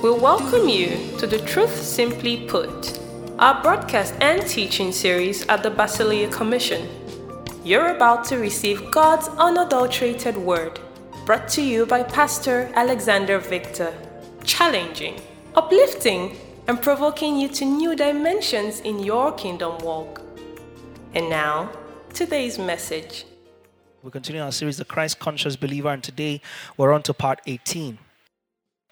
We welcome you to the Truth Simply Put, our broadcast and teaching series at the Basileia Commission. You're about to receive God's unadulterated word, brought to you by Pastor Alexander Victor, challenging, uplifting, and provoking you to new dimensions in your kingdom walk. And now, today's message. We continue our series, The Christ Conscious Believer, and today we're on to part 18.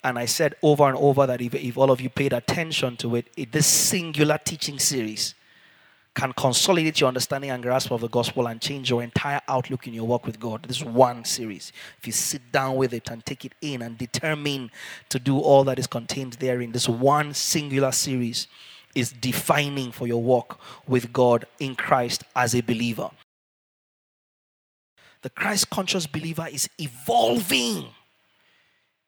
And I said over and over that if, if all of you paid attention to it, it, this singular teaching series can consolidate your understanding and grasp of the gospel and change your entire outlook in your work with God. This one series. If you sit down with it and take it in and determine to do all that is contained therein, this one singular series is defining for your walk with God in Christ as a believer. The Christ conscious believer is evolving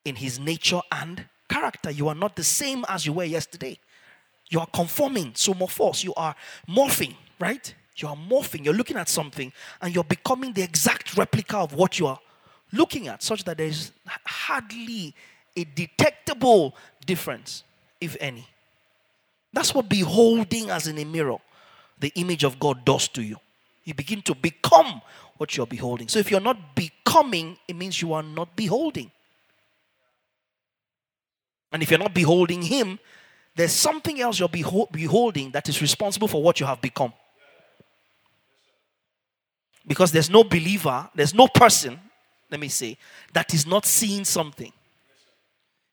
in his nature and character. You are not the same as you were yesterday. You are conforming, summorphos. You are morphing, right? You are morphing. You're looking at something and you're becoming the exact replica of what you are looking at, such that there is hardly a detectable difference, if any. That's what beholding as in a mirror, the image of God does to you. You begin to become what you're beholding. So if you're not becoming, it means you are not beholding. And if you're not beholding Him, there's something else you're beholding that is responsible for what you have become. Because there's no believer, there's no person, let me say, that is not seeing something.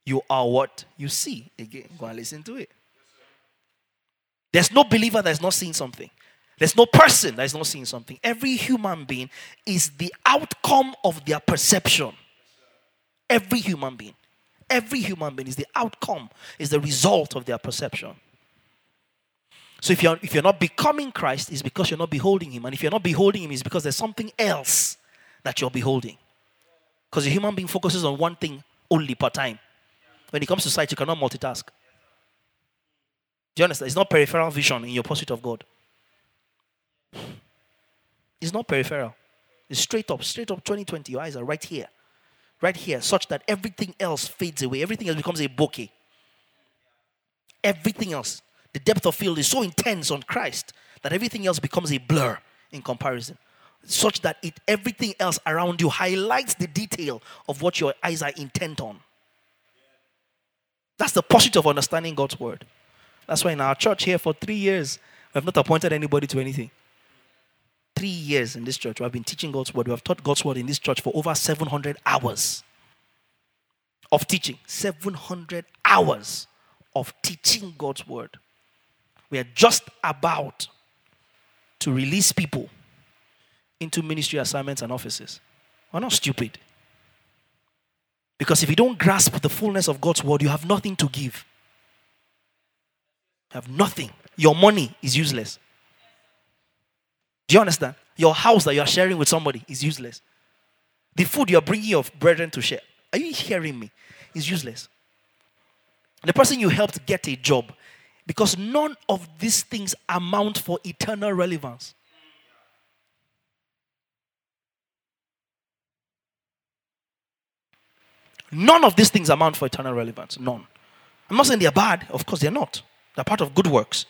You are what you see. Again, go and listen to it. There's no believer that is not seeing something. There's no person that is not seeing something. Every human being is the outcome of their perception. Every human being. Every human being is the outcome, is the result of their perception. So if you're if you're not becoming Christ, it's because you're not beholding him. And if you're not beholding him, it's because there's something else that you're beholding. Because a human being focuses on one thing only per time. When it comes to sight, you cannot multitask. Do you understand? It's not peripheral vision in your pursuit of God. It's not peripheral. It's straight up, straight up 2020. Your eyes are right here right here, such that everything else fades away. Everything else becomes a bokeh. Everything else. The depth of field is so intense on Christ that everything else becomes a blur in comparison. Such that it everything else around you highlights the detail of what your eyes are intent on. That's the pursuit of understanding God's word. That's why in our church here for three years, we have not appointed anybody to anything three years in this church, we have been teaching God's word. We have taught God's word in this church for over 700 hours of teaching. 700 hours of teaching God's word. We are just about to release people into ministry assignments and offices. We're not stupid. Because if you don't grasp the fullness of God's word, you have nothing to give. You have nothing. Your money is useless. Do you understand? Your house that you are sharing with somebody is useless. The food you are bringing your brethren to share, are you hearing me? Is useless. The person you helped get a job, because none of these things amount for eternal relevance. None of these things amount for eternal relevance. None. I'm not saying they're bad. Of course, they're not. They're part of good works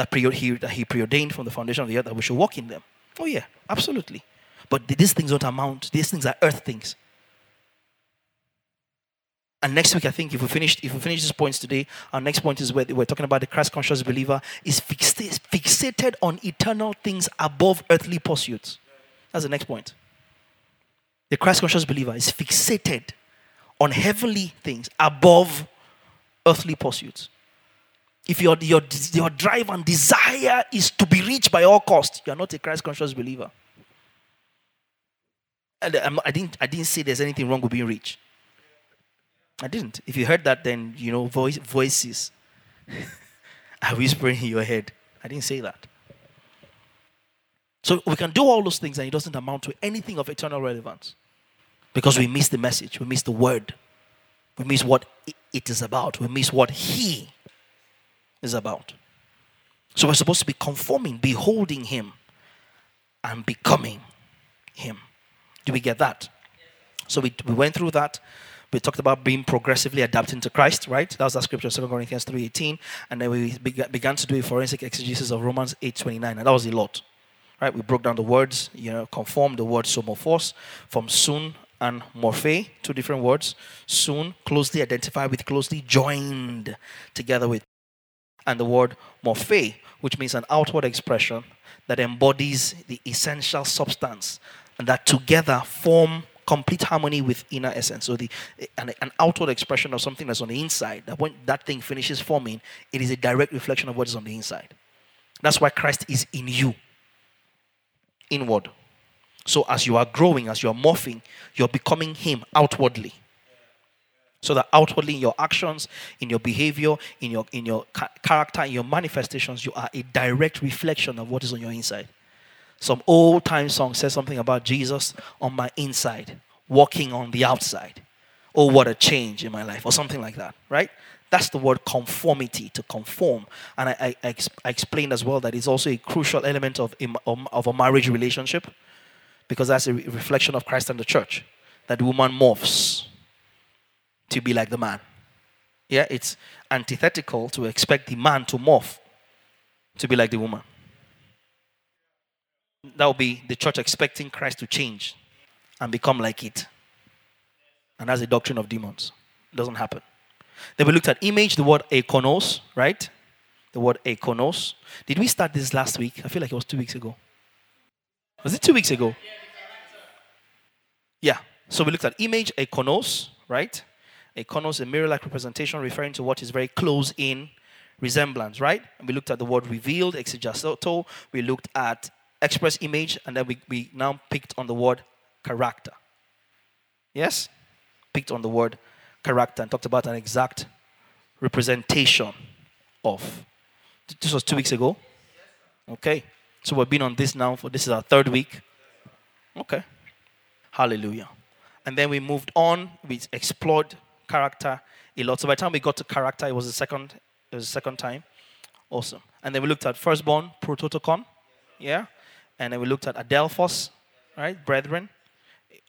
that, pre- he, that he preordained from the foundation of the earth that we should walk in them. Oh, yeah, absolutely. But these things don't amount, these things are earth things. And next week, I think if we finish if we finish these points today, our next point is where we're talking about the Christ conscious believer is fixated on eternal things above earthly pursuits. That's the next point. The Christ conscious believer is fixated on heavenly things above earthly pursuits. If your, your, your drive and desire is to be rich by all costs, you are not a Christ conscious believer. And um, I didn't, I didn't say there's anything wrong with being rich. I didn't. If you heard that, then, you know, voice, voices are whispering in your head. I didn't say that. So we can do all those things and it doesn't amount to anything of eternal relevance because we miss the message, we miss the word, we miss what it is about, we miss what He is about. So we're supposed to be conforming, beholding Him, and becoming Him. Do we get that? So we, we went through that. We talked about being progressively adapting to Christ, right? That was that scripture, 2 Corinthians 3.18. And then we began to do a forensic exegesis of Romans 8.29. And that was a lot, right? We broke down the words, you know, conform the word summorphos from soon and morphe, two different words. Soon, closely identified with, closely joined together with. And the word morphe, which means an outward expression that embodies the essential substance and that together form complete harmony with inner essence. So the an, an, outward expression of something that's on the inside, that when that thing finishes forming, it is a direct reflection of what is on the inside. That's why Christ is in you. Inward. So as you are growing, as you are morphing, you're becoming Him outwardly. So that outwardly in your actions, in your behavior, in your in your character, in your manifestations, you are a direct reflection of what is on your inside. Some old time song says something about Jesus on my inside, walking on the outside. Oh, what a change in my life, or something like that, right? That's the word conformity, to conform. And I, I, I explained as well that it's also a crucial element of, of a marriage relationship because that's a reflection of Christ and the church. That the woman morphs to be like the man. Yeah, it's antithetical to expect the man to morph to be like the woman. That would be the church expecting Christ to change and become like it. And that's a doctrine of demons. It doesn't happen. Then we looked at image, the word eikonos, right? The word eikonos. Did we start this last week? I feel like it was two weeks ago. Was it two weeks ago? Yeah. So we looked at image, eikonos, right? Eikonos, a mirror-like representation referring to what is very close in resemblance, right? And we looked at the word revealed, exegesato. We looked at express image, and then we, we now picked on the word character. Yes? Picked on the word character and talked about an exact representation of. This was two weeks ago. Okay. So we've been on this now for this is our third week. Okay. Hallelujah. And then we moved on. We explored character a lot. So by the time we got to character, it was the second. It was the second time. Awesome. And then we looked at firstborn, prototokon. Yeah and then we looked at Adelphos, right, brethren,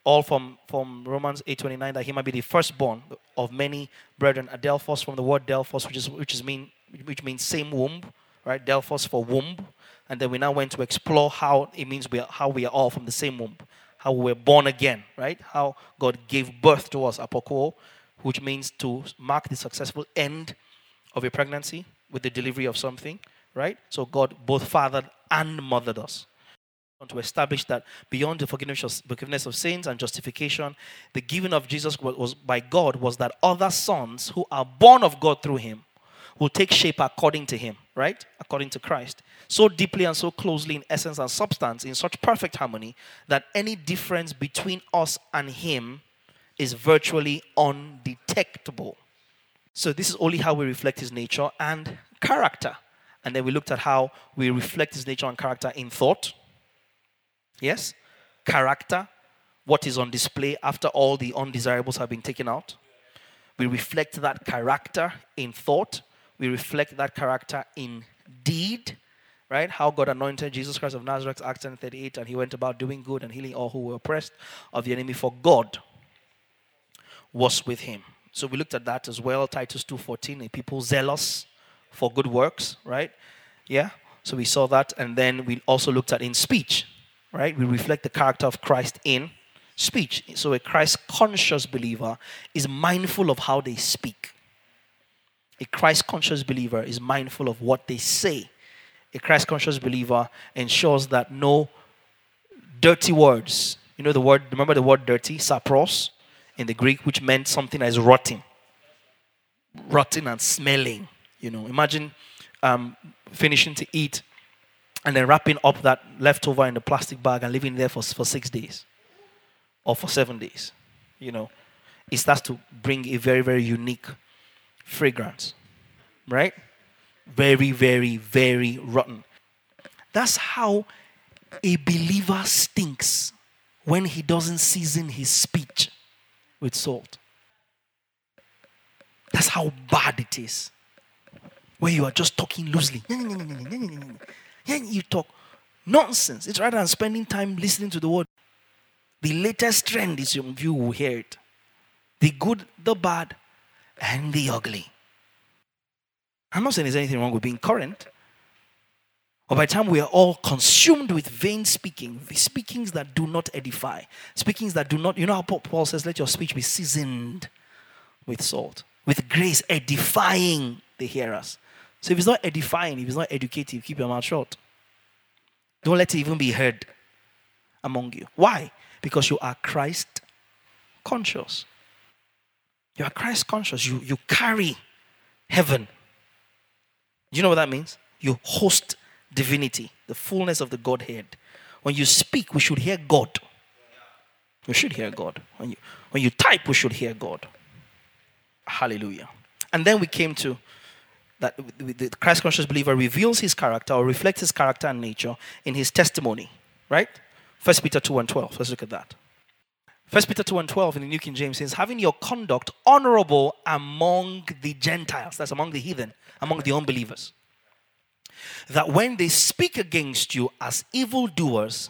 all from, from Romans 8.29, that he might be the firstborn of many brethren. Adelphos from the word Delphos, which is which is mean which means same womb, right? Delphos for womb. And then we now went to explore how it means we are, how we are all from the same womb, how we were born again, right? How God gave birth to us, apokuo, which means to mark the successful end of a pregnancy with the delivery of something, right? So God both fathered and mothered us to establish that beyond the forgiveness of sins and justification, the giving of Jesus was by God was that other sons who are born of God through him will take shape according to him, right? According to Christ. So deeply and so closely in essence and substance, in such perfect harmony, that any difference between us and him is virtually undetectable. So, this is only how we reflect his nature and character. And then we looked at how we reflect his nature and character in thought, Yes? Character, what is on display after all the undesirables have been taken out. We reflect that character in thought. We reflect that character in deed, right? How God anointed Jesus Christ of Nazareth, Acts 10 38, and he went about doing good and healing all who were oppressed of the enemy, for God was with him. So we looked at that as well. Titus 2:14, a people zealous for good works, right? Yeah. So we saw that, and then we also looked at in speech right? We reflect the character of Christ in speech. So a Christ conscious believer is mindful of how they speak. A Christ conscious believer is mindful of what they say. A Christ conscious believer ensures that no dirty words, you know the word, remember the word dirty, sapros, in the Greek, which meant something as rotting. Rotting and smelling. You know, imagine um, finishing to eat and then wrapping up that leftover in the plastic bag and leaving there for, for six days or for seven days. You know, it starts to bring a very, very unique fragrance, right? Very, very, very rotten. That's how a believer stinks when he doesn't season his speech with salt. That's how bad it is. Where you are just talking loosely. You talk nonsense. It's rather than spending time listening to the word. The latest trend is view will hear it. the good, the bad, and the ugly. I'm not saying there's anything wrong with being current. By the time we are all consumed with vain speaking, speakings that do not edify, speakings that do not, you know how Paul says, let your speech be seasoned with salt, with grace, edifying the hearers. So if it's not edifying, if it's not educative, keep your mouth shut. Don't let it even be heard among you. Why? Because you are Christ conscious. You are Christ conscious. You, you carry heaven. Do you know what that means? You host divinity, the fullness of the Godhead. When you speak, we should hear God. We should hear God. When you, when you type, we should hear God. Hallelujah. And then we came to that the Christ conscious believer reveals his character or reflects his character and nature in his testimony, right? First Peter 2 and 12. Let's look at that. First Peter 2 and 12 in the New King James says, having your conduct honorable among the Gentiles, that's among the heathen, among the unbelievers that when they speak against you as evildoers,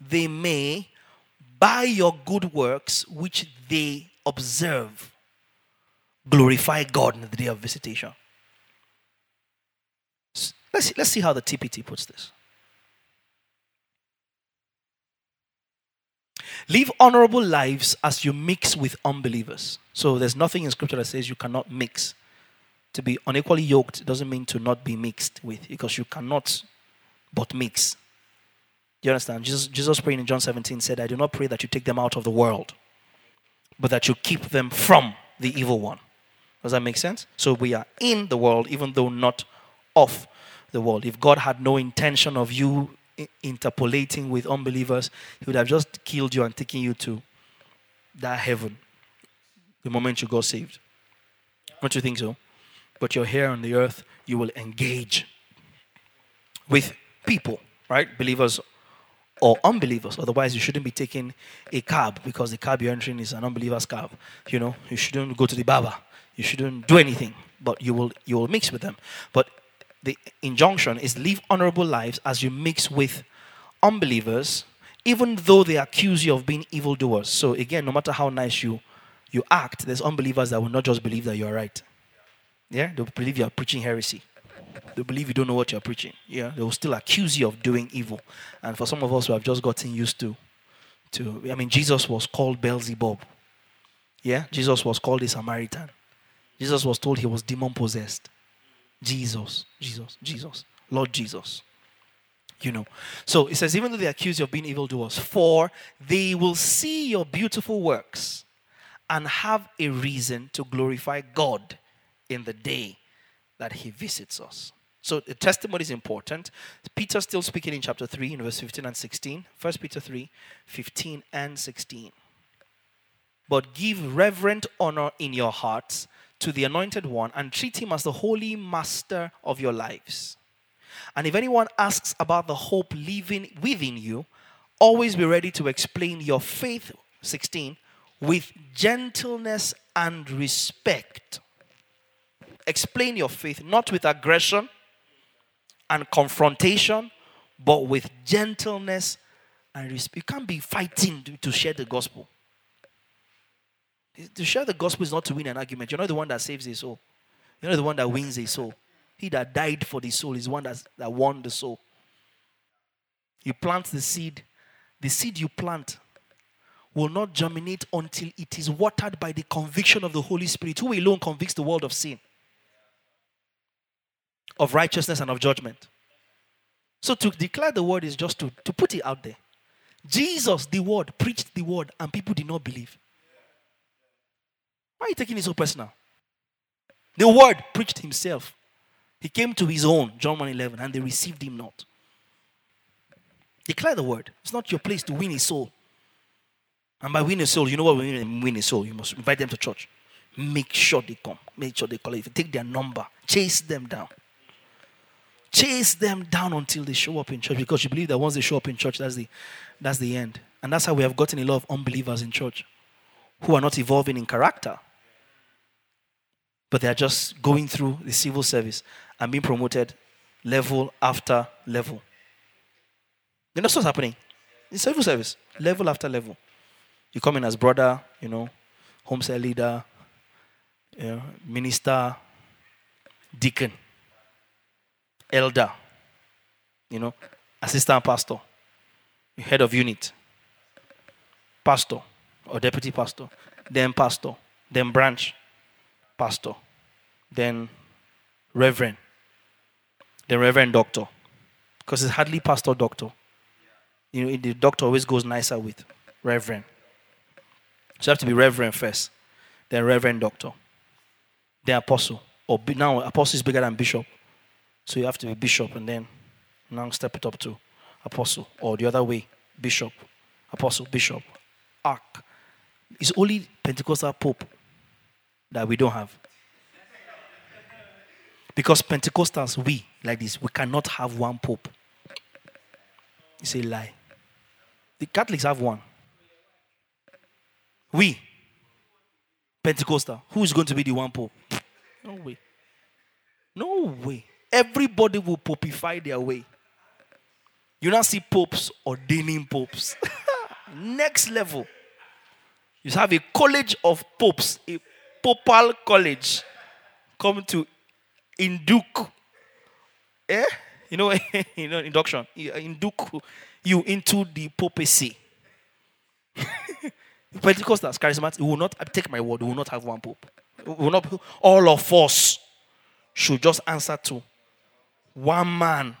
they may, by your good works which they observe, glorify God in the day of visitation. Let's see, let's see how the TPT puts this. Live honorable lives as you mix with unbelievers. So there's nothing in scripture that says you cannot mix to be unequally yoked doesn't mean to not be mixed with, because you cannot but mix. Do you understand? Jesus, Jesus praying in John 17 said, I do not pray that you take them out of the world, but that you keep them from the evil one. Does that make sense? So we are in the world, even though not of the world. If God had no intention of you interpolating with unbelievers, He would have just killed you and taken you to that heaven the moment you got saved. Don't you think so? But you're here on the earth, you will engage with people, right? Believers or unbelievers. Otherwise, you shouldn't be taking a cab because the cab you're entering is an unbeliever's cab. You know, you shouldn't go to the barber. You shouldn't do anything, but you will you will mix with them. But the injunction is live honorable lives as you mix with unbelievers, even though they accuse you of being evildoers. So again, no matter how nice you you act, there's unbelievers that will not just believe that you are right. Yeah, they'll believe you are preaching heresy. They believe you don't know what you're preaching. Yeah, they will still accuse you of doing evil. And for some of us who have just gotten used to, to I mean, Jesus was called Beelzebub. Yeah, Jesus was called a Samaritan. Jesus was told he was demon possessed. Jesus, Jesus, Jesus, Lord Jesus. You know. So it says, even though they accuse you of being evildoers, for they will see your beautiful works and have a reason to glorify God in the day that he visits us. So the testimony is important. Peter still speaking in chapter 3 in verse 15 and 16. 1 Peter 3, 15 and 16. But give reverent honor in your hearts to the anointed one and treat him as the holy master of your lives. And if anyone asks about the hope living within you, always be ready to explain your faith, 16, with gentleness and respect explain your faith not with aggression and confrontation, but with gentleness and respect. You can't be fighting to, share the gospel. To share the gospel is not to win an argument. You're not the one that saves a soul. You're not the one that wins a soul. He that died for the soul is the one that's, that won the soul. You plant the seed. The seed you plant will not germinate until it is watered by the conviction of the Holy Spirit, who alone convicts the world of sin of righteousness and of judgment. So to declare the word is just to, to put it out there. Jesus, the word, preached the word, and people did not believe. Why are you taking it so personal? The word preached himself. He came to his own, John 1 11, and they received him not. Declare the word. It's not your place to win a soul. And by win a soul, you know what we mean win a soul? You must invite them to church. Make sure they come. Make sure they call it. Take their number, chase them down. Chase them down until they show up in church because you believe that once they show up in church, that's the, that's the end. And that's how we have gotten a lot of unbelievers in church who are not evolving in character, but they are just going through the civil service and being promoted level after level. You know what's happening? In civil service, level after level. You come in as brother, you know, home cell leader, you know, minister, deacon, elder, you know, assistant pastor, head of unit, pastor or deputy pastor, then pastor, then branch pastor, then reverend, then reverend doctor. Because it's hardly pastor doctor. You know, the doctor always goes nicer with reverend. So you have to be reverend first, then reverend doctor, then apostle. Or now apostle is bigger than bishop. So you have to be bishop and then now step it up to apostle. Or the other way, bishop, apostle, bishop, ark. It's only Pentecostal pope that we don't have. Because Pentecostals, we, like this, we cannot have one pope. It's a lie. The Catholics have one. We, Pentecostal, who is going to be the one pope? No way. No way. Everybody will popify their way. You now see popes ordaining popes. Next level. You have a college of popes, a popal college. Come to induce. Eh? You know, you know, induction. Induce you into the papacy. Pentecostals, charismatic, will not take my word, we will not have one pope. We will not all of us should just answer to one man.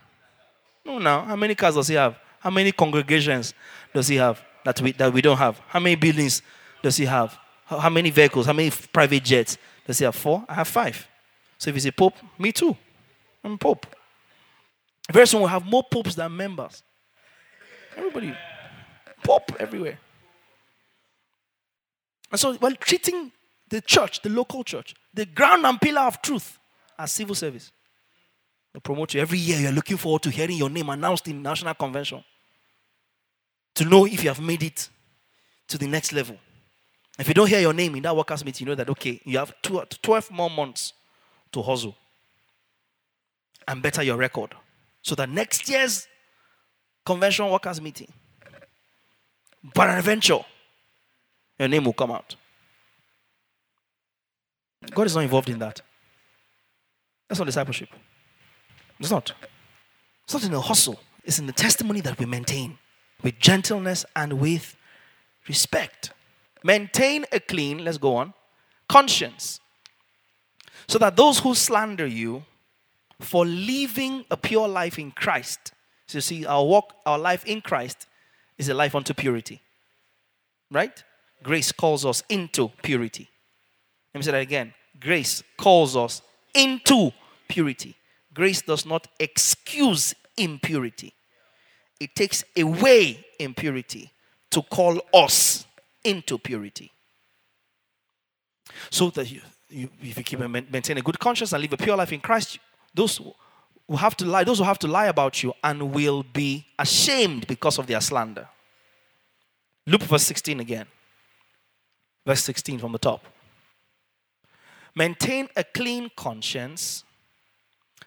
No, now, how many cars does he have? How many congregations does he have that we, that we don't have? How many buildings does he have? How, how many vehicles? How many private jets does he have? Four? I have five. So if he's a pope, me too. I'm pope. Very soon we'll have more popes than members. Everybody, pope everywhere. And so while treating the church, the local church, the ground and pillar of truth as civil service. Promote you every year. You're looking forward to hearing your name announced in national convention to know if you have made it to the next level. If you don't hear your name in that workers' meeting, you know that, okay, you have 12 more months to hustle and better your record. So that next year's convention workers' meeting, but an adventure, your name will come out. God is not involved in that. That's not discipleship. It's not. It's not in the hustle, it's in the testimony that we maintain with gentleness and with respect. Maintain a clean, let's go on, conscience. So that those who slander you for living a pure life in Christ, so you see, our walk, our life in Christ is a life unto purity. Right? Grace calls us into purity. Let me say that again. Grace calls us into purity. Grace does not excuse impurity, it takes away impurity to call us into purity. So that you, you, if you keep and maintain a good conscience and live a pure life in Christ, those who have to lie, those who have to lie about you and will be ashamed because of their slander. Look verse 16 again. Verse 16 from the top. Maintain a clean conscience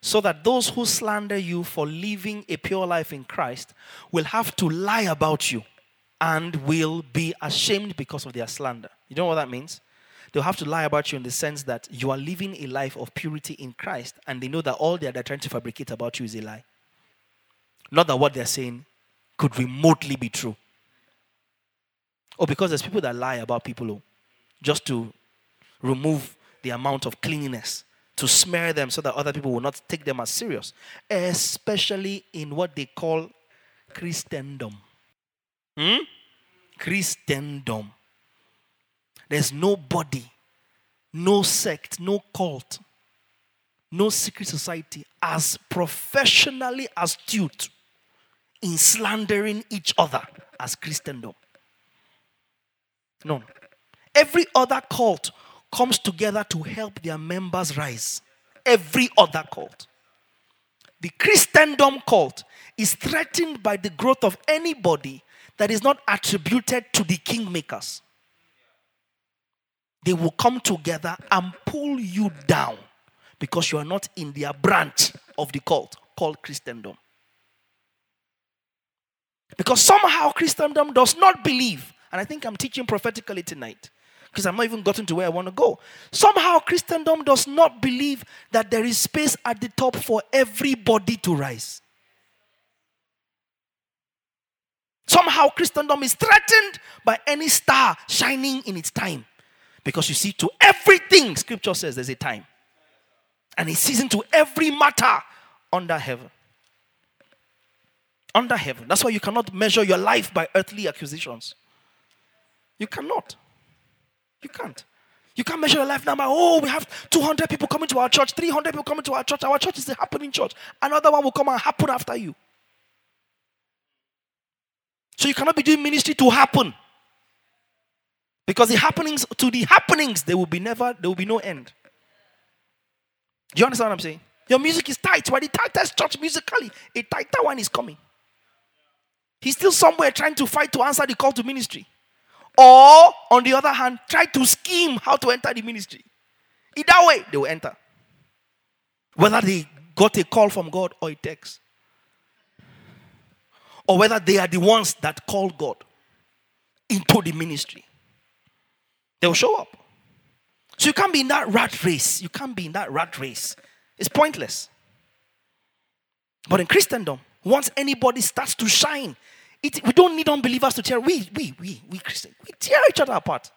so that those who slander you for living a pure life in Christ will have to lie about you and will be ashamed because of their slander. You know what that means? They'll have to lie about you in the sense that you are living a life of purity in Christ and they know that all they're, trying to fabricate about you is a lie. Not that what they're saying could remotely be true. Or because there's people that lie about people just to remove the amount of cleanliness, to smear them so that other people will not take them as serious, especially in what they call Christendom. Hmm? Christendom. There's nobody, no sect, no cult, no secret society as professionally astute in slandering each other as Christendom. None. Every other cult comes together to help their members rise. Every other cult. The Christendom cult is threatened by the growth of anybody that is not attributed to the kingmakers. They will come together and pull you down because you are not in their branch of the cult called Christendom. Because somehow Christendom does not believe, and I think I'm teaching prophetically tonight. Because I'm not even gotten to where I want to go. Somehow, Christendom does not believe that there is space at the top for everybody to rise. Somehow, Christendom is threatened by any star shining in its time. Because you see, to everything, scripture says there's a time. And a season to every matter under heaven. Under heaven. That's why you cannot measure your life by earthly accusations. You cannot. You can't. You can't measure your life number. oh, we have 200 people coming to our church, 300 people coming to our church. Our church is a happening church. Another one will come and happen after you. So you cannot be doing ministry to happen. Because the happenings, to the happenings, there will be never, there will be no end. Do you understand what I'm saying? Your music is tight. Why the tightest church musically, a tighter one is coming. He's still somewhere trying to fight to answer the call to ministry. Or, on the other hand, try to scheme how to enter the ministry. Either way, they will enter. Whether they got a call from God or a text. Or whether they are the ones that called God into the ministry. They will show up. So you can't be in that rat race. You can't be in that rat race. It's pointless. But in Christendom, once anybody starts to shine, it, we don't need unbelievers to tear. We, we, we, we Christians, we tear each other apart.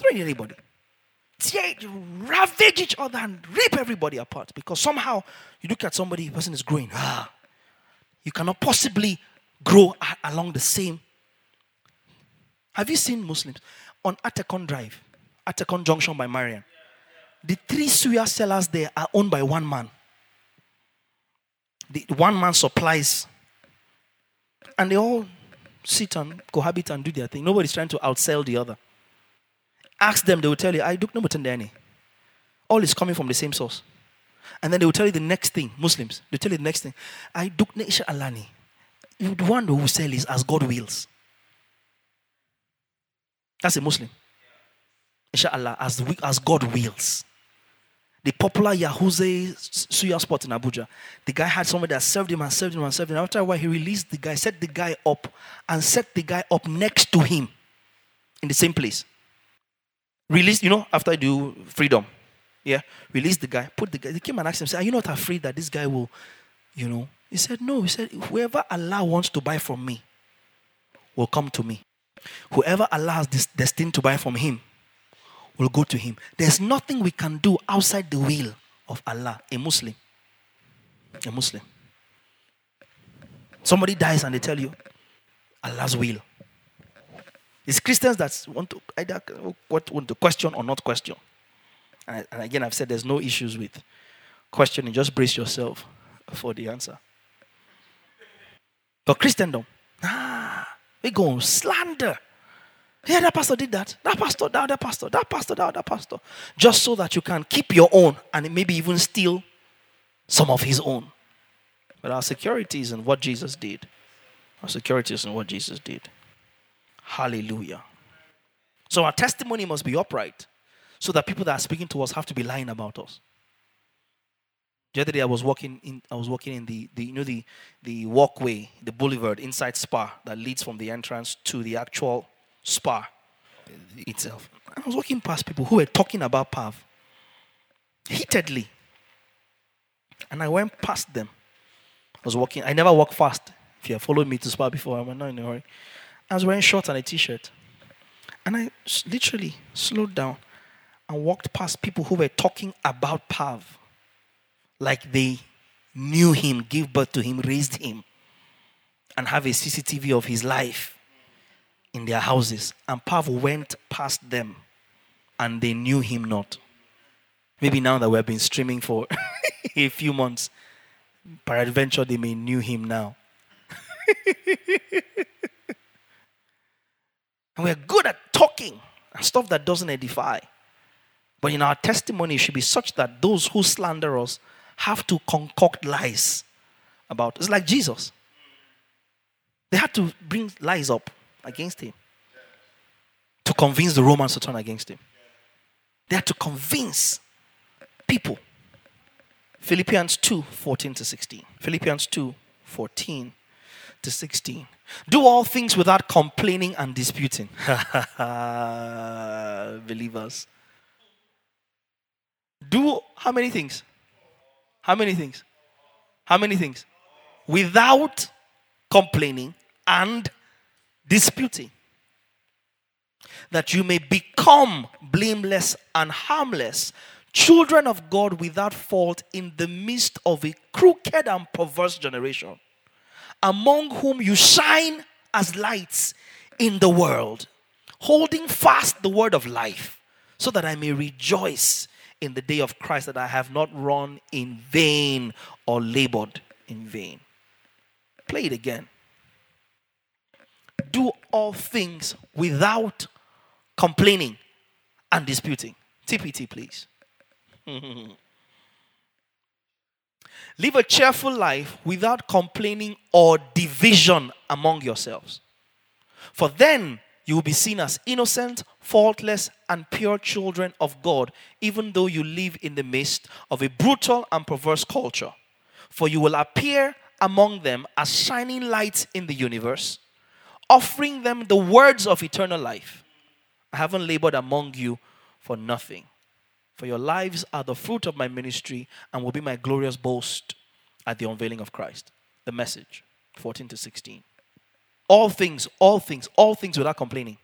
don't need anybody. Tear, ravage each other and rip everybody apart. Because somehow you look at somebody, person is growing. Ah, you cannot possibly grow along the same. Have you seen Muslims on Atekon Drive, Atekon Junction by Mariam? The three suya sellers there are owned by one man. The one man supplies and they all sit and cohabit and do their thing. Nobody's trying to outsell the other. Ask them, they will tell you, I do any. All is coming from the same source. And then they will tell you the next thing, Muslims, they tell you the next thing. I do alani. The one who will sell is as God wills. That's a Muslim. Inshallah, as, as God wills the popular Yahuza Suya spot in Abuja. The guy had somebody that served him and served him and served him. After a while, he released the guy, set the guy up, and set the guy up next to him in the same place. Release, you know, after I do freedom. Yeah. Release the guy, put the guy. They came and asked him, say, Are you not afraid that this guy will, you know? He said, No. He said, Whoever Allah wants to buy from me will come to me. Whoever Allah has this destined to buy from him will go to him. There's nothing we can do outside the will of Allah, a Muslim. A Muslim. Somebody dies and they tell you Allah's will. It's Christians that want to either want to question or not question. And, again, I've said there's no issues with questioning. Just brace yourself for the answer. But Christendom, ah, we go slander. Yeah, that pastor did that. That pastor, that other pastor, that pastor, that other pastor. Just so that you can keep your own and maybe even steal some of his own. But our security is in what Jesus did. Our security is in what Jesus did. Hallelujah. So our testimony must be upright so that people that are speaking to us have to be lying about us. The other day I was walking in I was walking in the, the you know the the walkway, the boulevard inside Spa that leads from the entrance to the actual spa itself. I was walking past people who were talking about PAV heatedly. And I went past them. I was walking, I never walk fast. If you have followed me to spa before, I'm not in a hurry. I was wearing shorts and a t shirt. And I literally slowed down and walked past people who were talking about Pav like they knew him, gave birth to him, raised him, and have a CCTV of his life in their houses, and Pav went past them, and they knew him not. Maybe now that we have been streaming for a few months, peradventure they may knew him now. and we're good at talking and stuff that doesn't edify. But in our testimony, it should be such that those who slander us have to concoct lies about. It's like Jesus. They had to bring lies up against him. To convince the Romans to turn against him. They had to convince people. Philippians 2 14 to 16. Philippians 2 14 to 16. Do all things without complaining and disputing. Believers. Do how many things? How many things? How many things? Without complaining and disputing. That you may become blameless and harmless, children of God without fault in the midst of a crooked and perverse generation, among whom you shine as lights in the world, holding fast the word of life, so that I may rejoice in the day of Christ that I have not run in vain or labored in vain. Play it again. Do all things without complaining and disputing. TPT, please. Live a cheerful life without complaining or division among yourselves. For then you will be seen as innocent, faultless, and pure children of God, even though you live in the midst of a brutal and perverse culture. For you will appear among them as shining lights in the universe, offering them the words of eternal life. I haven't labored among you for nothing. For your lives are the fruit of my ministry and will be my glorious boast at the unveiling of Christ. The message, 14 to 16. All things, all things, all things without complaining.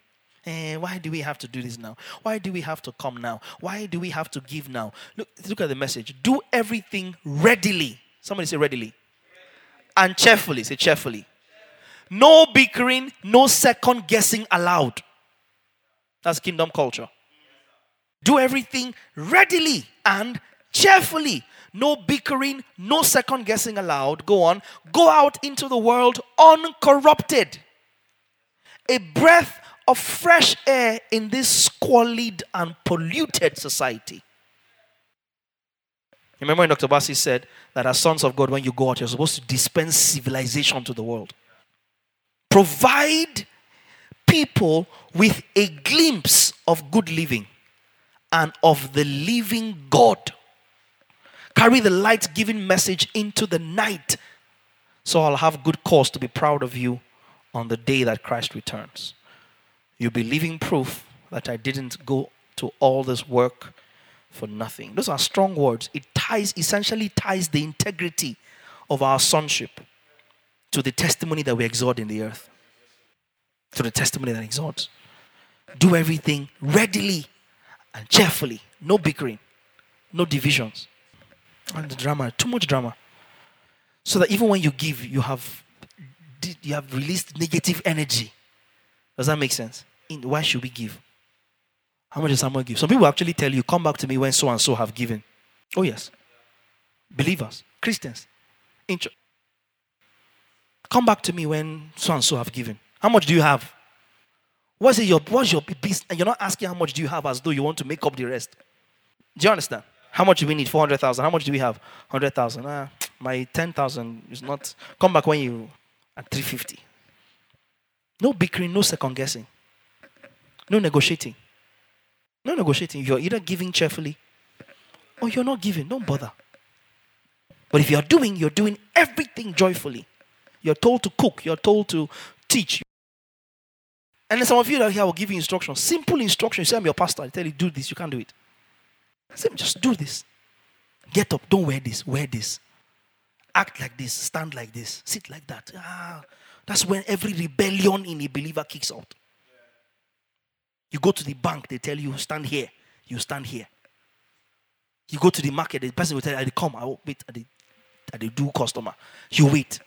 Eh, why do we have to do this now? Why do we have to come now? Why do we have to give now? Look, look at the message. Do everything readily. Somebody say readily. And cheerfully. Say cheerfully. No bickering, no second guessing allowed. That's kingdom culture. Do everything readily and cheerfully. No bickering, no second guessing allowed. Go on. Go out into the world uncorrupted. A breath of fresh air in this squalid and polluted society. Remember when Dr. Bassi said that as sons of God, when you go out, you're supposed to dispense civilization to the world. Provide people with a glimpse of good living and of the living God. Carry the light giving message into the night so I'll have good cause to be proud of you on the day that Christ returns. You'll be living proof that I didn't go to all this work for nothing. Those are strong words. It ties, essentially ties the integrity of our sonship to the testimony that we exhort in the earth. To the testimony that exalts. Do everything readily and cheerfully. No bickering, no divisions. And drama, too much drama. So that even when you give, you have you have released negative energy. Does that make sense? In, why should we give? How much does someone give? Some people actually tell you, come back to me when so and so have given. Oh, yes. Believers, Christians. Come back to me when so and so have given. How much do you have? What's your what's your business? And you're not asking how much do you have as though you want to make up the rest. Do you understand? How much do we need? 400,000. How much do we have? 100,000. Ah, my 10,000 is not. Come back when you at 350. No bickering, no second guessing. No negotiating. No negotiating. You're either giving cheerfully or you're not giving. Don't bother. But if you're doing, you're doing everything joyfully. You're told to cook, you're told to teach, and then some of you that here will give you instructions. Simple instructions. You say, I'm your pastor. I tell you, do this. You can't do it. Say, just do this. Get up. Don't wear this. Wear this. Act like this. Stand like this. Sit like that. Ah, that's when every rebellion in a believer kicks out. You go to the bank, they tell you, stand here. You stand here. You go to the market, the person will tell you, I come, I will wait at the, at the do customer. You wait.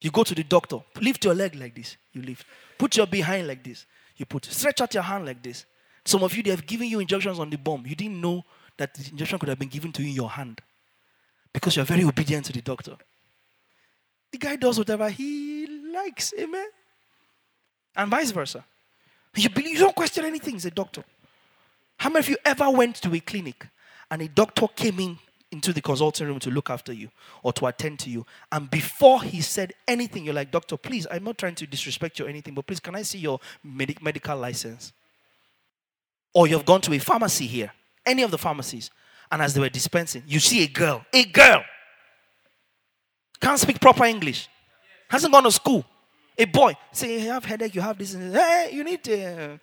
You go to the doctor, lift your leg like this. You lift. Put your behind like this. You put. Stretch out your hand like this. Some of you, they have given you injections on the bomb. You didn't know that the injection could have been given to you in your hand because you're very obedient to the doctor. The guy does whatever he likes. Amen. And vice versa. You, believe, you don't question anything. He's a doctor. How many of you ever went to a clinic and a doctor came in into the consulting room to look after you or to attend to you. And before he said anything, you're like, Doctor, please, I'm not trying to disrespect you or anything, but please, can I see your med- medical license? Or you've gone to a pharmacy here, any of the pharmacies, and as they were dispensing, you see a girl, a girl, can't speak proper English. hasn't gone to school. A boy say, "You have headache, you have this, hey, you need uh,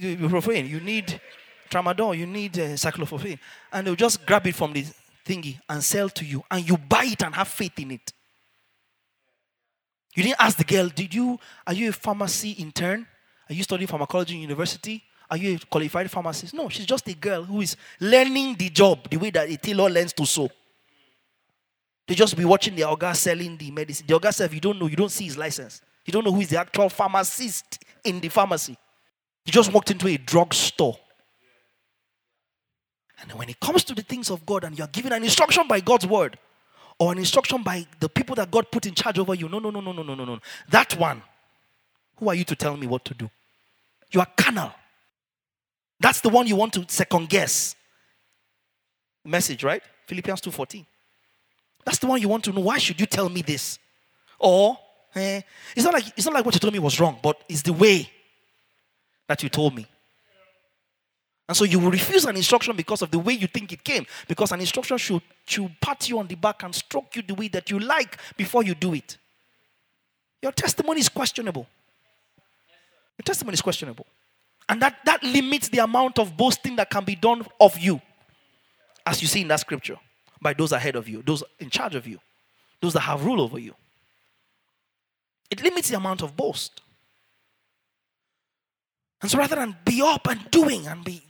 you need tramadol, you need uh, cyclophosphamide," and they'll just grab it from the thingy and sell to you, and you buy it and have faith in it. You didn't ask the girl, "Did you? Are you a pharmacy intern? Are you studying pharmacology in university?" Are you a qualified pharmacist? No, she's just a girl who is learning the job the way that a tailor learns to sew. They just be watching the Oga selling the medicine. The Oga if you don't know, you don't see his license. You don't know who is the actual pharmacist in the pharmacy. He just walked into a drugstore. And when it comes to the things of God and you're given an instruction by God's word or an instruction by the people that God put in charge over you, no, no, no, no, no, no, no, no. That one, who are you to tell me what to do? You are carnal. That's the one you want to second guess. Message, right? Philippians 2:14. That's the one you want to know. Why should you tell me this? Or eh, it's not like it's not like what you told me was wrong, but it's the way that you told me. And so you will refuse an instruction because of the way you think it came. Because an instruction should, should pat you on the back and stroke you the way that you like before you do it. Your testimony is questionable. Your testimony is questionable. And that, that limits the amount of boasting that can be done of you, as you see in that scripture, by those ahead of you, those in charge of you, those that have rule over you. It limits the amount of boast. And so rather than be up and doing and be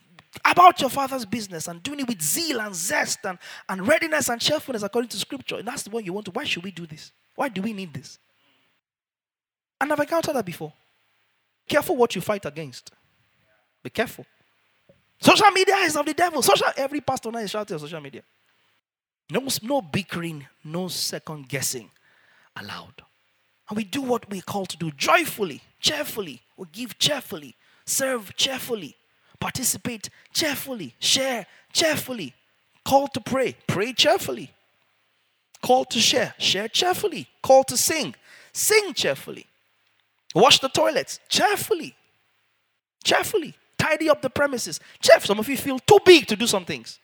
about your father's business and doing it with zeal and zest and, and readiness and cheerfulness according to scripture, and that's the one you want to, why should we do this? Why do we need this? And I've encountered that before. Careful what you fight against. Be careful. Social media is of the devil. Social, every pastor now is shouting on social media. No, no bickering, no second guessing allowed. And we do what we're called to do joyfully, cheerfully. We give cheerfully, serve cheerfully, participate cheerfully, share cheerfully, call to pray, pray cheerfully, call to share, share cheerfully, call to sing, sing cheerfully, wash the toilets cheerfully, cheerfully, tidy up the premises. Chef, some of you feel too big to do some things.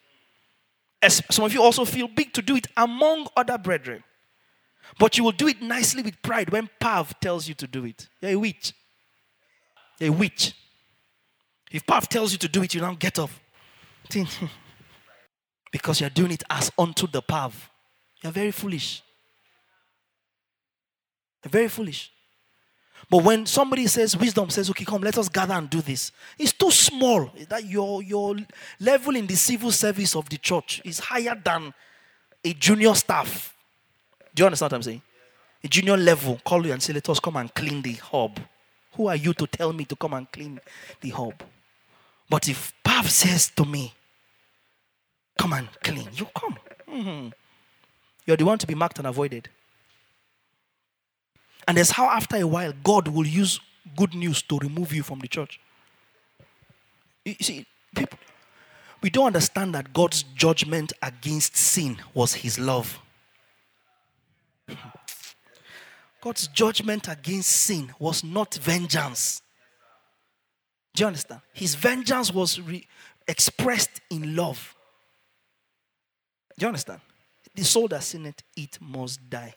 As Some of you also feel big to do it among other brethren. But you will do it nicely with pride when Pav tells you to do it. You're a witch. You're a witch. If Pav tells you to do it, you don't get off. because you're doing it as unto the Pav. You're very foolish. You're very foolish. But when somebody says, wisdom says, okay, come, let us gather and do this, it's too small. That your, your level in the civil service of the church is higher than a junior staff. Do you understand what I'm saying? A junior level, call you and say, let us come and clean the hub. Who are you to tell me to come and clean the hub? But if Pav says to me, come and clean, you come. Mm-hmm. You're the one to be marked and avoided. And that's how, after a while, God will use good news to remove you from the church. You see, people, we don't understand that God's judgment against sin was his love. God's judgment against sin was not vengeance. Do you understand? His vengeance was re- expressed in love. Do you understand? The soul that sinned, it must die.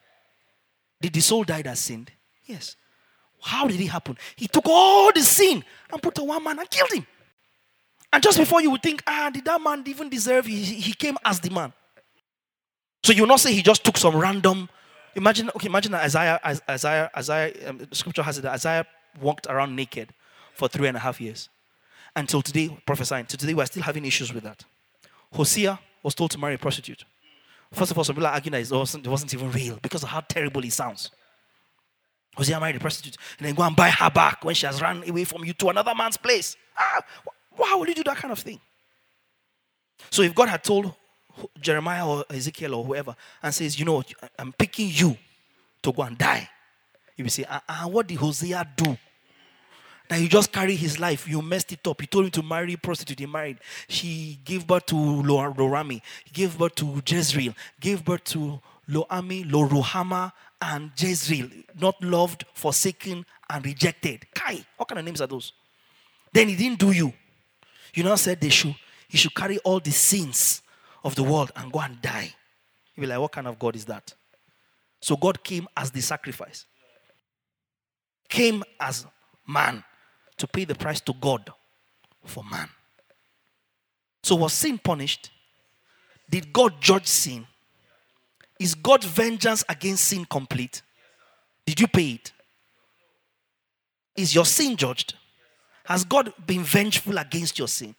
Did the soul die that sinned? Yes. How did it happen? He took all the sin and put on one man and killed him. And just before you would think, ah, did that man even deserve? He, he came as the man. So you will not say he just took some random. Imagine, okay, imagine that Isaiah, Isaiah, Isaiah, um, scripture has it that Isaiah walked around naked for three and a half years. Until today, prophesying. To today, we're still having issues with that. Hosea was told to marry a prostitute. First of all, some people are arguing that it wasn't, it wasn't even real because of how terrible it sounds. Hosea married a prostitute and then go and buy her back when she has run away from you to another man's place. Ah, why would you do that kind of thing? So if God had told Jeremiah or Ezekiel or whoever and says, you know, I'm picking you to go and die, you will say, ah, uh-uh, what did Hosea do? That you just carry his life. You messed it up. You told him to marry prostitute. He married. She gave birth to Lorami. Gave birth to Jezreel. Gave birth to Loami, Loruhama, and Jezreel. Not loved, forsaken, and rejected. Kai. What kind of names are those? Then he didn't do you. You know, said they should. He should carry all the sins of the world and go and die. You'll be like, what kind of God is that? So God came as the sacrifice, came as man to pay the price to God for man. So was sin punished? Did God judge sin? Is God's vengeance against sin complete? Did you pay it? Is your sin judged? Has God been vengeful against your sin?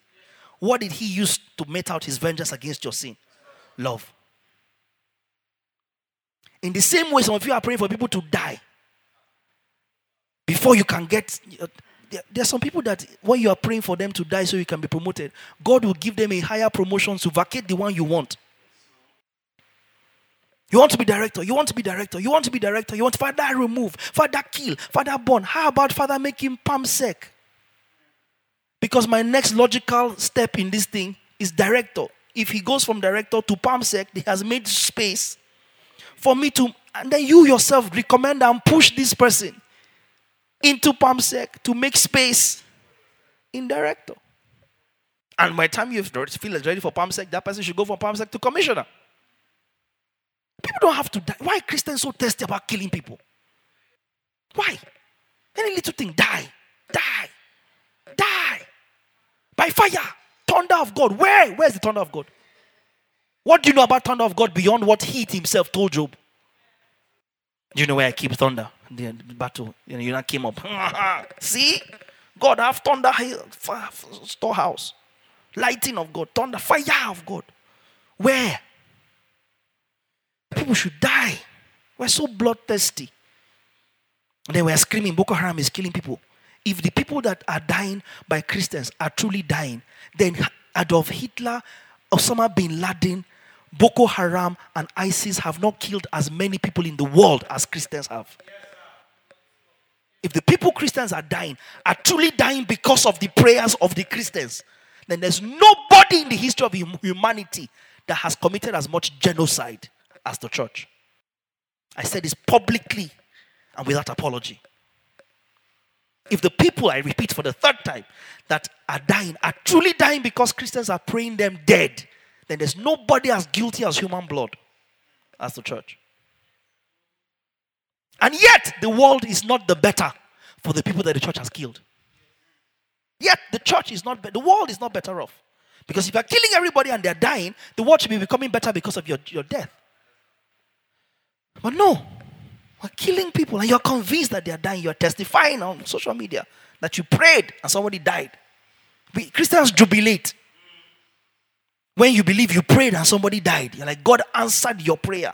What did He use to mete out His vengeance against your sin? Love. In the same way, some of you are praying for people to die before you can get. There are some people that when you are praying for them to die so you can be promoted, God will give them a higher promotion to vacate the one you want. You want to be director, you want to be director, you want to be director, you want father remove, father kill, father burn. How about father make him Perm Sec? Because my next logical step in this thing is director. If he goes from director to Perm Sec, he has made space for me to, and then you yourself recommend and push this person into Perm Sec to make space in director. And by the time you feel it's ready for Perm Sec, that person should go from Perm Sec to commissioner. People don't have to die. Why Christians so testy about killing people? Why? Any little thing, die, die, die. By fire, thunder of God. Where? Where's the thunder of God? What do you know about thunder of God beyond what he himself told Job? Do you know where I keep thunder? The battle. You know, came up. See? God have thunder storehouse. Lighting of God. Thunder, fire of God. Where? People should die. We're so bloodthirsty. Then we're screaming, Boko Haram is killing people. If the people that are dying by Christians are truly dying, then Adolf Hitler, Osama bin Laden, Boko Haram, and ISIS have not killed as many people in the world as Christians have. If the people Christians are dying are truly dying because of the prayers of the Christians, then there's nobody in the history of humanity that has committed as much genocide as the church. I said this publicly and without apology. If the people, I repeat for the third time, that are dying are truly dying because Christians are praying them dead, then there's nobody as guilty as human blood as the church. And yet, the world is not the better for the people that the church has killed. Yet, the church is not, be- the world is not better off. Because if you're killing everybody and they're dying, the world should be becoming better because of your, your death. But no, we're killing people and you're convinced that they're dying. You're testifying on social media that you prayed and somebody died. We, Christians jubilate when you believe you prayed and somebody died. You're like, God answered your prayer.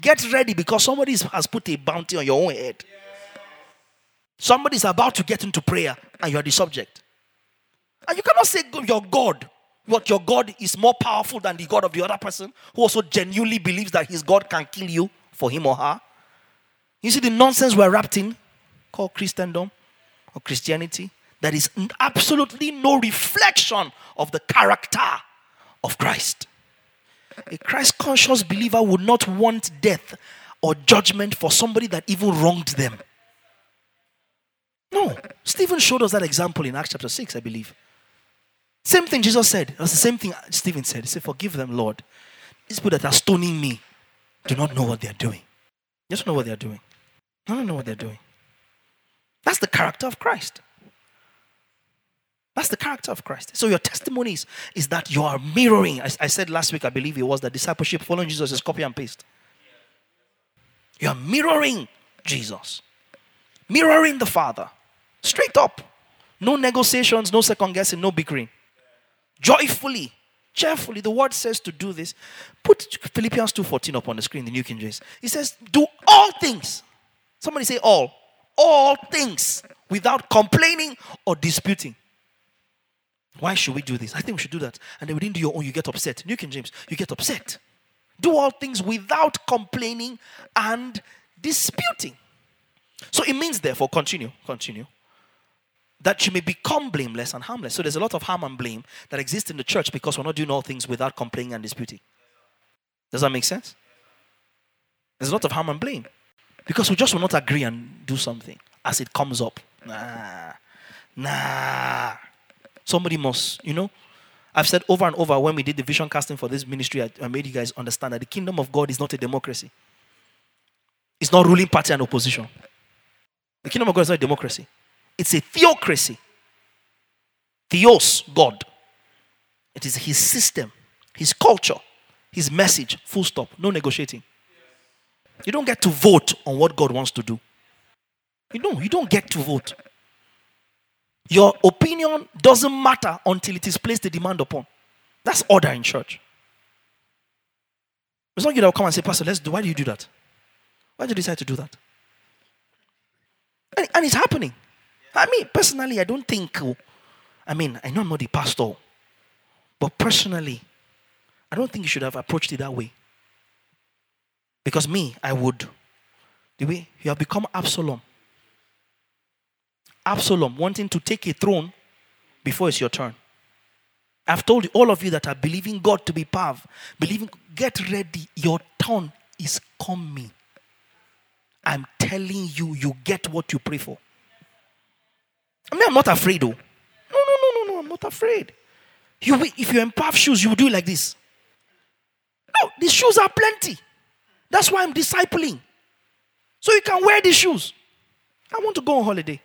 Get ready because somebody has put a bounty on your own head. Somebody is about to get into prayer and you're the subject. And you cannot say your God, what your God is more powerful than the God of the other person who also genuinely believes that his God can kill you for him or her. You see the nonsense we're wrapped in called Christendom or Christianity that is absolutely no reflection of the character of Christ. A Christ conscious believer would not want death or judgment for somebody that even wronged them. No. Stephen showed us that example in Acts chapter 6, I believe. Same thing Jesus said. That's the same thing Stephen said. He said, Forgive them, Lord. These people that are stoning me do not know what they are doing. Don't know what they are doing. They don't know what they're doing. That's the character of Christ. That's the character of Christ. So your testimonies is that you are mirroring. I, I said last week, I believe it was that discipleship following Jesus is copy and paste. You are mirroring Jesus, mirroring the Father, straight up. No negotiations, no second guessing, no bickering. Joyfully, cheerfully. The word says to do this. Put Philippians 2:14 up on the screen, the New King James. It says, do all things. Somebody say all. All things without complaining or disputing. Why should we do this? I think we should do that. And then we didn't do your own, you get upset. New King James, you get upset. Do all things without complaining and disputing. So it means, therefore, continue, continue, that you may become blameless and harmless. So there's a lot of harm and blame that exists in the church because we're not doing all things without complaining and disputing. Does that make sense? There's a lot of harm and blame because we just will not agree and do something as it comes up. Nah, nah. Somebody must, you know. I've said over and over when we did the vision casting for this ministry, I, I made you guys understand that the kingdom of God is not a democracy. It's not ruling party and opposition. The kingdom of God is not a democracy. It's a theocracy. Theos, God. It is his system, his culture, his message. Full stop. No negotiating. You don't get to vote on what God wants to do. You know, you don't get to vote. Your opinion doesn't matter until it is placed a demand upon. That's order in church. It's not you that will come and say, Pastor, let's do. Why do you do that? Why did you decide to do that? And, and it's happening. I mean, personally, I don't think. Oh, I mean, I know I'm not the pastor, but personally, I don't think you should have approached it that way. Because me, I would. The way you have become Absalom. Absalom wanting to take a throne before it's your turn. I've told all of you that are believing God to be Pav, believing, get ready. Your turn is coming. I'm telling you, you get what you pray for. I mean, I'm not afraid, though. No, no, no, no, no, I'm not afraid. You, if you're in Pav shoes, you do it like this. No, these shoes are plenty. That's why I'm discipling. So you can wear these shoes. I want to go on holiday.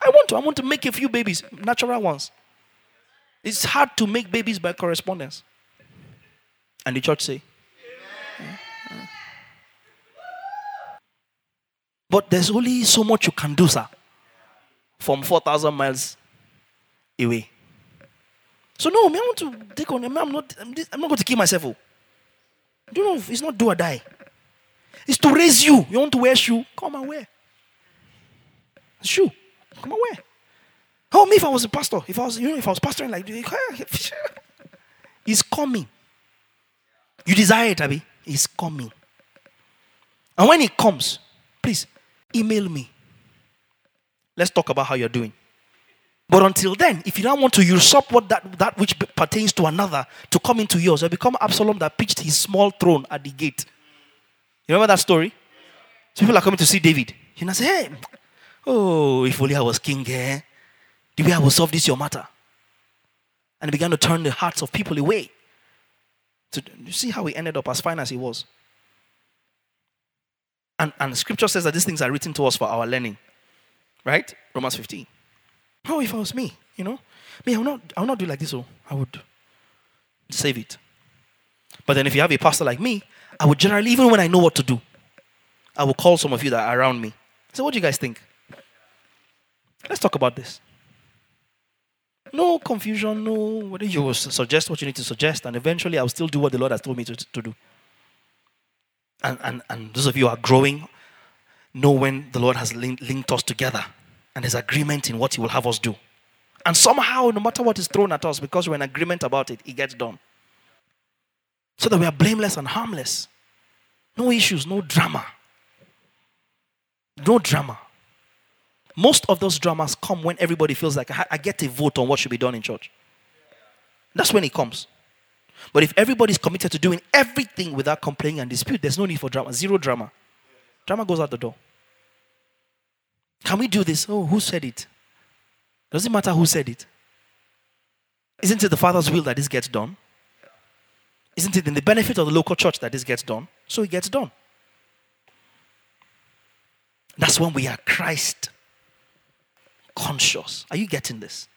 I want to. I want to make a few babies, natural ones. It's hard to make babies by correspondence. And the church say, But there's only so much you can do, sir, from 4,000 miles away. So, no, I want to take on, I'm not, I'm not going to kill myself. Oh. Do you know, it's not do or die. It's to raise you. You want to wear shoe? Come and wear. Shoe. Come and wear. Oh, me if I was a pastor, if I was, you know, if I was pastoring like this, he's coming. You desire it, Abby. He's coming. And when he comes, please email me. Let's talk about how you're doing. But until then, if you don't want to usurp what that, that which pertains to another to come into yours, you become Absalom that pitched his small throne at the gate. You remember that story? So people are coming to see David. You know, say, hey, oh, if only I was king, eh? The way I will solve this your matter. And he began to turn the hearts of people away. So you see how he ended up as fine as he was. And, and scripture says that these things are written to us for our learning. Right? Romans 15. Oh, if I was me, you know, me, I will not, I will not do like this. Oh, I would save it. But then if you have a pastor like me, I would generally, even when I know what to do, I will call some of you that are around me. So, what do you guys think? Let's talk about this. No confusion, no. Whether you will suggest what you need to suggest, and eventually I'll still do what the Lord has told me to, to do. And, and, and those of you who are growing, know when the Lord has linked, linked us together and there's agreement in what He will have us do. And somehow, no matter what is thrown at us, because we're in agreement about it, it gets done. So that we are blameless and harmless. No issues, no drama. No drama. Most of those dramas come when everybody feels like I get a vote on what should be done in church. That's when it comes. But if everybody's committed to doing everything without complaining and dispute, there's no need for drama. Zero drama. Drama goes out the door. Can we do this? Oh, who said it? Does it matter who said it? Isn't it the Father's will that this gets done? Isn't it in the benefit of the local church that this gets done? So it gets done. That's when we are Christ conscious. Are you getting this?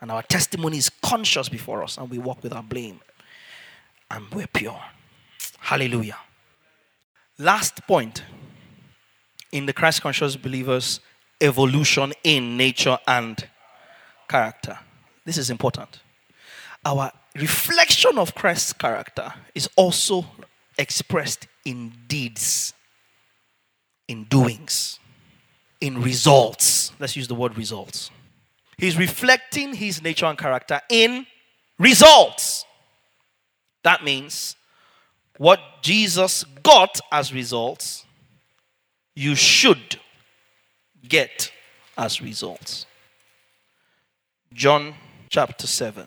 And our testimony is conscious before us, and we walk without blame. And we're pure. Hallelujah. Last point in the Christ conscious believers evolution in nature and character. This is important. Our reflection of Christ's character is also expressed in deeds, in doings, in results. Let's use the word results. He's reflecting his nature and character in results. That means what Jesus got as results, you should get as results. John chapter 7.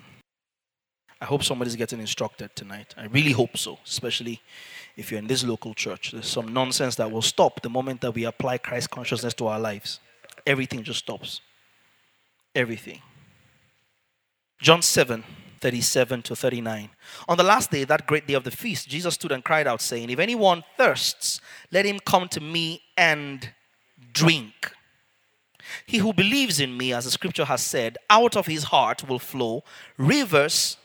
I hope somebody's getting instructed tonight. I really hope so, especially if you're in this local church. There's some nonsense that will stop the moment that we apply Christ consciousness to our lives. Everything just stops. Everything. John 7, 37 to 39. On the last day, that great day of the feast, Jesus stood and cried out, saying, If anyone thirsts, let him come to me and drink. He who believes in me, as the scripture has said, out of his heart will flow rivers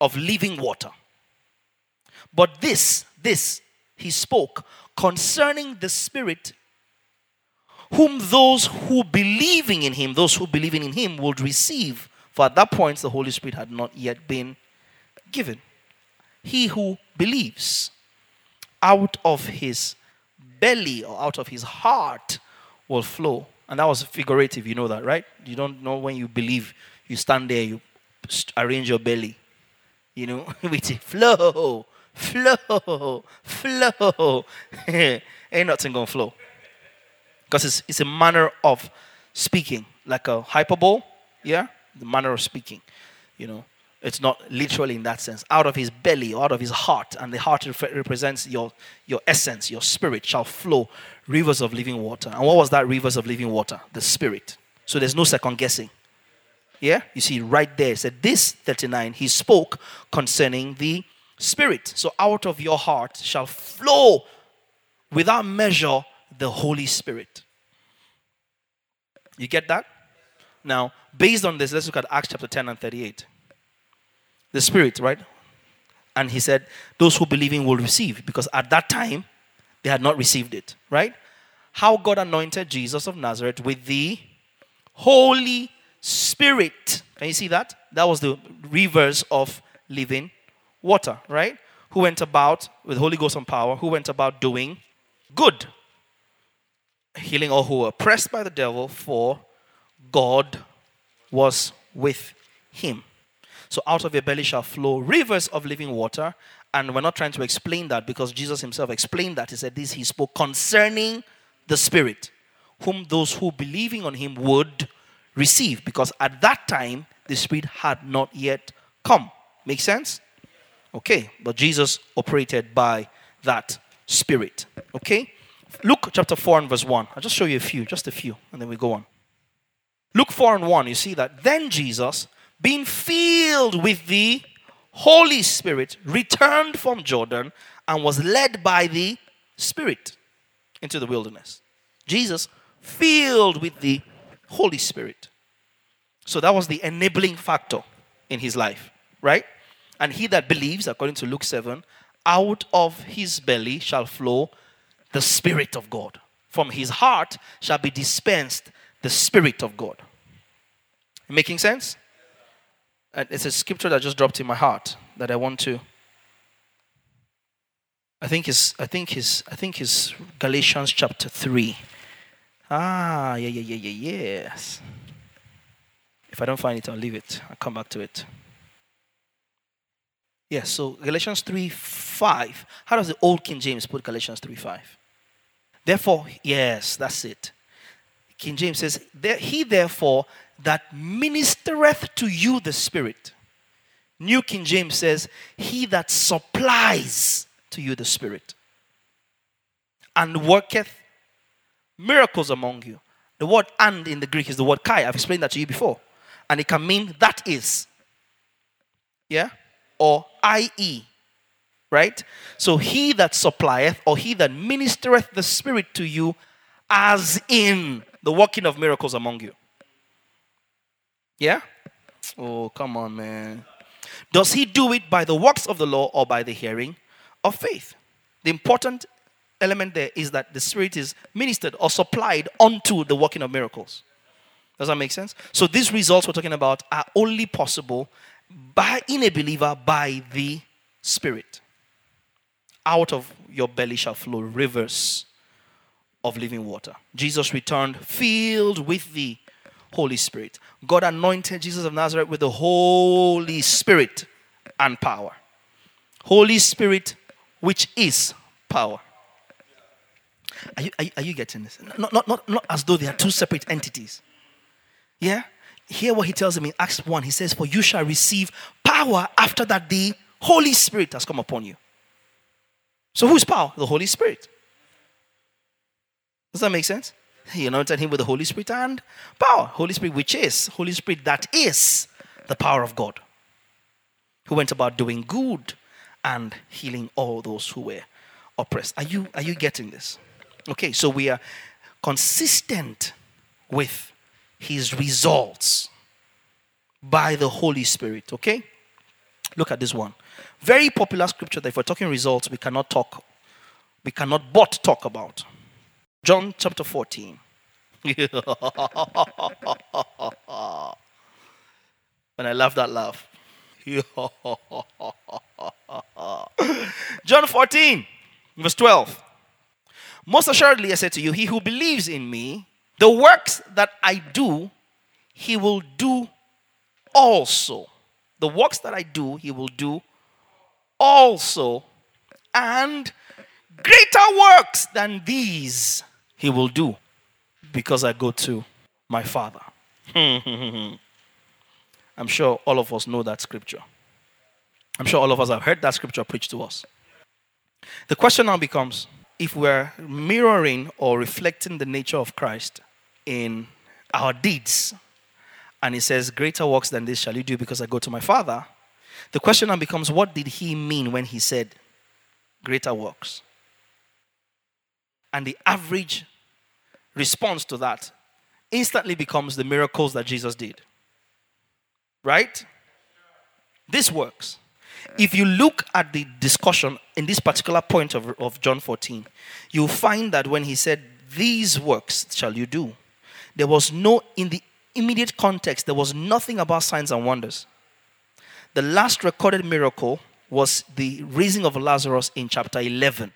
of living water. But this, this, he spoke concerning the Spirit, whom those who believing in him, those who believing in him would receive. For at that point, the Holy Spirit had not yet been given. He who believes out of his belly or out of his heart will flow. And that was figurative, you know that, right? You don't know when you believe, you stand there, you arrange your belly, you know, with it, flow, flow, flow. Ain't nothing gonna flow. Because it's, it's a manner of speaking, like a hyperbole, yeah? The manner of speaking, you know. It's not literally in that sense. Out of his belly, out of his heart, and the heart represents your, your essence, your spirit, shall flow rivers of living water. And what was that rivers of living water? The spirit. So there's no second guessing. Yeah? You see, right there, said this 39, he spoke concerning the spirit. So out of your heart shall flow without measure the Holy Spirit. You get that? Now, based on this, let's look at Acts chapter 10 and 38 the Spirit, right? And he said, Those who believe in will receive, because at that time they had not received it, right? How God anointed Jesus of Nazareth with the Holy Spirit. Can you see that? That was the reverse of living water, right? Who went about with Holy Ghost and power, who went about doing good, healing all who were oppressed by the devil, for God was with him. So out of your belly shall flow rivers of living water. And we're not trying to explain that because Jesus himself explained that. He said this, he spoke concerning the Spirit, whom those who believing on him would receive. Because at that time, the Spirit had not yet come. Make sense? Okay, but Jesus operated by that Spirit. Okay? Luke chapter 4 and verse 1. I'll just show you a few, just a few, and then we go on. Luke 4 and 1, you see that then Jesus, being filled with the Holy Spirit, returned from Jordan and was led by the Spirit into the wilderness. Jesus, filled with the Holy Spirit. So that was the enabling factor in his life, right? And he that believes, according to Luke 7, out of his belly shall flow the Spirit of God. From his heart shall be dispensed the Spirit of God. Making sense? it's a scripture that just dropped in my heart that I want to. I think is I think is I think is Galatians chapter three. Ah, yeah, yeah, yeah, yeah, yes. If I don't find it, I'll leave it. I'll come back to it. Yes, so Galatians 3 5. How does the old King James put Galatians 3 5? Therefore, yes, that's it. King James says, He therefore that ministereth to you the Spirit. New King James says, He that supplies to you the Spirit and worketh miracles among you. The word and in the Greek is the word kai. I've explained that to you before. And it can mean that is. Yeah? Or i.e. Right? So he that supplieth or he that ministereth the Spirit to you, as in the working of miracles among you. Yeah? Oh, come on, man. Does he do it by the works of the law or by the hearing of faith? The important element there is that the Spirit is ministered or supplied unto the working of miracles. Does that make sense? So these results we're talking about are only possible by in a believer by the Spirit. Out of your belly shall flow rivers of living water. Jesus returned filled with the Holy Spirit. God anointed Jesus of Nazareth with the Holy Spirit and power. Holy Spirit, which is power. Are you, are you, are you getting this? Not, not, not, not as though they are two separate entities. Yeah? Hear what he tells him in Acts 1. He says, For you shall receive power after that the Holy Spirit has come upon you. So whose power? The Holy Spirit. Does that make sense? He anointed him with the Holy Spirit and power. Holy Spirit, which is, Holy Spirit, that is the power of God. who went about doing good and healing all those who were oppressed. Are you, are you getting this? Okay, so we are consistent with his results by the Holy Spirit. Okay? Look at this one. Very popular scripture that if we're talking results, we cannot talk, we cannot but talk about. John chapter 14. and I love that laugh. John 14, verse 12. Most assuredly, I say to you, he who believes in me, the works that I do, he will do also. The works that I do, he will do also. And greater works than these he will do because I go to my Father. I'm sure all of us know that scripture. I'm sure all of us have heard that scripture preached to us. The question now becomes if we're mirroring or reflecting the nature of Christ in our deeds, and he says, Greater works than this shall you do because I go to my Father, the question now becomes what did he mean when he said greater works? And the average response to that instantly becomes the miracles that Jesus did. Right? This works. If you look at the discussion in this particular point of, of John 14, you'll find that when he said, These works shall you do, there was no, in the immediate context, there was nothing about signs and wonders. The last recorded miracle was the raising of Lazarus in chapter 11.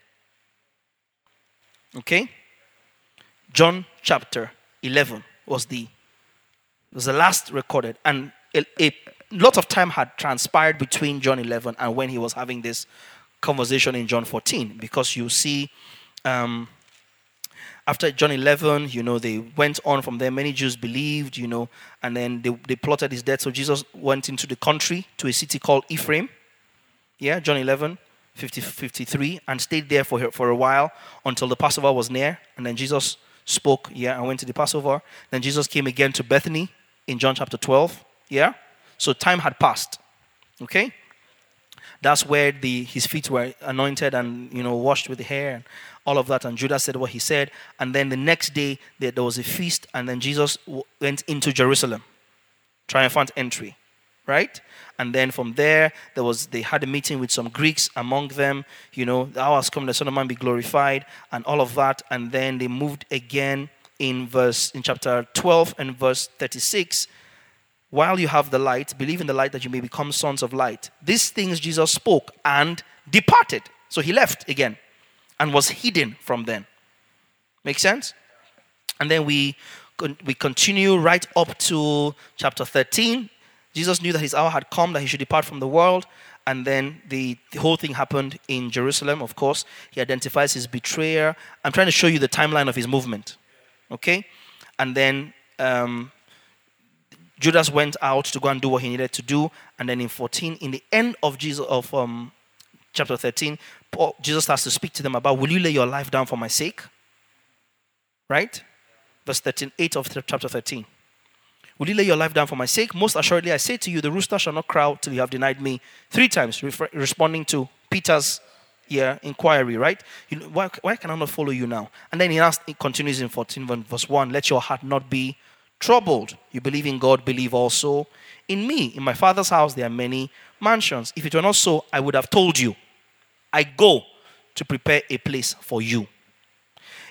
Okay? John chapter 11 was the was the last recorded, and a, a lot of time had transpired between John 11 and when he was having this conversation in John 14, because you see, um, after John 11, you know, they went on from there. Many Jews believed, you know, and then they, they plotted his death. So Jesus went into the country to a city called Ephraim. Yeah, John 11, 50, 53, and stayed there for, for a while until the Passover was near. And then Jesus spoke, yeah, and went to the Passover. Then Jesus came again to Bethany in John chapter 12, yeah. So time had passed, okay. That's where the his feet were anointed and you know washed with the hair all of that. And Judas said what he said. And then the next day there, was a feast, and then Jesus went into Jerusalem, triumphant entry, right? And then from there, there was they had a meeting with some Greeks among them. You know, the hour has come, the Son of Man be glorified, and all of that. And then they moved again in verse in chapter 12 and verse 36. While you have the light, believe in the light that you may become sons of light. These things Jesus spoke and departed. So he left again and was hidden from them. Make sense? And then we we continue right up to chapter 13 Jesus knew that his hour had come, that he should depart from the world. And then the, the whole thing happened in Jerusalem, of course. He identifies his betrayer. I'm trying to show you the timeline of his movement. Okay? And then um, Judas went out to go and do what he needed to do. And then in 14, in the end of Jesus of um, chapter 13, Paul, Jesus starts to speak to them about, Will you lay your life down for my sake? Right? Verse 13, 8 of chapter 13. Will you lay your life down for my sake? Most assuredly, I say to you, the rooster shall not crow till you have denied me three times, responding to Peter's yeah, inquiry, right? You why, why can I not follow you now? And then he, asks, continues in 14 verse 1 Let your heart not be troubled. You believe in God, believe also in me. In my father's house, there are many mansions. If it were not so, I would have told you. I go to prepare a place for you.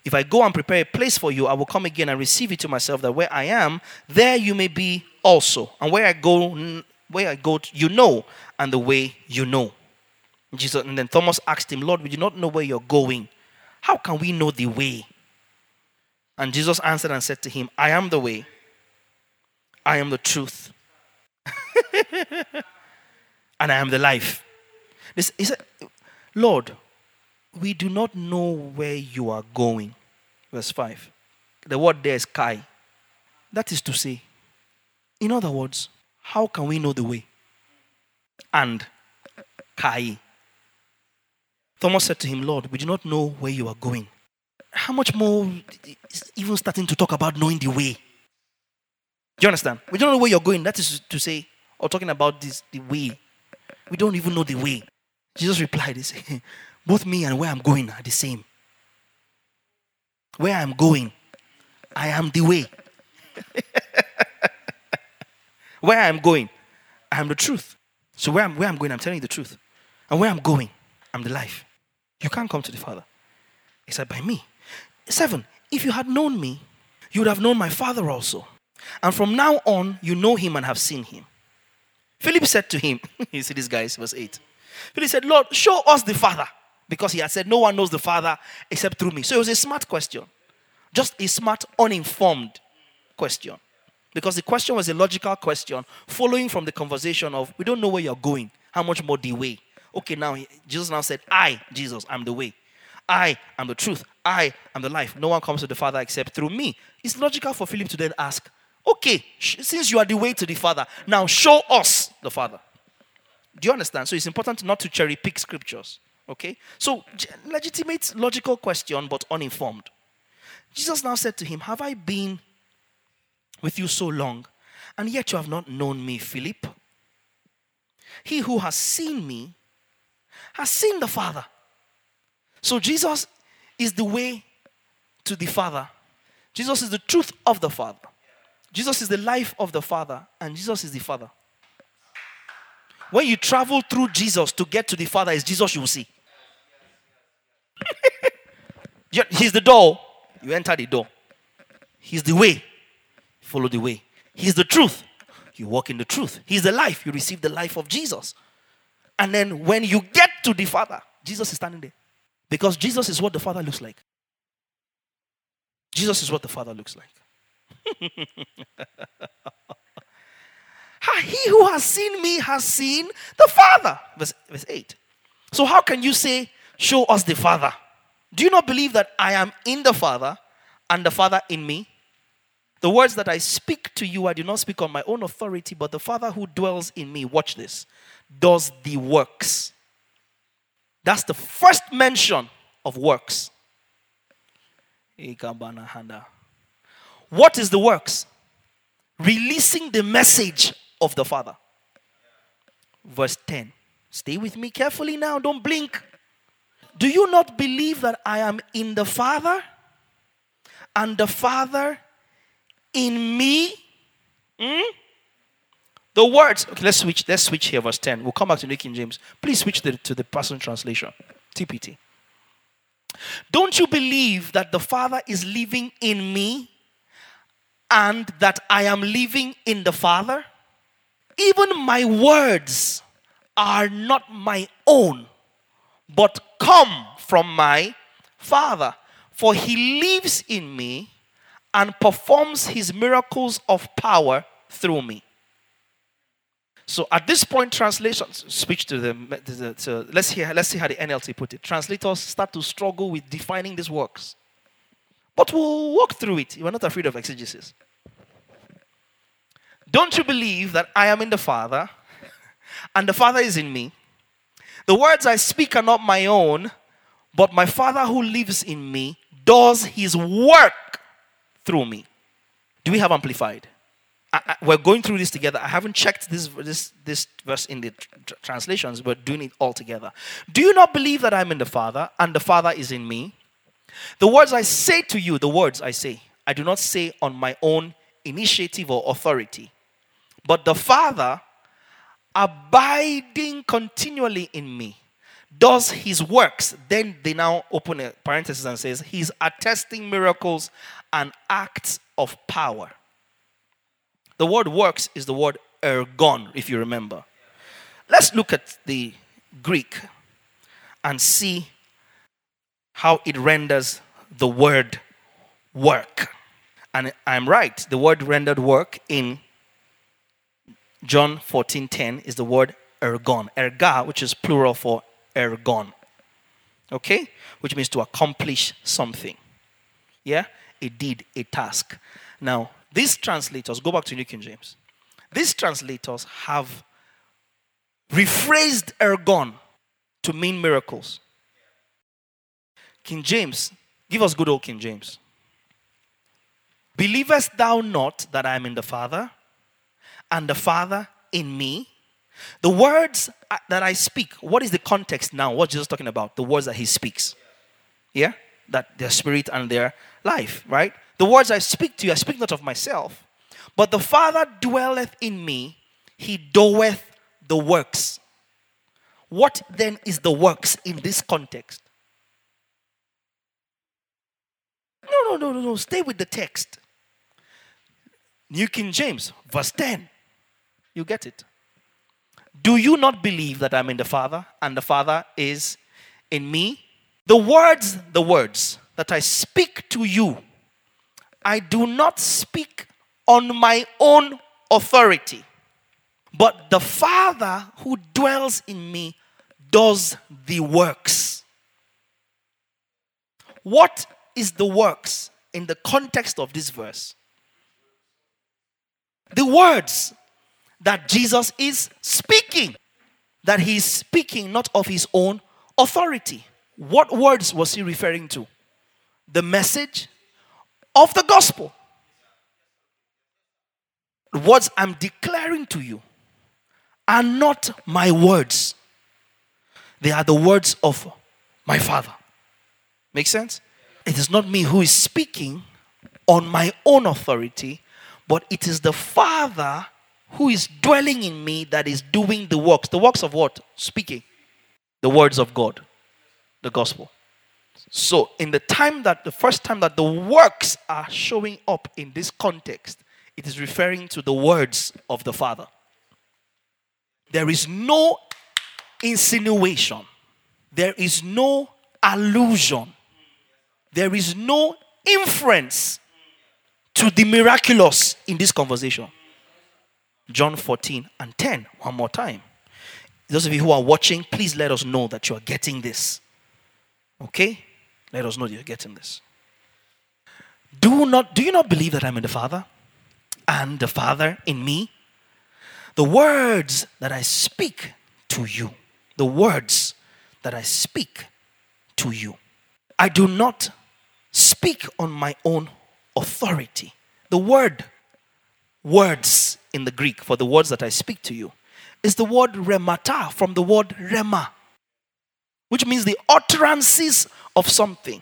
If I go and prepare a place for you, I will come again and receive you to myself, that where I am, there you may be also. And where I go, where I go, you know, and the way you know. Jesus, and then Thomas asked him, Lord, we do not know where you're going. How can we know the way? And Jesus answered and said to him, I am the way, I am the truth, and I am the life. This is Lord, we do not know where you are going. Verse 5. The word there is Kai. That is to say, in other words, how can we know the way? And Kai. Thomas said to him, Lord, we do not know where you are going. How much more even starting to talk about knowing the way? Do you understand? We don't know where you're going. That is to say, or talking about this the way. We don't even know the way. Jesus replied, Both me and where I'm going are the same. Where I'm going, I am the way. where I'm going, I am the truth. So where I'm, where I'm going, I'm telling you the truth. And where I'm going, I'm the life. You can't come to the Father except by me. Seven, if you had known me, you would have known my Father also. And from now on, you know him and have seen him. Philip said to him, You see this guys, verse 8. Philip said, Lord, show us the Father. Because he had said, No one knows the Father except through me. So it was a smart question. Just a smart, uninformed question. Because the question was a logical question following from the conversation of, We don't know where you're going. How much more the way? Okay, now Jesus now said, I, Jesus, I'm the way. I am the truth. I am the life. No one comes to the Father except through me. It's logical for Philip to then ask, Okay, since you are the way to the Father, now show us the Father. Do you understand? So it's important not to cherry pick scriptures. Okay? So, legitimate, logical question, but uninformed. Jesus now said to him, Have I been with you so long, and yet you have not known me, Philip? He who has seen me has seen the Father. So, Jesus is the way to the Father. Jesus is the truth of the Father. Jesus is the life of the Father, and Jesus is the Father. When you travel through Jesus to get to the Father, is Jesus you will see. He's the door. You enter the door. He's the way. Follow the way. He's the truth. You walk in the truth. He's the life. You receive the life of Jesus. And then when you get to the Father, Jesus is standing there. Because Jesus is what the Father looks like. Jesus is what the Father looks like. he who has seen me has seen the Father. Verse, verse 8. So, how can you say, Show us the Father? Do you not believe that I am in the Father and the Father in me? The words that I speak to you, I do not speak on my own authority, but the Father who dwells in me, watch this, does the works. That's the first mention of works. What is the works? Releasing the message of the Father. Verse 10. Stay with me carefully now, don't blink. Do you not believe that I am in the Father and the Father in me? Hmm? The words, okay, let's switch, let's switch here, verse 10. We'll come back to New King James. Please switch the, to the Passion Translation, TPT. Don't you believe that the Father is living in me and that I am living in the Father? Even my words are not my own, but come from my Father. For he lives in me and performs his miracles of power through me. So at this point, translation switch to the, to, let's hear let's see how the NLT put it. Translators start to struggle with defining these works, but we'll walk through it. We're not afraid of exegesis. Don't you believe that I am in the Father, and the Father is in me? The words I speak are not my own, but my Father who lives in me does his work through me. Do we have amplified? I, I, we're going through this together. I haven't checked this, this, this verse in the tr- translations, but doing it all together. Do you not believe that I'm in the Father and the Father is in me? The words I say to you, the words I say, I do not say on my own initiative or authority, but the Father abiding continually in me does his works, then they now open a parenthesis and says, He's attesting miracles and acts of power. The word works is the word ergon, if you remember. Let's look at the Greek and see how it renders the word work. And I'm right, the word rendered work in John 14:10 is the word ergon. Erga, which is plural for ergon. Okay? Which means to accomplish something. Yeah? A deed, a task. Now, these translators, go back to New King James. These translators have rephrased ergon to mean miracles. King James, give us good old King James. Believest thou not that I am in the Father, and the Father in me? The words uh, that I speak, what is the context now? What Jesus talking about? The words that he speaks. Yeah? That their spirit and their life, right? The words I speak to you, I speak not of myself, but the Father dwelleth in me, he doeth the works. What then is the works in this context? No, no, no, no, no. Stay with the text. New King James, verse 10. You get it. Do you not believe that I'm in the Father and the Father is in me? The words, the words that I speak to you, I do not speak on my own authority, but the Father who dwells in me does the works. What is the works in the context of this verse? The words that Jesus is speaking, that he is speaking not of his own authority. What words was he referring to? The message of the gospel. The words I'm declaring to you are not my words, they are the words of my Father. Make sense? It is not me who is speaking on my own authority, but it is the Father who is dwelling in me that is doing the works. The works of what? Speaking. The words of God, the gospel. So, in the time that the first time that the works are showing up in this context, it is referring to the words of the Father. There is no insinuation, there is no allusion, there is no inference to the miraculous in this conversation. John 14 and 10, one more time. Those of you who are watching, please let us know that you are getting this. Okay? Let us know that you're getting this. Do not do you not believe that I'm in the Father and the Father in me? The words that I speak to you, the words that I speak to you, I do not speak on my own authority. The word, words in the Greek for the words that I speak to you, is the word remata from the word rema, which means the utterances of something.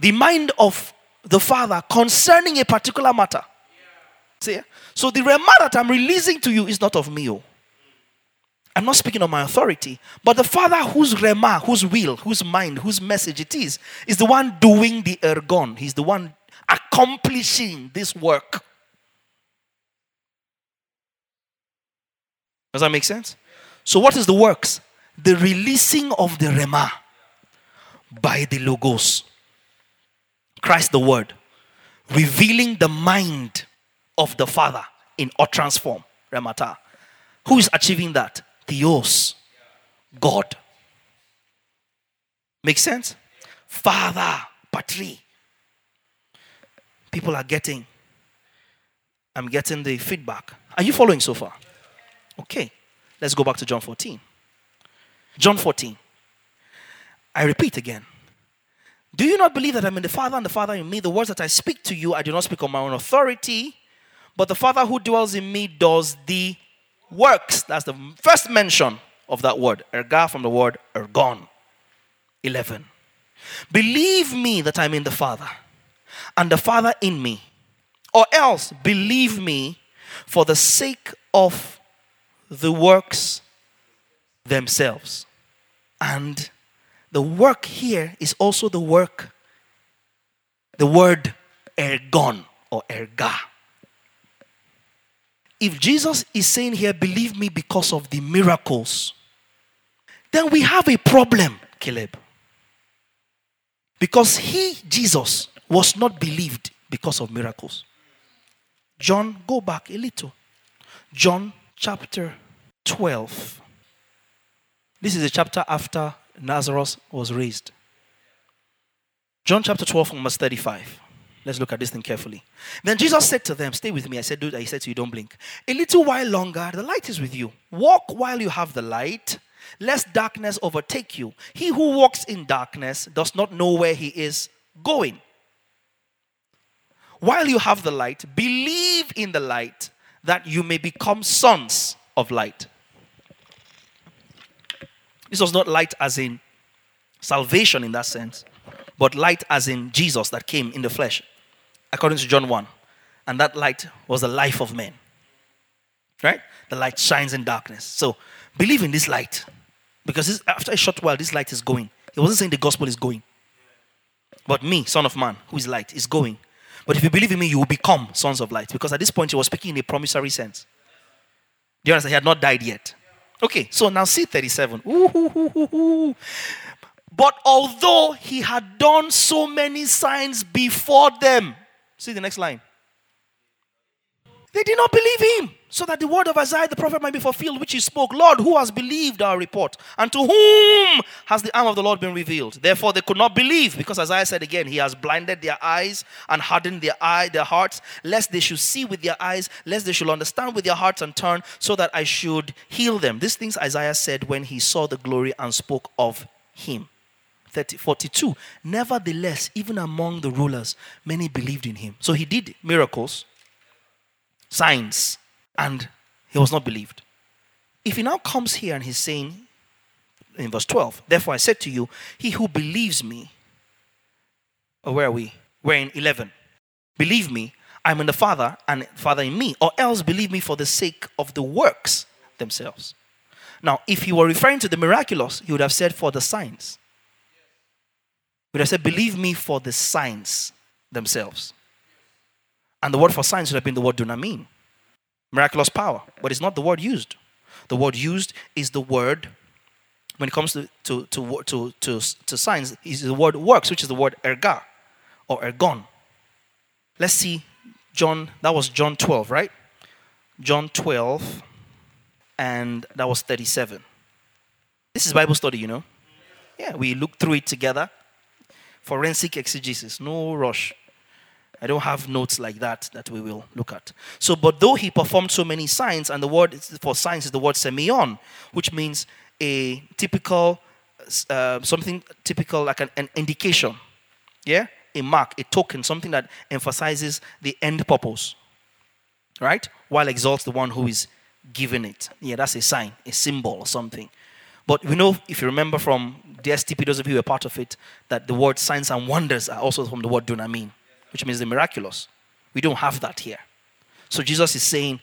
The mind of the Father concerning a particular matter. See? So the rema that I'm releasing to you is not of me. Oh. I'm not speaking of my authority, but the Father whose rema, whose will, whose mind, whose message it is, is the one doing the ergon. He's the one accomplishing this work. Does that make sense? So, what is the works? The releasing of the rema by the logos. Christ the Word, revealing the mind of the Father in utterance form. Remata. Who is achieving that? Theos. God. Make sense? Father, Patri. People are getting, I'm getting the feedback. Are you following so far? Okay. Let's go back to John 14. John 14. I repeat again. Do you not believe that I'm in the Father and the Father in me? The words that I speak to you, I do not speak on my own authority, but the Father who dwells in me does the works. That's the first mention of that word. Erga from the word ergon. 11. Believe me that I'm in the Father and the Father in me. Or else believe me for the sake of the works themselves. And the work here is also the work, the word ergon or erga. If Jesus is saying here, believe me because of the miracles, then we have a problem, Caleb. Because he, Jesus, was not believed because of miracles. John, go back a little. John chapter 12. This is a chapter after Lazarus was raised. John chapter 12, from verse 35. Let's look at this thing carefully. Then Jesus said to them, Stay with me. I said, Dude, he said to you, Don't blink. A little while longer, the light is with you. Walk while you have the light, lest darkness overtake you. He who walks in darkness does not know where he is going. While you have the light, believe in the light that you may become sons of light. This was not light as in salvation in that sense, but light as in Jesus that came in the flesh, according to John 1. And that light was the life of men. Right? The light shines in darkness. So believe in this light. Because this, after a short while, this light is going. He wasn't saying the gospel is going. But me, son of man, who is light, is going. But if you believe in me, you will become sons of light. Because at this point, he was speaking in a promissory sense. Do you understand? He had not died yet. Okay, so now see 37. Ooh, but although he had done so many signs before them, see the next line. They did not believe him, so that the word of Isaiah the prophet might be fulfilled, which he spoke. Lord, who has believed our report? And to whom has the arm of the Lord been revealed? Therefore, they could not believe, because Isaiah said again, He has blinded their eyes and hardened their eye, their hearts, lest they should see with their eyes, lest they should understand with their hearts and turn, so that I should heal them. These things Isaiah said when he saw the glory and spoke of him. 30, 42. Nevertheless, even among the rulers, many believed in him. So he did miracles signs, and he was not believed. If he now comes here and he's saying in verse 12, therefore I said to you, he who believes me, or where are we? We're in 11. Believe me, I'm in the Father, and Father in me, or else believe me for the sake of the works themselves. Now, if he were referring to the miraculous, he would have said for the signs. He would have said, believe me for the signs themselves. And the word for signs should have been the word dunamin, miraculous power. But it's not the word used. The word used is the word, when it comes to, to, to, to, to, to signs, is the word works, which is the word erga or ergon. Let's see, John, that was John 12, right? John 12, and that was 37. This is Bible study, you know? Yeah, we look through it together. Forensic exegesis, no rush. I don't have notes like that that we will look at. So, but though he performed so many signs, and the word for signs is the word semeion, which means a typical, uh, something typical like an, an indication, yeah, a mark, a token, something that emphasizes the end purpose, right? While exalts the one who is giving it. Yeah, that's a sign, a symbol or something. But we know, if you remember from the STP, those of you who are part of it, that the word signs and wonders are also from the word dunamin which means the miraculous. We don't have that here. So Jesus is saying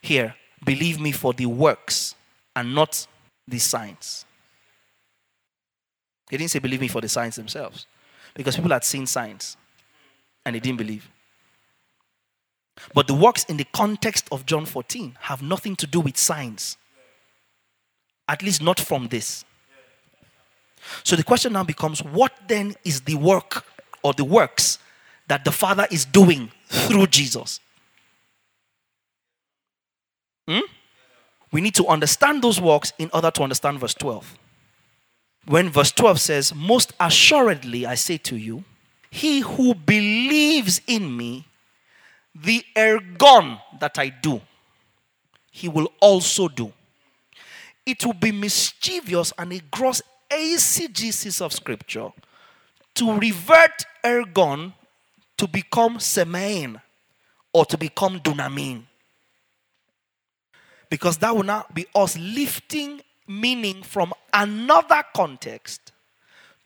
here, believe me for the works and not the signs. He didn't say believe me for the signs themselves because people had seen signs and they didn't believe. But the works in the context of John 14 have nothing to do with signs. At least not from this. So the question now becomes what then is the work or the works that the Father is doing through Jesus. Hmm? We need to understand those works in order to understand verse 12. When verse 12 says, Most assuredly I say to you, he who believes in me, the ergon that I do, he will also do. It will be mischievous and a gross eisegesis of scripture to revert ergon to become semeion or to become dunamin. Because that will not be us lifting meaning from another context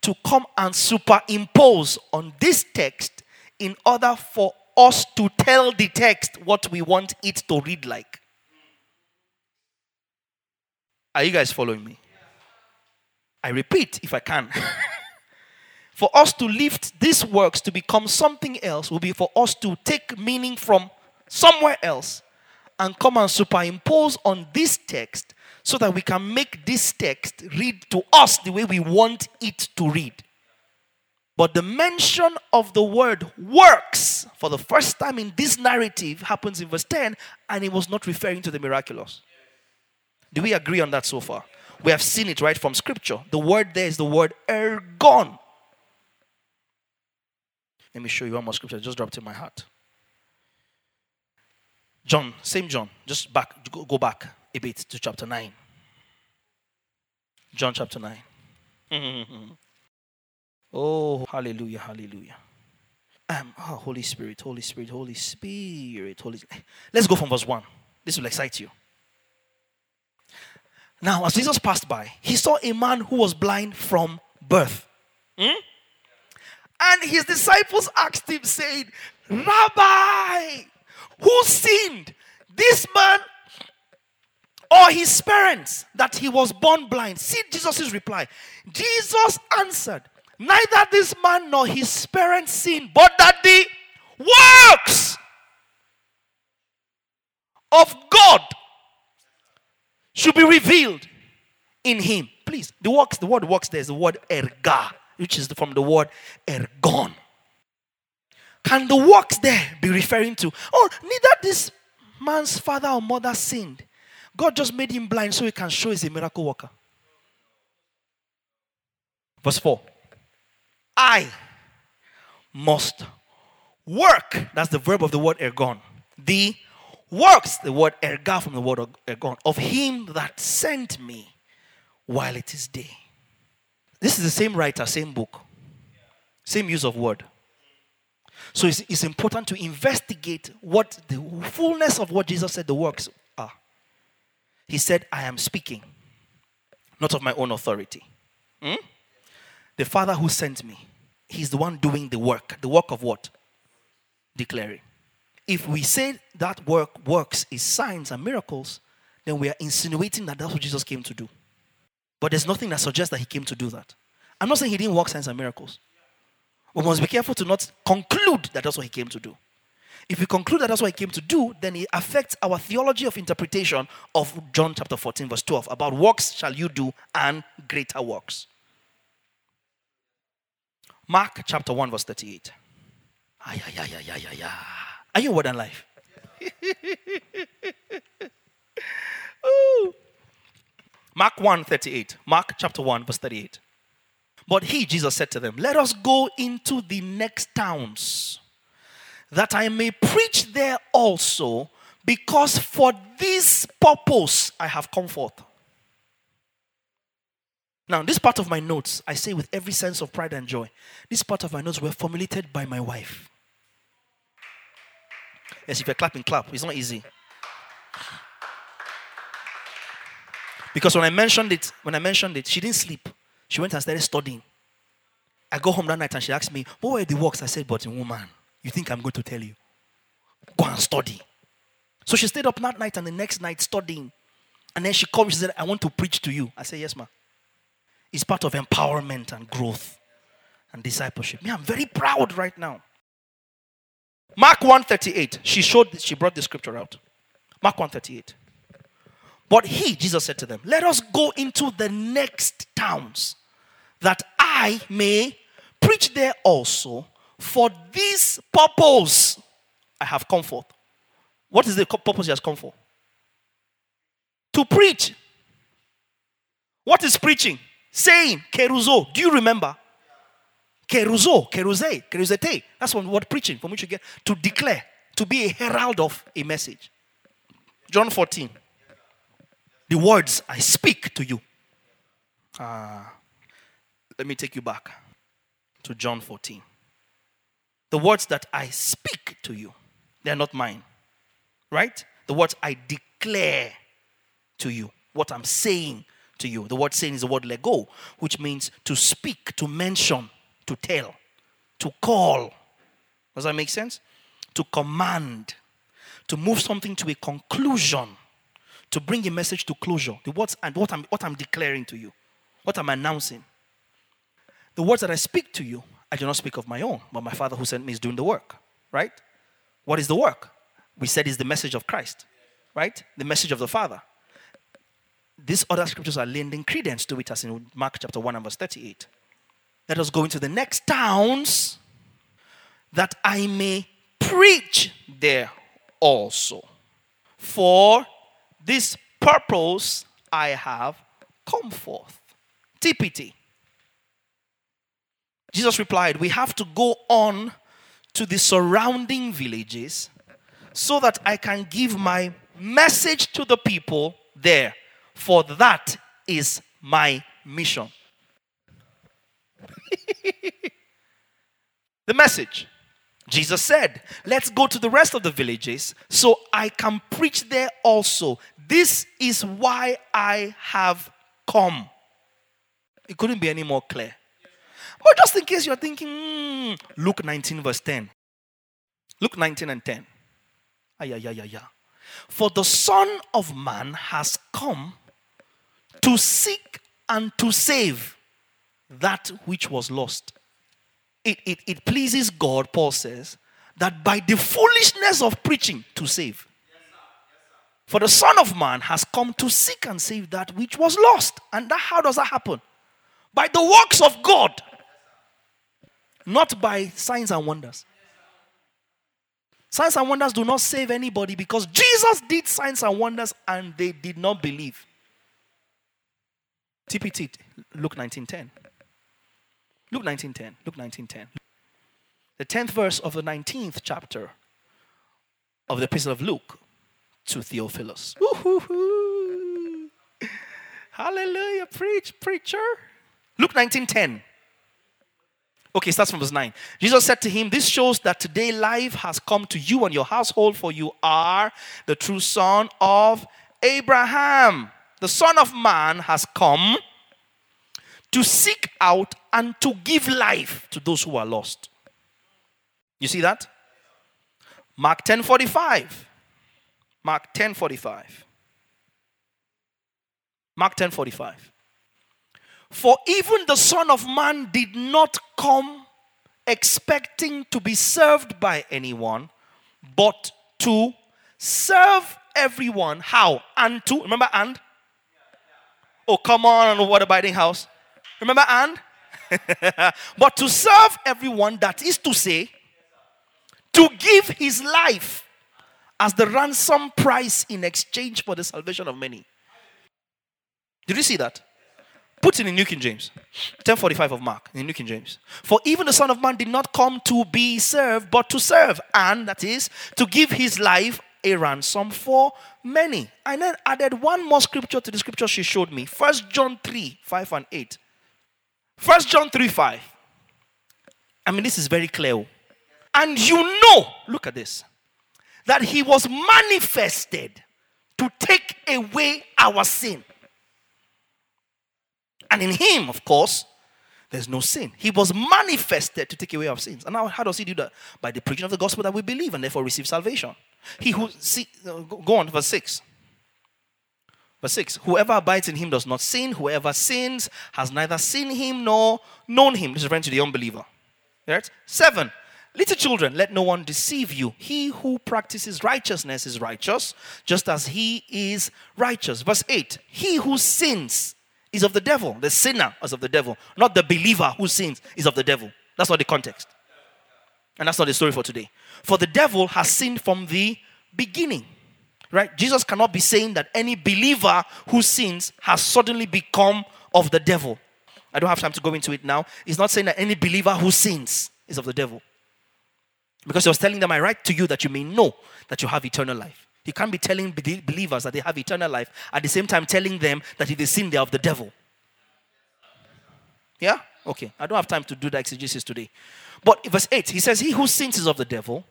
to come and superimpose on this text in order for us to tell the text what we want it to read like. Are you guys following me? I repeat, if I can. For us to lift these works to become something else will be for us to take meaning from somewhere else and come and superimpose on this text so that we can make this text read to us the way we want it to read. But the mention of the word works for the first time in this narrative happens in verse 10, and it was not referring to the miraculous. Do we agree on that so far? We have seen it right from scripture. The word there is the word ergon. Let me show you one more scripture. just dropped in my heart. John, same John. Just back, go back a bit to chapter 9. John chapter 9. oh, hallelujah, hallelujah. Um, oh, Holy Spirit, Holy Spirit, Holy Spirit, Holy Let's go from verse 1. This will excite you. Now, as Jesus passed by, he saw a man who was blind from birth. Hmm? And his disciples asked him, saying, Rabbi, who sinned? This man or his parents that he was born blind? See Jesus' reply. Jesus answered, Neither this man nor his parents sinned, but that the works of God should be revealed in him. Please, the works, the word works there is the word erga, which is from the word ergon. Can the works there be referring to, oh, neither this man's father or mother sinned. God just made him blind so he can show he's a miracle worker. Verse 4 I must work. That's the verb of the word ergon. The works, the word erga from the word ergon, of him that sent me while it is day. This is the same writer, same book, same use of word. So it's, it's important to investigate what the fullness of what Jesus said the works are. He said, I am speaking, not of my own authority. Hmm? The Father who sent me, He's the one doing the work. The work of what? Declaring. If we say that work works is signs and miracles, then we are insinuating that that's what Jesus came to do. But there's nothing that suggests that he came to do that. I'm not saying he didn't work signs and miracles. We must be careful to not conclude that that's what he came to do. If we conclude that that's what he came to do, then it affects our theology of interpretation of John chapter 14, verse 12 about works shall you do and greater works. Mark chapter 1, verse 38. Ay, ay, ay, ay, ay, ay, Are you word and life? Mark 1 38. Mark chapter 1, verse 38. But he, Jesus, said to them, Let us go into the next towns, that I may preach there also, because for this purpose I have come forth. Now, this part of my notes, I say with every sense of pride and joy, this part of my notes were formulated by my wife. Yes, if you're clapping, clap. It's not easy. Because when I mentioned it, when I mentioned it, she didn't sleep. She went and started studying. I go home that night and she asked me, What were the works? I said, But woman, you think I'm going to tell you? Go and study. So she stayed up that night and the next night studying. And then she comes, she said, I want to preach to you. I said, Yes, ma. It's part of empowerment and growth and discipleship. Me, I'm very proud right now. Mark 138. She showed she brought the scripture out. Mark 138. But he, Jesus said to them, Let us go into the next towns, that I may preach there also. For this purpose I have come forth. What is the purpose he has come for? To preach. What is preaching? Saying, keruzo. Do you remember? Keruzo, keruze, keruzete. That's one word preaching from which you get to declare, to be a herald of a message. John 14 the words I speak to you. Uh, let me take you back to John 14. The words that I speak to you, they're not mine. Right? The words I declare to you, what I'm saying to you. The word saying is the word lego, which means to speak, to mention, to tell, to call. Does that make sense? To command, to move something to a conclusion to bring a message to closure. The words and what I'm, what I'm declaring to you, what I'm announcing. The words that I speak to you, I do not speak of my own, but my Father who sent me is doing the work, right? What is the work? We said is the message of Christ, right? The message of the Father. These other scriptures are lending credence to it, as in Mark chapter 1 and verse 38. Let us go into the next towns that I may preach there also. For this purpose I have come forth. TPT. Jesus replied, We have to go on to the surrounding villages so that I can give my message to the people there, for that is my mission. the message. Jesus said, Let's go to the rest of the villages so I can preach there also. This is why I have come. It couldn't be any more clear. But just in case you're thinking, mm, Luke 19, verse 10. Luke 19 and 10. Ay, ay, ay, ay, ay. For the Son of Man has come to seek and to save that which was lost. It, it, it pleases God, Paul says, that by the foolishness of preaching to save. For the Son of Man has come to seek and save that which was lost. And that, how does that happen? By the works of God, not by signs and wonders. Signs and wonders do not save anybody because Jesus did signs and wonders and they did not believe. TPT, Luke 19:10. Luke 19:10. Luke 19:10. The 10th verse of the 19th chapter of the epistle of Luke to Theophilus. Hallelujah, preach, preacher. Luke 19:10. Okay, starts from verse 9. Jesus said to him, This shows that today life has come to you and your household, for you are the true son of Abraham. The Son of Man has come to seek out and to give life to those who are lost. You see that? Mark 10:45. Mark 10:45. Mark 10:45. For even the Son of Man did not come expecting to be served by anyone, but to serve everyone. How? And to, remember, and? Oh, come on, what abiding house? Remember, and? but to serve everyone, that is to say, to give his life as the ransom price in exchange for the salvation of many. Did you see that? Put in the New King James. 1045 of Mark, in the New King James. For even the Son of Man did not come to be served, but to serve, and that is, to give his life a ransom for many. I then added one more scripture to the scripture she showed me. First John 3, 5 and 8. First John 3, 5. I mean, this is very clear. And you know, look at this, that he was manifested to take away our sin. And in him, of course, there's no sin. He was manifested to take away our sins. And now, how does he do that? By the preaching of the gospel that we believe and therefore receive salvation. He who, see, uh, go on, verse 6. Verse 6 Whoever abides in him does not sin. Whoever sins has neither seen him nor known him. This is referring to the unbeliever. Right? 7 Little children, let no one deceive you. He who practices righteousness is righteous, just as he is righteous. Verse 8 He who sins is of the devil. The sinner is of the devil. Not the believer who sins is of the devil. That's not the context. And that's not the story for today. For the devil has sinned from the beginning. Right? Jesus cannot be saying that any believer who sins has suddenly become of the devil. I don't have time to go into it now. He's not saying that any believer who sins is of the devil. Because he was telling them, I write to you that you may know that you have eternal life. You can't be telling believers that they have eternal life at the same time telling them that if they sin, they are of the devil. Yeah? Okay. I don't have time to do the exegesis today. But verse 8, he says, He who sins is of the devil,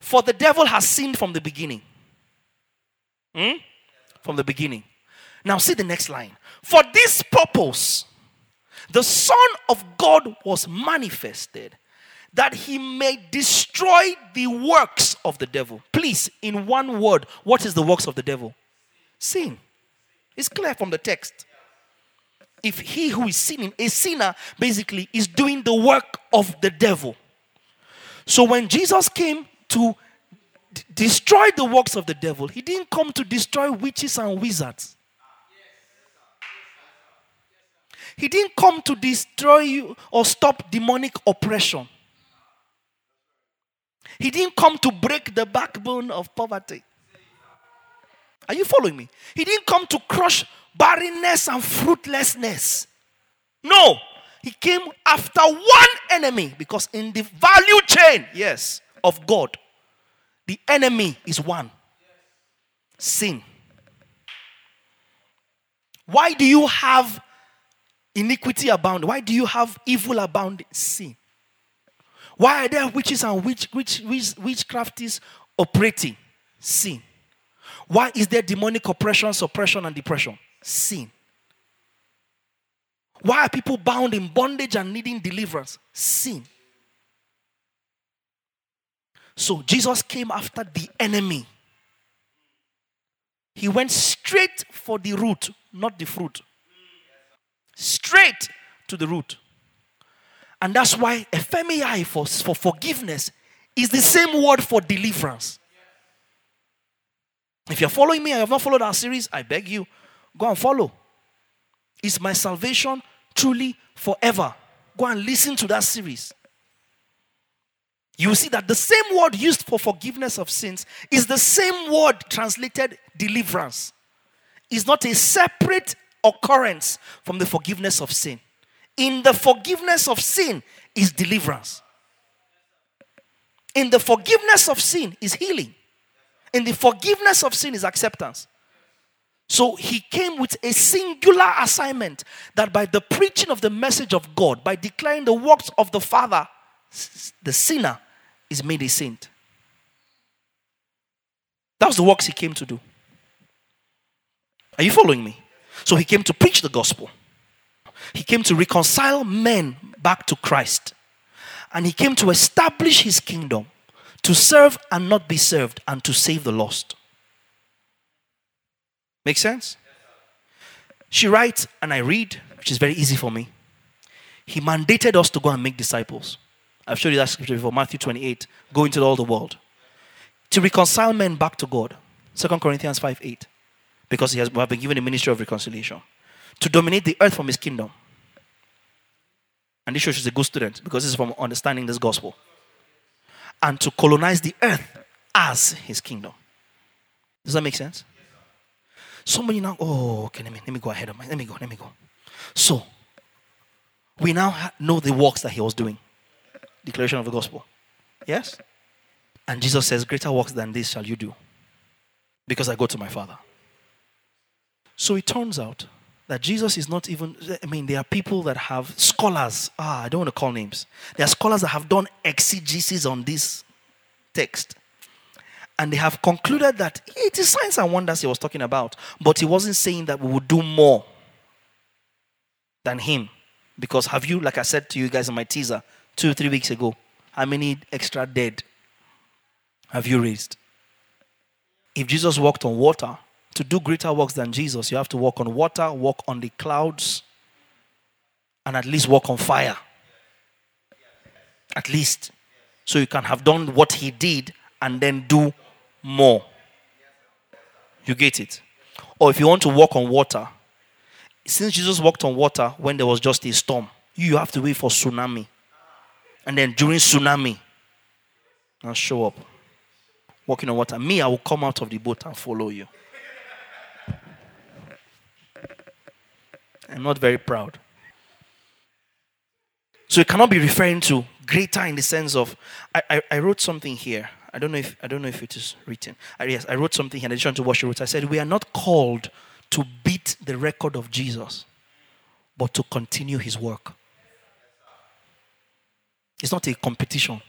for the devil has sinned from the beginning. Hmm? From the beginning. Now, see the next line. For this purpose, the Son of God was manifested that he may destroy the works of the devil. Please, in one word, what is the works of the devil? Sin. It's clear from the text. If he who is sinning, a sinner, basically is doing the work of the devil. So when Jesus came to destroy the works of the devil, he didn't come to destroy witches and wizards. He didn't come to destroy you or stop demonic oppression. He didn't come to break the backbone of poverty. Are you following me? He didn't come to crush barrenness and fruitlessness. No, he came after one enemy because in the value chain, yes, of God, the enemy is one sin. Why do you have iniquity abound? Why do you have evil abound? Sin. Why are there witches and witch, witch, witch, witchcrafties operating? Sin. Why is there demonic oppression, suppression, and depression? Sin. Why are people bound in bondage and needing deliverance? Sin. So Jesus came after the enemy. He went straight for the root, not the fruit. Straight to the root. And that's why ephemia for, for forgiveness is the same word for deliverance. If you're following me and you have not followed our series, I beg you, go and follow. Is my salvation truly forever? Go and listen to that series. You see that the same word used for forgiveness of sins is the same word translated deliverance. Is not a separate occurrence from the forgiveness of sin. In the forgiveness of sin is deliverance. In the forgiveness of sin is healing. In the forgiveness of sin is acceptance. So he came with a singular assignment that by the preaching of the message of God, by declaring the works of the Father, the sinner is made a saint. That was the works he came to do. Are you following me? So he came to preach the gospel. He came to reconcile men back to Christ. And he came to establish his kingdom to serve and not be served, and to save the lost. Make sense? She writes, and I read, which is very easy for me. He mandated us to go and make disciples. I've showed you that scripture before, Matthew 28. Go into all the world. To reconcile men back to God. 2 Corinthians 5 8. Because he has, we have been given a ministry of reconciliation. To dominate the earth from his kingdom. And this shows she's a good student because this is from understanding this gospel and to colonize the earth as his kingdom. Does that make sense? Somebody now, oh, okay, let me, let me go ahead of my, let me go, let me go. So, we now know the works that he was doing. Declaration of the gospel. Yes? And Jesus says, Greater works than this shall you do, because I go to my Father. So it turns out that Jesus is not even, I mean, there are people that have scholars. Ah, I don't want to call names. There are scholars that have done exegesis on this text. And they have concluded that it is signs and wonders he was talking about. But he wasn't saying that we would do more than him. Because have you, like I said to you guys in my teaser two three weeks ago, how many extra dead have you raised? If Jesus walked on water, to do greater works than Jesus, you have to walk on water, walk on the clouds, and at least walk on fire. At least. So you can have done what he did and then do more. You get it? Or if you want to walk on water, since Jesus walked on water when there was just a storm, you have to wait for tsunami. And then during tsunami, I'll show up. Walking on water. Me, I will come out of the boat and follow you. I'm not very proud. So it cannot be referring to greater in the sense of I, I, I, wrote something here. I don't know if I don't know if it is written. I, yes, I wrote something in addition to what she wrote. I said we are not called to beat the record of Jesus, but to continue his work. It's not a competition.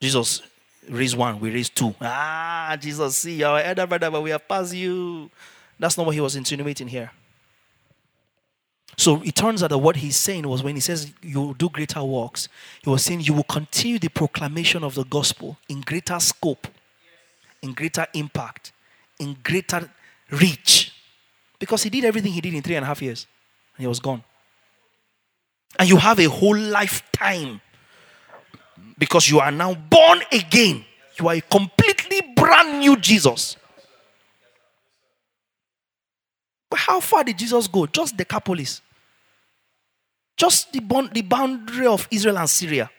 Jesus raised one, we raised two. Ah, Jesus, see, our elder brother, but we have passed you. That's not what he was insinuating here. So it turns out that what he's saying was when he says you will do greater works, he was saying you will continue the proclamation of the gospel in greater scope, in greater impact, in greater reach. Because he did everything he did in three and a half years and he was gone. And you have a whole lifetime because you are now born again. You are a completely brand new Jesus. But how far did Jesus go? Just Decapolis. Just the, bond, the boundary of Israel and Syria.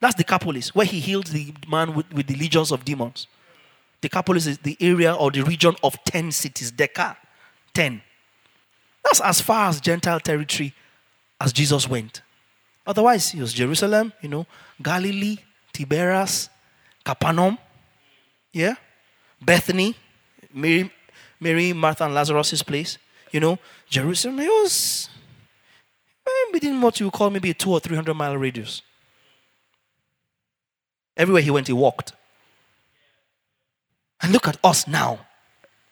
That's the Decapolis, where he healed the man with, with the legions of demons. Decapolis is the area or the region of 10 cities. Deca, 10. That's as far as Gentile territory as Jesus went. Otherwise, it was Jerusalem, you know, Galilee, Tiberias, Capernaum, yeah, Bethany, Mary, Mary, Martha, and Lazarus' place, you know, Jerusalem. It was eh, within what you call maybe a two or three hundred mile radius. Everywhere he went, he walked. And look at us now,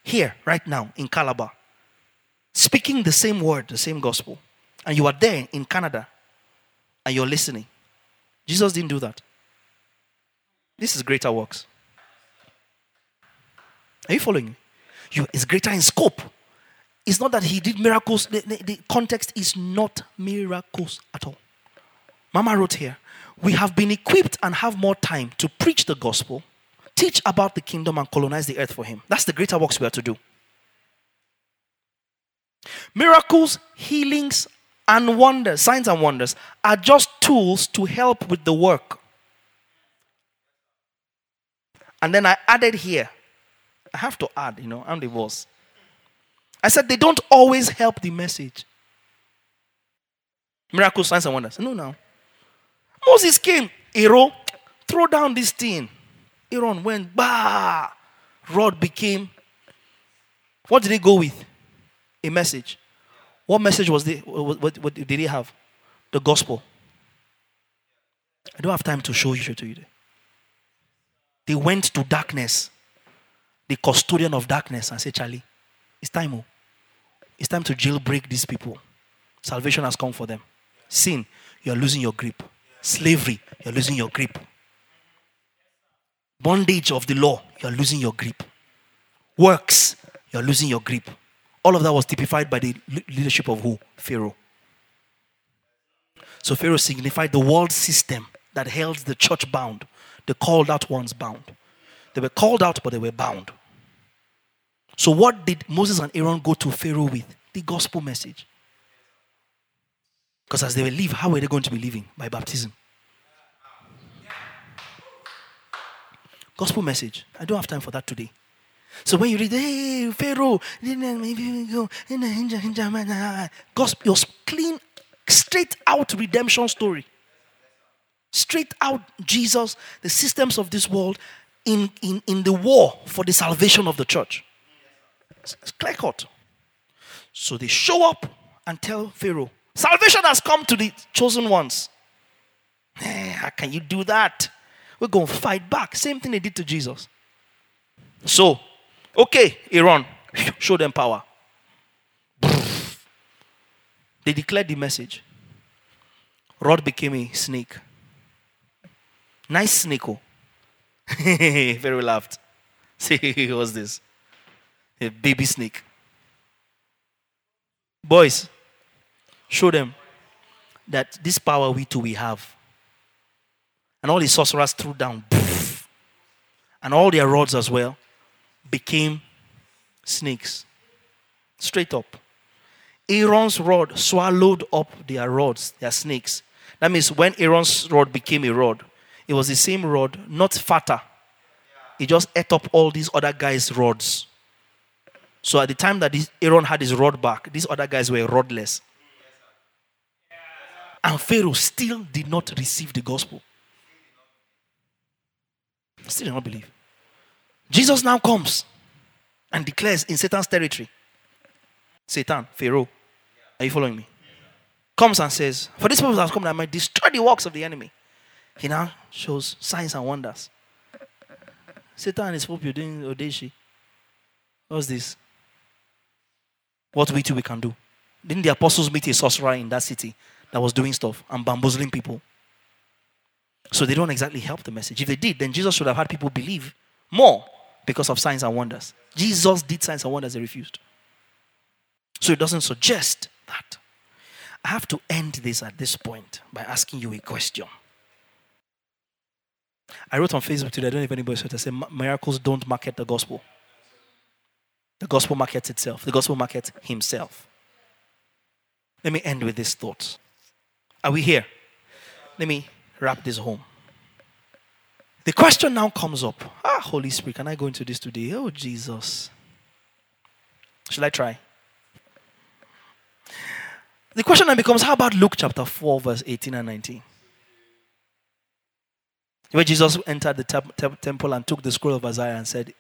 here, right now, in Calabar, speaking the same word, the same gospel. And you are there in Canada and you're listening. Jesus didn't do that. This is greater works. Are you following? You, it's greater in scope. It's not that he did miracles. The, the, the context is not miracles at all. Mama wrote here, we have been equipped and have more time to preach the gospel, teach about the kingdom, and colonize the earth for him. That's the greater works we are to do. Miracles, healings, and wonders, signs and wonders, are just tools to help with the work. And then I added here, I have to add, you know, I'm the. I said they don't always help the message. Miracles, signs, and wonders. No, no. Moses came, Aaron, throw down this thing. Aaron went, bah. Rod became. What did he go with? A message. What message was the what, what, what did he have? The gospel. I don't have time to show you to you. They went to darkness, the custodian of darkness, and said, Charlie, it's time. Oh. It's time to jailbreak these people. Salvation has come for them. Sin, you're losing your grip. Slavery, you're losing your grip. Bondage of the law, you're losing your grip. Works, you're losing your grip. All of that was typified by the leadership of who? Pharaoh. So Pharaoh signified the world system that held the church bound, the called out ones bound. They were called out, but they were bound. So, what did Moses and Aaron go to Pharaoh with? The gospel message. Because as they were leave, how were they going to be living? By baptism. Gospel message. I don't have time for that today. So when you read, hey, Pharaoh, maybe go, ah, ah, ah. gospel, your clean, straight out redemption story. Straight out Jesus, the systems of this world in, in, in the war for the salvation of the church. It's clear cut. So they show up and tell Pharaoh, Salvation has come to the chosen ones. Hey, how can you do that? We're going to fight back. Same thing they did to Jesus. So, okay, Aaron, show them power. They declared the message. Rod became a snake. Nice snake. Oh. Very laughed. See, what's this? A baby snake. Boys, show them that this power we too we have. And all the sorcerers threw down. And all their rods as well became snakes. Straight up. Aaron's rod swallowed up their rods, their snakes. That means when Aaron's rod became a rod, it was the same rod, not fatter. It just ate up all these other guys' rods. So at the time that Aaron had his rod back, these other guys were rodless. And Pharaoh still did not receive the gospel. Still did not believe. Jesus now comes and declares in Satan's territory Satan, Pharaoh, are you following me? Comes and says, For this purpose has come that I might destroy the works of the enemy. He now shows signs and wonders. Satan is hope you're doing Odeshi. What's this? What we too we can do. Didn't the apostles meet a sorcerer in that city that was doing stuff and bamboozling people? So they don't exactly help the message. If they did, then Jesus should have had people believe more because of signs and wonders. Jesus did signs and wonders, they refused. So it doesn't suggest that. I have to end this at this point by asking you a question. I wrote on Facebook today, I don't know if anybody said I said miracles don't market the gospel. The gospel markets itself. The gospel markets himself. Let me end with this thought. Are we here? Let me wrap this home. The question now comes up Ah, Holy Spirit, can I go into this today? Oh, Jesus. Shall I try? The question then becomes how about Luke chapter 4, verse 18 and 19? Where Jesus entered the te- temple and took the scroll of Isaiah and said,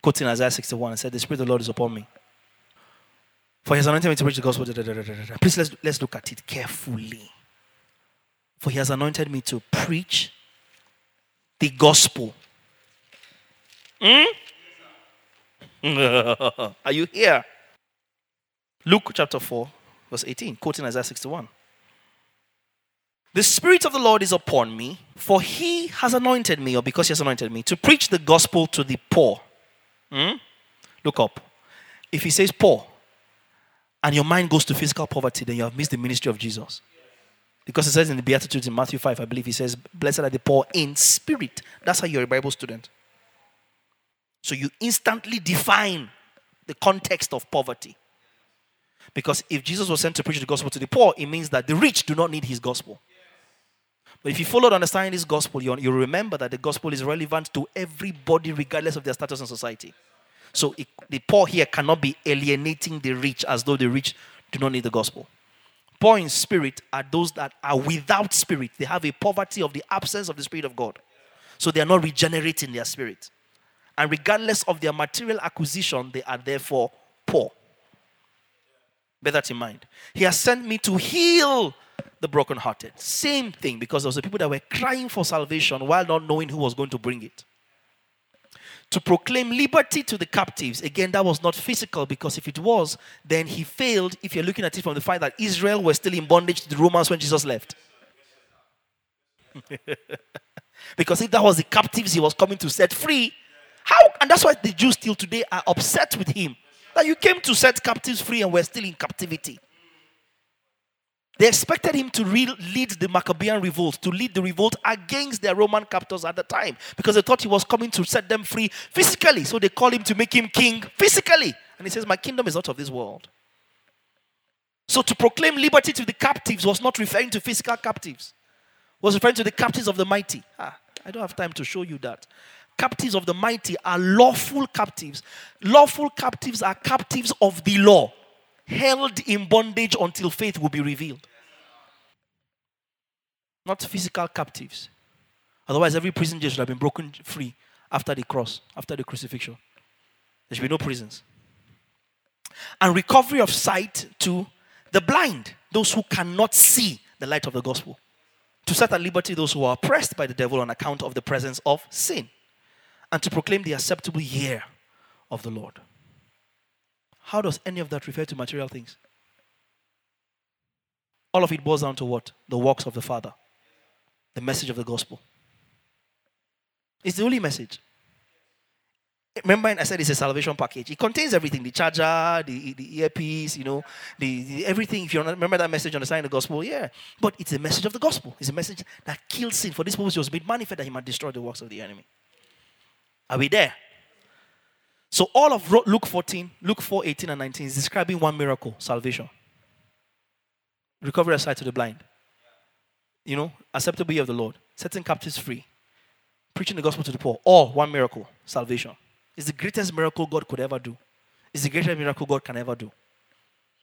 quoting Isaiah 61 and said, The Spirit of the Lord is upon me. For he has anointed me to preach the gospel. Please let's, let's look at it carefully. For he has anointed me to preach the gospel. Hmm? Are you here? Luke chapter 4, verse 18, quoting Isaiah 61. The Spirit of the Lord is upon me, for he has anointed me, or because he has anointed me, to preach the gospel to the poor. Hmm? Look up. If he says poor, and your mind goes to physical poverty, then you have missed the ministry of Jesus. Because it says in the Beatitudes in Matthew 5, I believe he says, Blessed are the poor in spirit. That's how you're a Bible student. So you instantly define the context of poverty. Because if Jesus was sent to preach the gospel to the poor, it means that the rich do not need his gospel. But if you follow understanding this gospel, you, you remember that the gospel is relevant to everybody, regardless of their status in society. So it, the poor here cannot be alienating the rich as though the rich do not need the gospel. Poor in spirit are those that are without spirit. They have a poverty of the absence of the Spirit of God. So they are not regenerating their spirit. And regardless of their material acquisition, they are therefore poor. Bear that in mind. He has sent me to heal the brokenhearted. Same thing, because there was the people that were crying for salvation while not knowing who was going to bring it. To proclaim liberty to the captives. Again, that was not physical, because if it was, then he failed if you're looking at it from the fact that Israel was still in bondage to the Romans when Jesus left. because if that was the captives he was coming to set free, how? And that's why the Jews still today are upset with him. That you came to set captives free and we're still in captivity. They expected him to re- lead the Maccabean revolt, to lead the revolt against their Roman captors at the time, because they thought he was coming to set them free physically. So they called him to make him king physically. And he says, My kingdom is not of this world. So to proclaim liberty to the captives was not referring to physical captives, was referring to the captives of the mighty. Ah, I don't have time to show you that. Captives of the mighty are lawful captives. Lawful captives are captives of the law held in bondage until faith will be revealed. Not physical captives. Otherwise, every prison should have been broken free after the cross, after the crucifixion. There should be no prisons. And recovery of sight to the blind, those who cannot see the light of the gospel. To set at liberty those who are oppressed by the devil on account of the presence of sin. And to proclaim the acceptable year of the Lord. How does any of that refer to material things? All of it boils down to what? The works of the Father, the message of the gospel. It's the only message. Remember, I said it's a salvation package. It contains everything: the charger, the, the earpiece, you know, the, the everything. If you remember that message on the sign of the gospel, yeah. But it's a message of the gospel. It's a message that kills sin. For this purpose, it was made manifest that he might destroy the works of the enemy. Are we there? So all of Luke 14, Luke 4, 18 and 19 is describing one miracle, salvation. Recovery of sight to the blind. You know, acceptable of the Lord, setting captives free, preaching the gospel to the poor. All one miracle, salvation. It's the greatest miracle God could ever do. It's the greatest miracle God can ever do.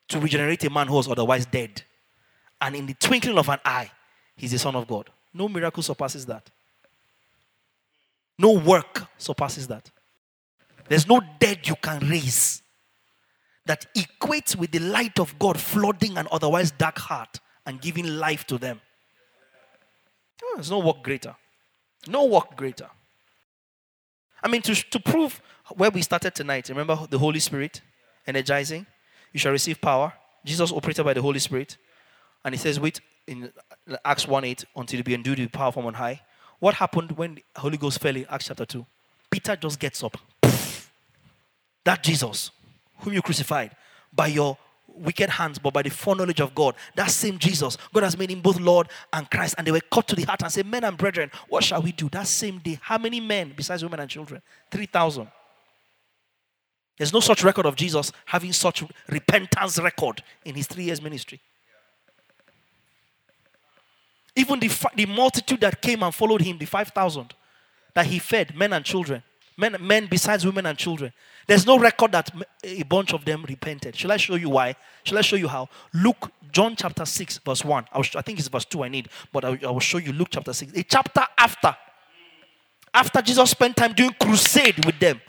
To regenerate a man who was otherwise dead. And in the twinkling of an eye, he's the Son of God. No miracle surpasses that. No work surpasses that. There's no dead you can raise that equates with the light of God flooding an otherwise dark heart and giving life to them. Oh, there's no work greater. No work greater. I mean, to, to prove where we started tonight, remember the Holy Spirit energizing? You shall receive power. Jesus operated by the Holy Spirit. And he says, wait in Acts 1 8 until you be endued with power from on high. What happened when the Holy Ghost fell in Acts chapter 2? Peter just gets up that Jesus, whom you crucified by your wicked hands, but by the foreknowledge of God, that same Jesus, God has made him both Lord and Christ. And they were cut to the heart and said, Men and brethren, what shall we do? That same day, how many men besides women and children? 3,000. There's no such record of Jesus having such repentance record in his three years ministry. Even the, the multitude that came and followed him, the 5,000 that he fed, men and children, men, men besides women and children. There's no record that a bunch of them repented. Shall I show you why? Shall I show you how? Luke, John chapter 6, verse 1. I, I think it's verse 2 I need, but I, I will show you Luke chapter 6. A chapter after. After Jesus spent time doing crusade with them,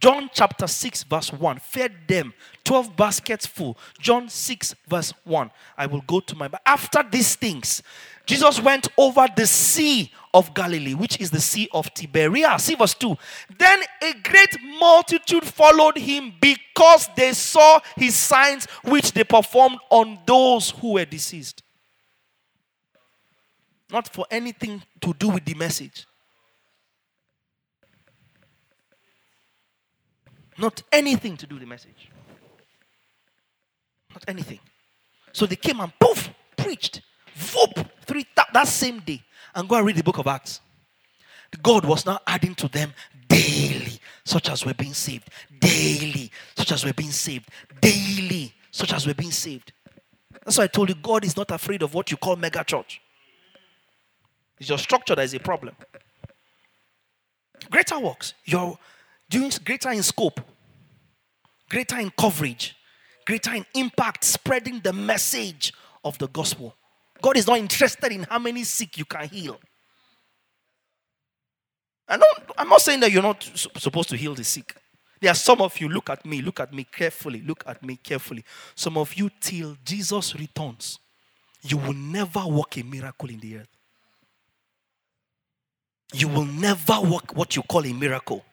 John chapter 6, verse 1. Fed them 12 baskets full. John 6, verse 1. I will go to my. After these things, Jesus went over the sea of Galilee, which is the sea of Tiberias. See verse 2. Then a great multitude followed him because they saw his signs which they performed on those who were deceased. Not for anything to do with the message. Not anything to do with the message. Not anything. So they came and poof, preached. Whoop, three that same day. And go and read the book of Acts. God was now adding to them daily, such as we're being saved. Daily, such as we're being saved. Daily, such as we're being saved. That's why I told you God is not afraid of what you call mega church. It's your structure that is a problem. Greater works. You're doing greater in scope, greater in coverage, greater in impact, spreading the message of the gospel. God is not interested in how many sick you can heal. I don't, I'm not saying that you're not supposed to heal the sick. There are some of you, look at me, look at me carefully, look at me carefully. Some of you, till Jesus returns, you will never work a miracle in the earth. You will never work what you call a miracle.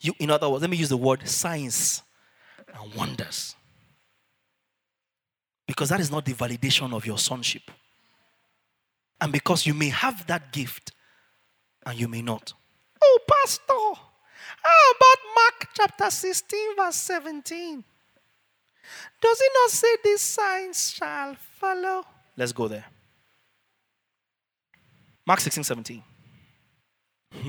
You, in other words, let me use the word signs and wonders. Because that is not the validation of your sonship. And because you may have that gift and you may not. Oh, Pastor, how about Mark chapter 16, verse 17? Does it not say these signs shall follow? Let's go there. Mark 16, 17.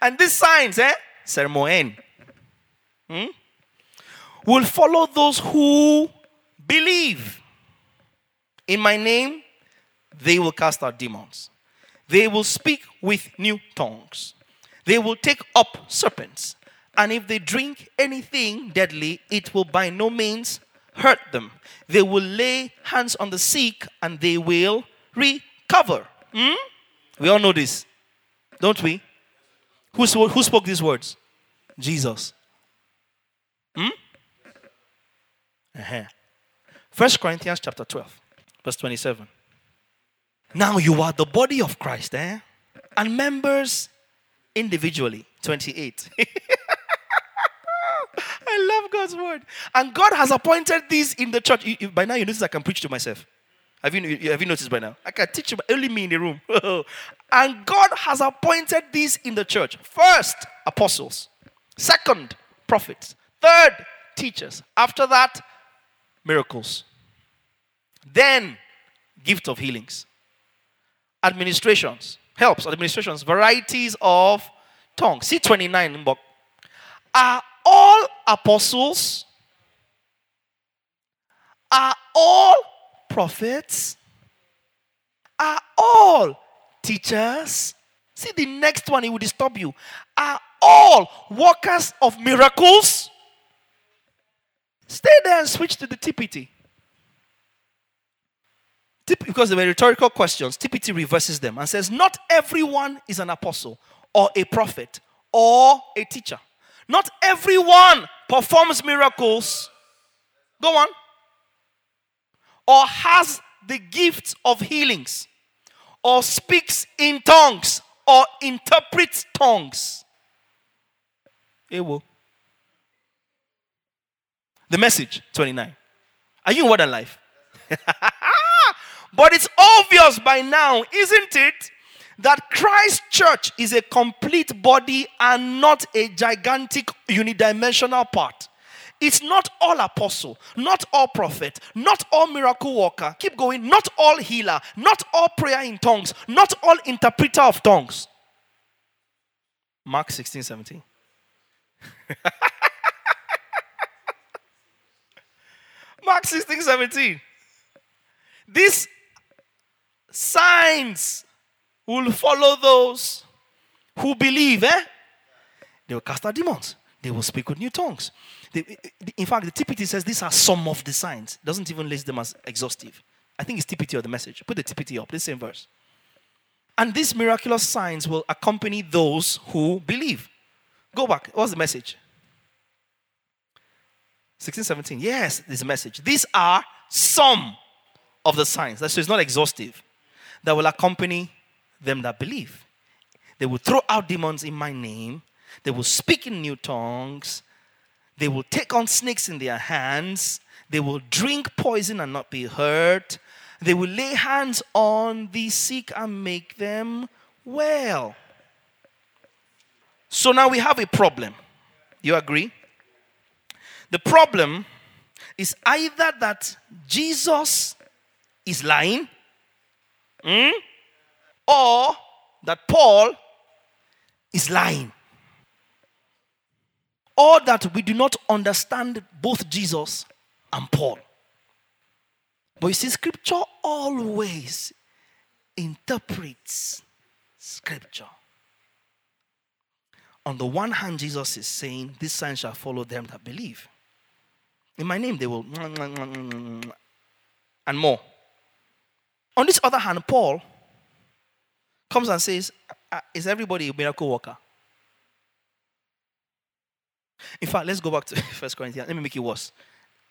and these signs, eh? Sermon. Hmm? Will follow those who believe. In my name, they will cast out demons. They will speak with new tongues. They will take up serpents. And if they drink anything deadly, it will by no means hurt them. They will lay hands on the sick and they will recover. Hmm? We all know this, don't we? Who, who spoke these words? Jesus. Hmm? Uh-huh. First Corinthians chapter 12, verse 27. Now you are the body of Christ, eh? And members individually. 28. I love God's word. And God has appointed these in the church. You, you, by now, you notice I can preach to myself. Have you, have you noticed by now? I can teach you, only me in the room. and God has appointed these in the church. First, apostles. Second, prophets. Third, teachers. After that, miracles. Then, gift of healings. Administrations. Helps, administrations. Varieties of tongues. See 29 book. Are all apostles? Are all prophets? Are all teachers? See the next one, it will disturb you. Are all workers of miracles? Stay there and switch to the TPT. Because they were rhetorical questions, TPT reverses them and says, Not everyone is an apostle or a prophet or a teacher. Not everyone performs miracles. Go on. Or has the gift of healings, or speaks in tongues, or interprets tongues. Ewo. The message 29. Are you in and Life? but it's obvious by now, isn't it, that Christ Church is a complete body and not a gigantic unidimensional part. It's not all apostle, not all prophet, not all miracle worker. Keep going. Not all healer, not all prayer in tongues, not all interpreter of tongues. Mark 16, 17. Mark 16, 17. These signs will follow those who believe, eh? They will cast out demons. They will speak with new tongues. They, in fact, the TPT says these are some of the signs. It doesn't even list them as exhaustive. I think it's TPT or the message. Put the TPT up, this same verse. And these miraculous signs will accompany those who believe. Go back. What's the message? 16, 17. Yes, this message. These are some of the signs. So it's not exhaustive. That will accompany them that believe. They will throw out demons in my name. They will speak in new tongues. They will take on snakes in their hands. They will drink poison and not be hurt. They will lay hands on the sick and make them well. So now we have a problem. You agree? The problem is either that Jesus is lying, mm, or that Paul is lying, or that we do not understand both Jesus and Paul. But you see, scripture always interprets scripture. On the one hand, Jesus is saying, This sign shall follow them that believe. In my name, they will, and more. On this other hand, Paul comes and says, uh, Is everybody a miracle worker? In fact, let's go back to First Corinthians. Let me make it worse.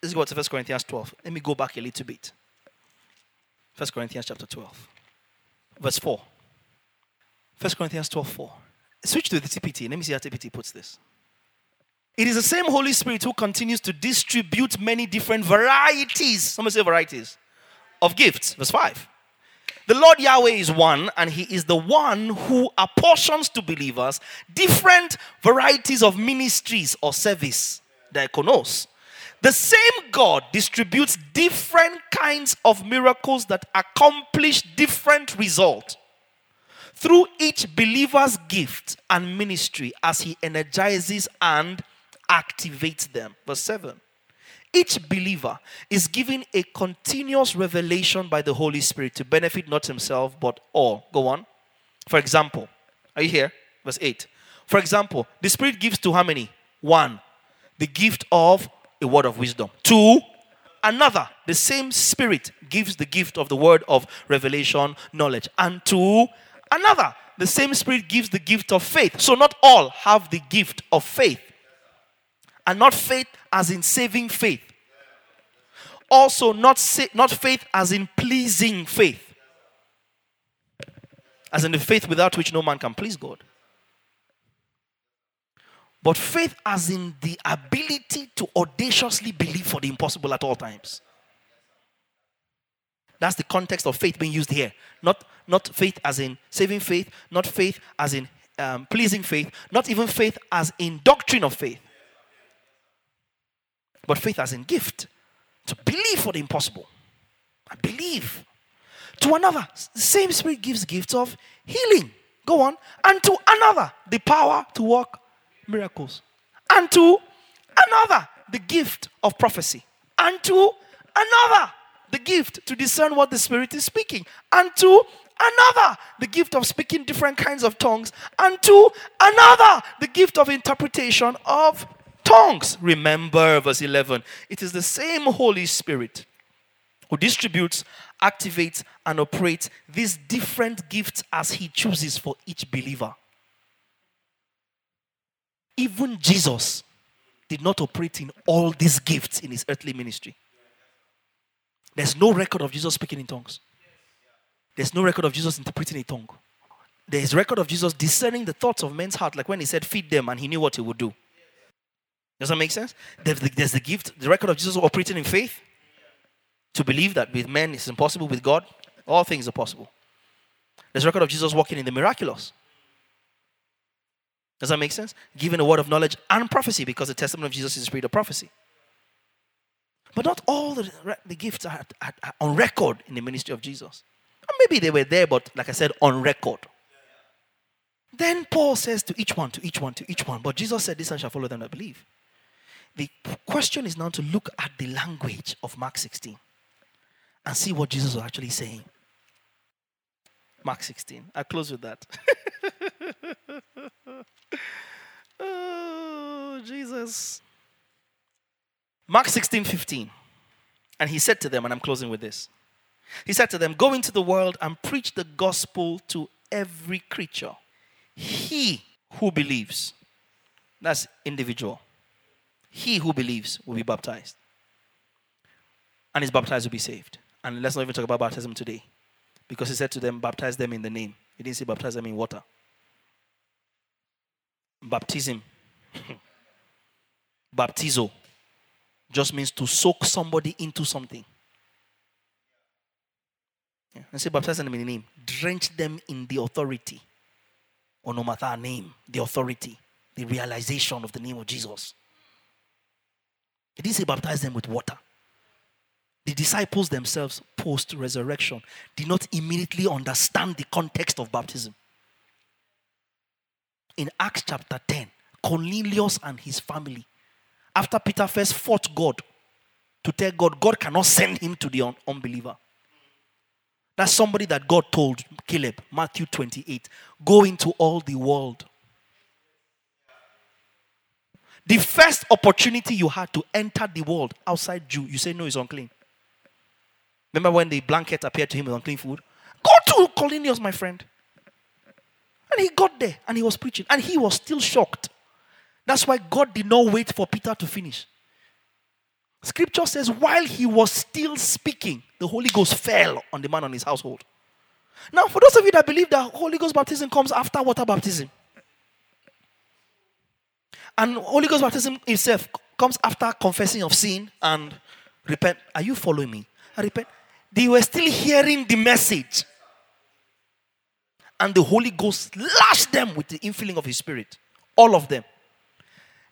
Let's go to First Corinthians 12. Let me go back a little bit. First Corinthians chapter 12, verse 4. First Corinthians 12, 4. Switch to the TPT. Let me see how TPT puts this. It is the same Holy Spirit who continues to distribute many different varieties. Somebody say varieties of gifts. Verse 5. The Lord Yahweh is one, and He is the one who apportions to believers different varieties of ministries or service, diakonos. The same God distributes different kinds of miracles that accomplish different results through each believer's gift and ministry as he energizes and activates them. Verse 7. Each believer is given a continuous revelation by the Holy Spirit to benefit not himself but all. Go on. For example, are you here? Verse 8. For example, the Spirit gives to how many? One. The gift of a word of wisdom. Two, another. The same Spirit gives the gift of the word of revelation, knowledge. And two, another. The same Spirit gives the gift of faith. So not all have the gift of faith. And not faith as in saving faith. Also, not, sa- not faith as in pleasing faith. As in the faith without which no man can please God. But faith as in the ability to audaciously believe for the impossible at all times. That's the context of faith being used here. Not, not faith as in saving faith, not faith as in um, pleasing faith, not even faith as in doctrine of faith, but faith as in gift. To believe for the impossible. I believe. To another, the same Spirit gives gifts of healing. Go on. And to another, the power to work miracles. And to another, the gift of prophecy. And to another, the gift to discern what the Spirit is speaking. And to another, the gift of speaking different kinds of tongues. And to another, the gift of interpretation of tongues. Remember, verse 11, it is the same Holy Spirit who distributes, activates, and operates these different gifts as He chooses for each believer. Even Jesus did not operate in all these gifts in his earthly ministry. There's no record of Jesus speaking in tongues. There's no record of Jesus interpreting a tongue. There's record of Jesus discerning the thoughts of men's heart, like when he said, feed them, and he knew what he would do. Does that make sense? There's the, there's the gift, the record of Jesus operating in faith. To believe that with men it's impossible, with God, all things are possible. There's a record of Jesus walking in the miraculous. Does that make sense? Giving a word of knowledge and prophecy because the testimony of Jesus is the spirit of prophecy. But not all the, the gifts are, are, are on record in the ministry of Jesus. Maybe they were there, but like I said, on record. Then Paul says to each one, to each one, to each one, but Jesus said, This one shall follow them that believe. The question is now to look at the language of Mark 16 and see what Jesus was actually saying. Mark 16. i close with that. oh, Jesus. Mark 16, 15. And he said to them, and I'm closing with this. He said to them, Go into the world and preach the gospel to every creature. He who believes That's individual. He who believes will be baptized. And is baptized will be saved. And let's not even talk about baptism today. Because he said to them, baptize them in the name. He didn't say baptize them in water. Baptism. Baptizo just means to soak somebody into something. Yeah. And say baptize them in the name. Drench them in the authority. Our name, the authority, the realization of the name of Jesus. He didn't say baptize them with water. The disciples themselves, post resurrection, did not immediately understand the context of baptism. In Acts chapter 10, Cornelius and his family, after Peter first fought God to tell God, God cannot send him to the un- unbeliever. That's somebody that God told Caleb, Matthew 28, go into all the world. The first opportunity you had to enter the world outside Jew, you say no, it's unclean. Remember when the blanket appeared to him with unclean food? Go to Cornelius, my friend. And he got there and he was preaching. And he was still shocked. That's why God did not wait for Peter to finish. Scripture says, while he was still speaking, the Holy Ghost fell on the man and his household. Now, for those of you that believe that Holy Ghost baptism comes after water baptism, and Holy Ghost baptism itself comes after confessing of sin and repent. Are you following me? I repent. They were still hearing the message. And the Holy Ghost lashed them with the infilling of His Spirit. All of them.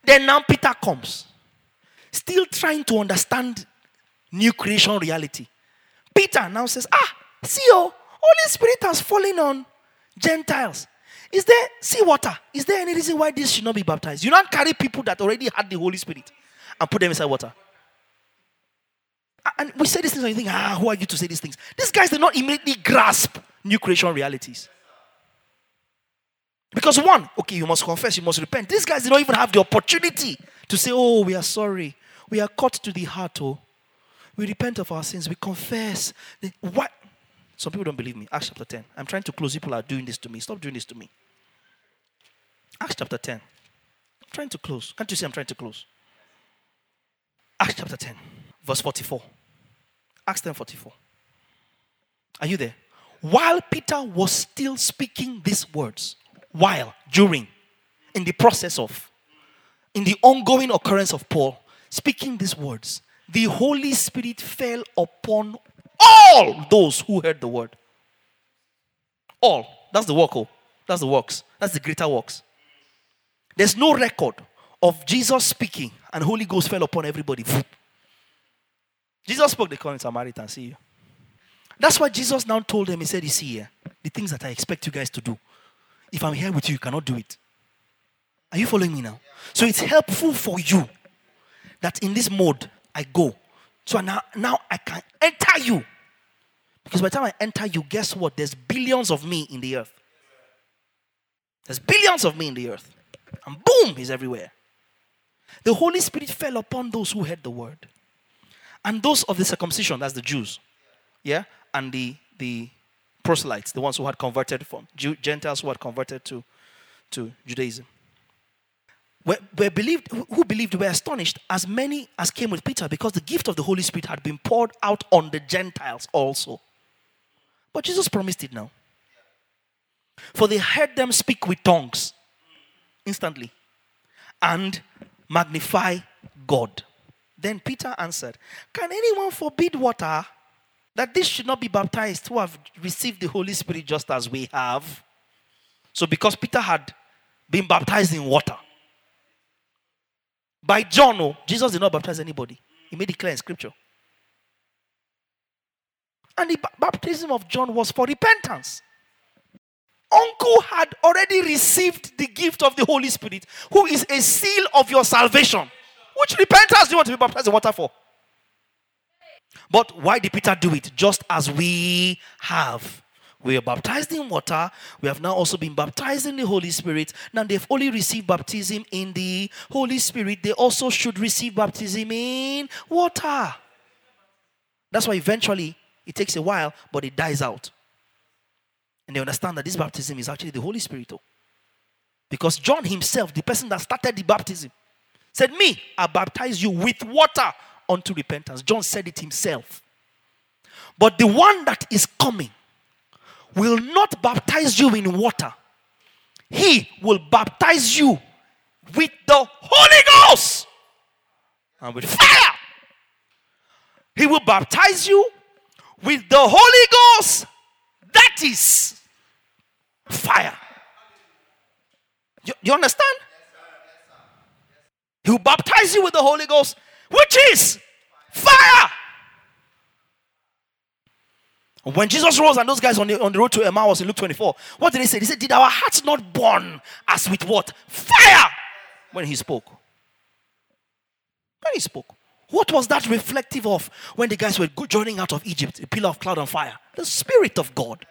Then now Peter comes, still trying to understand new creation reality. Peter now says, Ah, see, oh, Holy Spirit has fallen on Gentiles. Is there seawater? Is there any reason why this should not be baptized? You don't carry people that already had the Holy Spirit and put them inside water. And we say these things and you think, ah, who are you to say these things? These guys did not immediately grasp new creation realities. Because one, okay, you must confess, you must repent. These guys did not even have the opportunity to say, oh, we are sorry. We are caught to the heart, oh. We repent of our sins. We confess. What? Some people don't believe me. Acts chapter 10. I'm trying to close. People are doing this to me. Stop doing this to me. Acts chapter 10. I'm trying to close. Can't you see I'm trying to close? Acts chapter 10, verse 44. Acts 10 44. Are you there? While Peter was still speaking these words, while, during, in the process of, in the ongoing occurrence of Paul speaking these words, the Holy Spirit fell upon all those who heard the word. All. That's the work. Oh. That's the works. That's the greater works. There's no record of Jesus speaking and Holy Ghost fell upon everybody. Jesus spoke the current Samaritan. See you. That's why Jesus now told them, He said, You see here, the things that I expect you guys to do. If I'm here with you, you cannot do it. Are you following me now? So it's helpful for you that in this mode I go. So now, now I can enter you. Because by the time I enter you, guess what? There's billions of me in the earth. There's billions of me in the earth. And boom, he's everywhere. The Holy Spirit fell upon those who heard the word. And those of the circumcision, that's the Jews. Yeah? And the, the proselytes, the ones who had converted from Jew, Gentiles who had converted to, to Judaism. Were, were believed, who believed were astonished as many as came with Peter because the gift of the Holy Spirit had been poured out on the Gentiles also. But Jesus promised it now. For they heard them speak with tongues instantly and magnify God. Then Peter answered, Can anyone forbid water that this should not be baptized who have received the Holy Spirit just as we have? So, because Peter had been baptized in water by John, oh, Jesus did not baptize anybody, he made it clear in scripture. And the baptism of John was for repentance. Uncle had already received the gift of the Holy Spirit, who is a seal of your salvation. Which repentance do you want to be baptized in water for? But why did Peter do it? Just as we have. We are baptized in water. We have now also been baptized in the Holy Spirit. Now they've only received baptism in the Holy Spirit. They also should receive baptism in water. That's why eventually it takes a while, but it dies out. And they understand that this baptism is actually the Holy Spirit. Though. Because John himself, the person that started the baptism, said, Me, I baptize you with water unto repentance. John said it himself. But the one that is coming will not baptize you in water, he will baptize you with the Holy Ghost and with fire. He will baptize you with the Holy Ghost. That is fire. You, you understand? He will baptize you with the Holy Ghost, which is fire. When Jesus rose and those guys on the, on the road to Emmaus in Luke 24, what did he say? He said, Did our hearts not burn as with what? Fire! When he spoke. When he spoke. What was that reflective of when the guys were joining out of Egypt? A pillar of cloud and fire. The Spirit of God,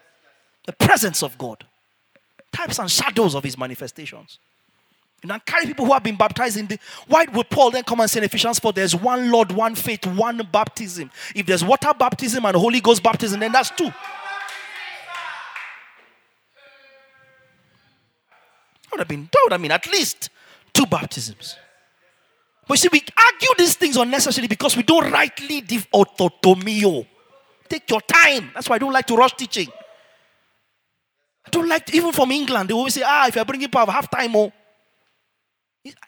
the presence of God, types and shadows of His manifestations. And carry people who have been baptized in the. Why would Paul then come and say in Ephesians 4 there's one Lord, one faith, one baptism? If there's water baptism and Holy Ghost baptism, then that's two. That would have been, would have been at least two baptisms. But you see, we argue these things unnecessarily because we don't rightly give orthotomeo. Take your time. That's why I don't like to rush teaching. I don't like, to, even from England, they always say, ah, if you're bringing power, have time, oh.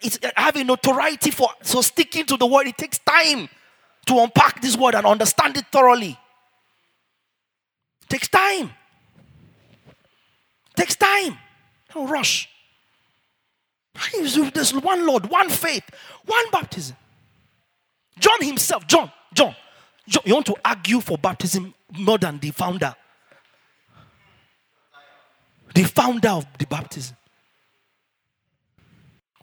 It's uh, having notoriety for so sticking to the word. It takes time to unpack this word and understand it thoroughly. It takes time. It takes time. Don't rush. There's one Lord, one faith, one baptism. John himself, John, John, John, you want to argue for baptism more than the founder? The founder of the baptism.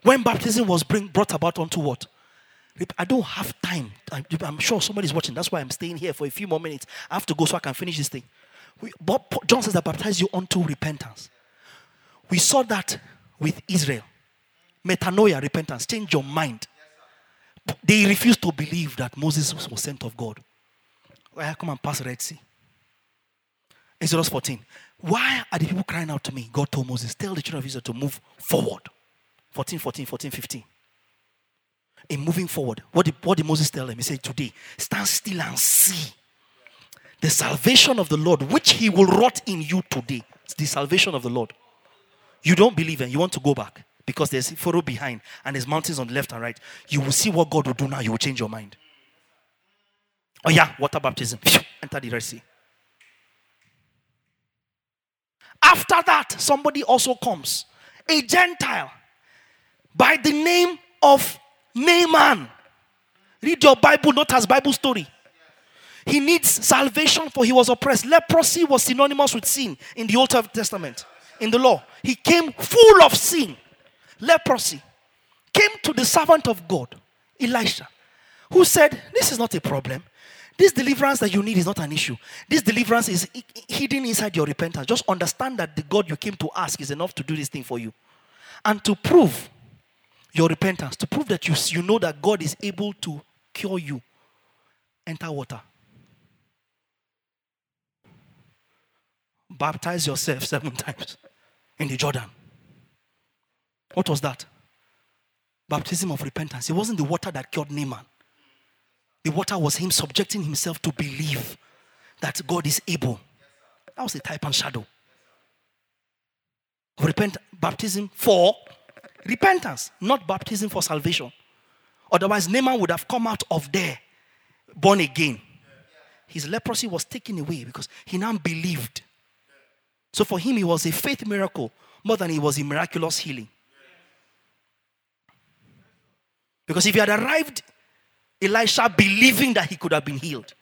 When baptism was bring, brought about unto what? I don't have time. I'm sure somebody's watching. That's why I'm staying here for a few more minutes. I have to go so I can finish this thing. We, John says, I baptize you unto repentance. We saw that with Israel. Metanoia, repentance. Change your mind. They refused to believe that Moses was sent of God. Well, come and pass Red Sea. Exodus 14. Why are the people crying out to me? God told Moses, tell the children of Israel to move forward. 14, 14, 14, 15. In moving forward, what did, what did Moses tell them? He said, Today, stand still and see the salvation of the Lord, which he will wrought in you today. It's the salvation of the Lord. You don't believe and you want to go back because there's Pharaoh behind and there's mountains on the left and right. You will see what God will do now. You will change your mind. Oh, yeah, water baptism. Enter the Red Sea. After that, somebody also comes, a Gentile by the name of Naaman. Read your Bible, not as Bible story. He needs salvation for he was oppressed. Leprosy was synonymous with sin in the Old Testament, in the law. He came full of sin. Leprosy came to the servant of God, Elisha, who said, This is not a problem. This deliverance that you need is not an issue. This deliverance is hidden inside your repentance. Just understand that the God you came to ask is enough to do this thing for you. And to prove your repentance, to prove that you, you know that God is able to cure you, enter water. Baptize yourself seven times in the Jordan. What was that? Baptism of repentance. It wasn't the water that cured Naaman. The water was him subjecting himself to believe that God is able. That was a type and shadow. Repent baptism for Repentance, not baptism for salvation. Otherwise, Naaman would have come out of there born again. His leprosy was taken away because he now believed. So for him, it was a faith miracle more than it was a miraculous healing. Because if he had arrived, Elisha believing that he could have been healed.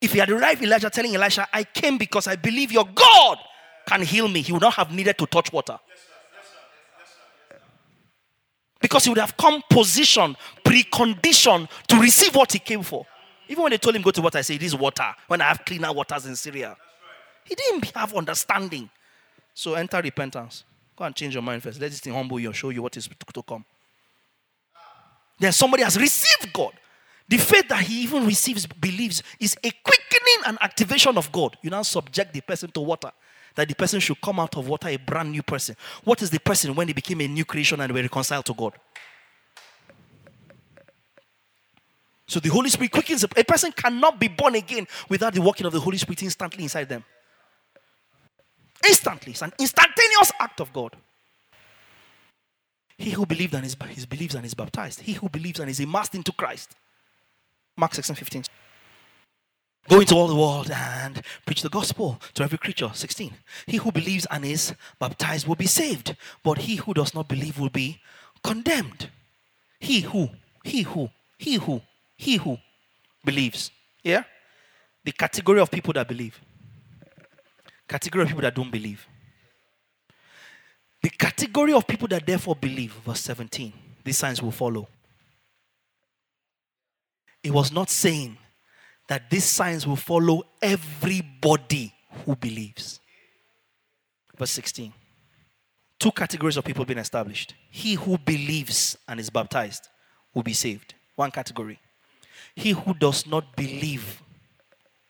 If he had arrived, Elijah telling Elisha, I came because I believe your God can heal me, he would not have needed to touch water. Because he would have come positioned, preconditioned to receive what he came for. Even when they told him go to water, I say, This water, when I have cleaner waters in Syria. He didn't have understanding. So enter repentance. Go and change your mind first. Let this thing humble you and show you what is to come. Then somebody has received God. The faith that he even receives, believes, is a quickening and activation of God. You now subject the person to water. That the person should come out of water a brand new person. What is the person when they became a new creation and were reconciled to God? So the Holy Spirit quickens. A person cannot be born again without the working of the Holy Spirit instantly inside them. Instantly. It's an instantaneous act of God. He who believes and is, believes and is baptized. He who believes and is immersed into Christ. Mark 6 and 15. Go into all the world and preach the gospel to every creature. 16. He who believes and is baptized will be saved, but he who does not believe will be condemned. He who, he who, he who, he who believes. Yeah? The category of people that believe. Category of people that don't believe. The category of people that therefore believe, verse 17, these signs will follow. It was not saying that these signs will follow everybody who believes. Verse 16. Two categories of people being established. He who believes and is baptized will be saved. One category. He who does not believe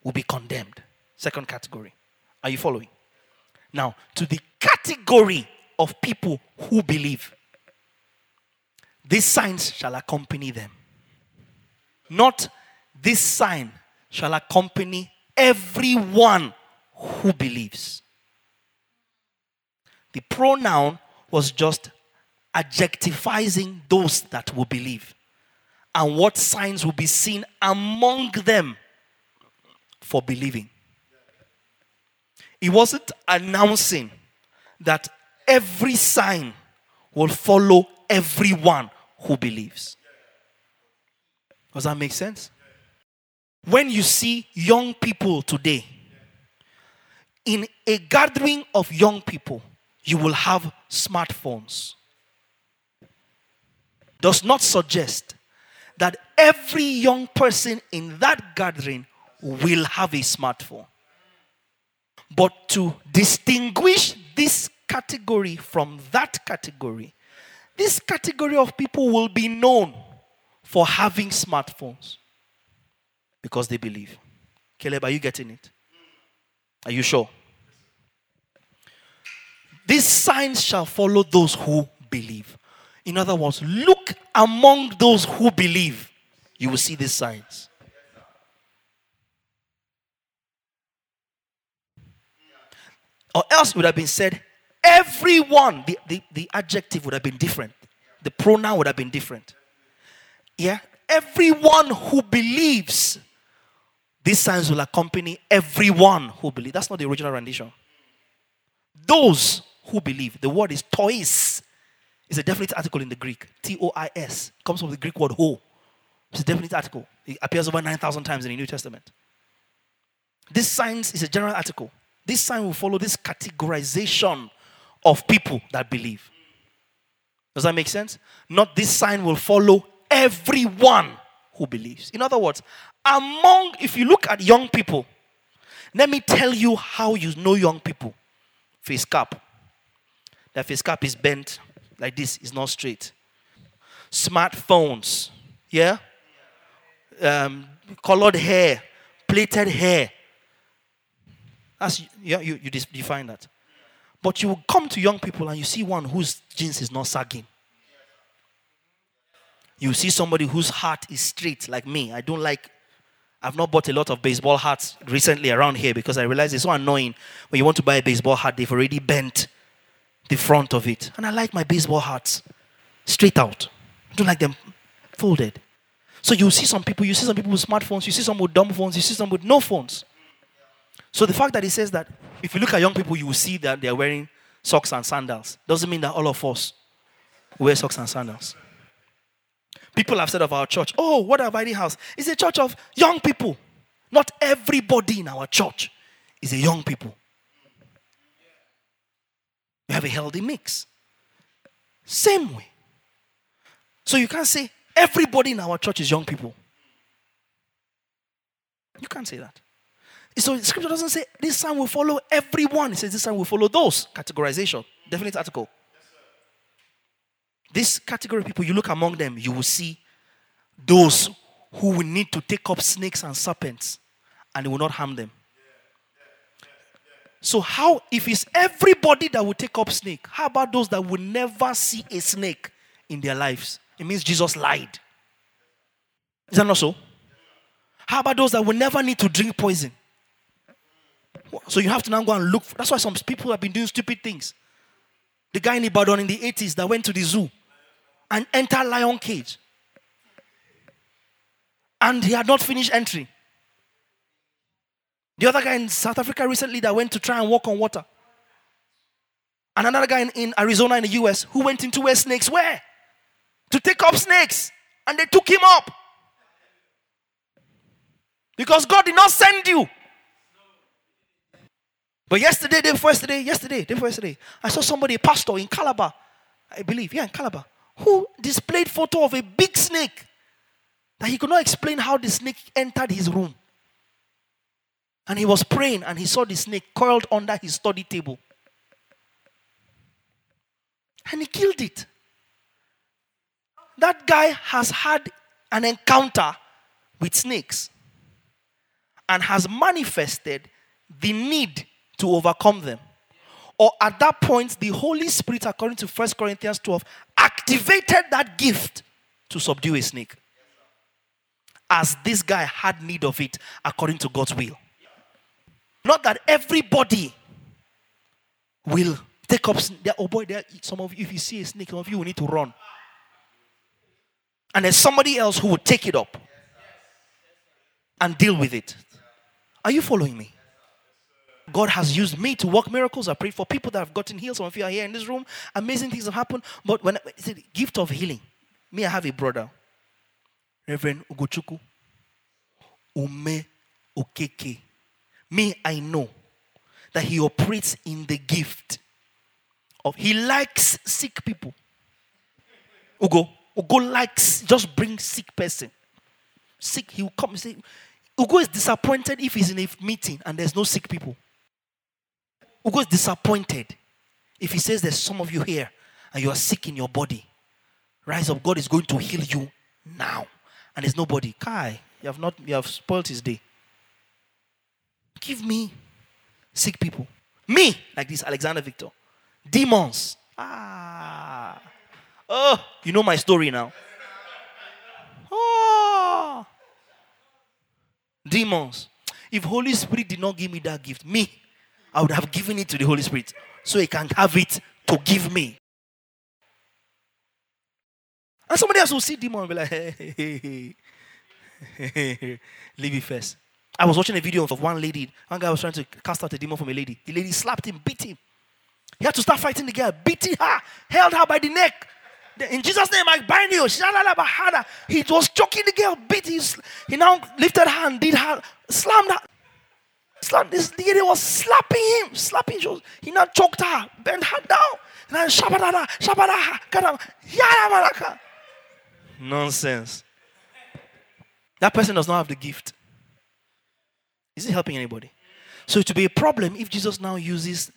will be condemned. Second category. Are you following? Now, to the category of people who believe. These signs shall accompany them. Not this sign shall accompany everyone who believes. The pronoun was just adjectivizing those that will believe and what signs will be seen among them for believing. He wasn't announcing that every sign will follow everyone who believes. Does that make sense? When you see young people today, in a gathering of young people, you will have smartphones. Does not suggest that every young person in that gathering will have a smartphone. But to distinguish this category from that category, this category of people will be known for having smartphones because they believe. Caleb, are you getting it? Are you sure? These signs shall follow those who believe. In other words, look among those who believe. You will see these signs. Or else it would have been said, Everyone, the, the, the adjective would have been different. The pronoun would have been different. Yeah? Everyone who believes, these signs will accompany everyone who believes. That's not the original rendition. Those who believe. The word is tois. It's a definite article in the Greek. T O I S. Comes from the Greek word ho. It's a definite article. It appears over 9,000 times in the New Testament. This signs is a general article. This sign will follow this categorization of people that believe. Does that make sense? Not this sign will follow everyone who believes. In other words, among, if you look at young people, let me tell you how you know young people. Face cap. That face cap is bent like this, it's not straight. Smartphones, yeah? Um, colored hair, plaited hair. That's, yeah, you, you define that. But you come to young people and you see one whose jeans is not sagging. You see somebody whose heart is straight, like me. I don't like, I've not bought a lot of baseball hats recently around here because I realize it's so annoying when you want to buy a baseball hat, they've already bent the front of it. And I like my baseball hats straight out. I don't like them folded. So you see some people, you see some people with smartphones, you see some with dumb phones, you see some with no phones. So the fact that he says that if you look at young people, you will see that they're wearing socks and sandals. Doesn't mean that all of us wear socks and sandals. People have said of our church, oh, what a mighty house. It's a church of young people. Not everybody in our church is a young people. We have a healthy mix. Same way. So you can't say everybody in our church is young people. You can't say that. So scripture doesn't say this sign will follow everyone. It says this sign will follow those. Categorization. Definite article. This category of people, you look among them, you will see those who will need to take up snakes and serpents and it will not harm them. So, how, if it's everybody that will take up snake, how about those that will never see a snake in their lives? It means Jesus lied. Is that not so? How about those that will never need to drink poison? So you have to now go and look. For, that's why some people have been doing stupid things. The guy in Ibadan in the 80s that went to the zoo and enter lion cage. And he had not finished entry. The other guy in South Africa recently that went to try and walk on water. And another guy in, in Arizona in the US who went into where snakes were to take up snakes. And they took him up. Because God did not send you. But yesterday, day before yesterday, yesterday, day before yesterday, I saw somebody, a pastor in Calabar, I believe, yeah, in Calabar, who displayed photo of a big snake that he could not explain how the snake entered his room. And he was praying and he saw the snake coiled under his study table. And he killed it. That guy has had an encounter with snakes and has manifested the need to overcome them. Or at that point, the Holy Spirit, according to 1 Corinthians 12, activated that gift to subdue a snake. As this guy had need of it according to God's will. Not that everybody will take up. Oh boy, there, some of you, if you see a snake, some of you will need to run. And there's somebody else who will take it up and deal with it. Are you following me? God has used me to work miracles. I pray for people that have gotten healed. Some of you are here in this room. Amazing things have happened. But when it's a gift of healing, me, I have a brother, Reverend Ugochukwu, Ume Okeke. Me, I know that he operates in the gift of he likes sick people. Ugo, Ugo likes just bring sick person. Sick, he will come and say, Ugo is disappointed if he's in a meeting and there's no sick people. Ugo goes disappointed if he says there's some of you here and you are sick in your body. Rise up, God is going to heal you now. And there's nobody. Kai, you have not you have spoiled his day. Give me sick people. Me, like this, Alexander Victor. Demons. Ah. Oh, you know my story now. Oh. Demons. If Holy Spirit did not give me that gift, me, I would have given it to the Holy Spirit so he can have it to give me. And somebody else will see demon and be like, hey, hey, hey, leave it first. I was watching a video of one lady. One guy was trying to cast out a demon from a lady. The lady slapped him, beat him. He had to start fighting the girl, beating her, held her by the neck. In Jesus' name, I bind you. He was choking the girl, beat his. He now lifted her and did her, slammed her. Slap, this lady was slapping him, slapping him. He now choked her, bent her down. And then shabadada, shabadaha. Nonsense. That person does not have the gift. Is it helping anybody? So it will be a problem if Jesus now uses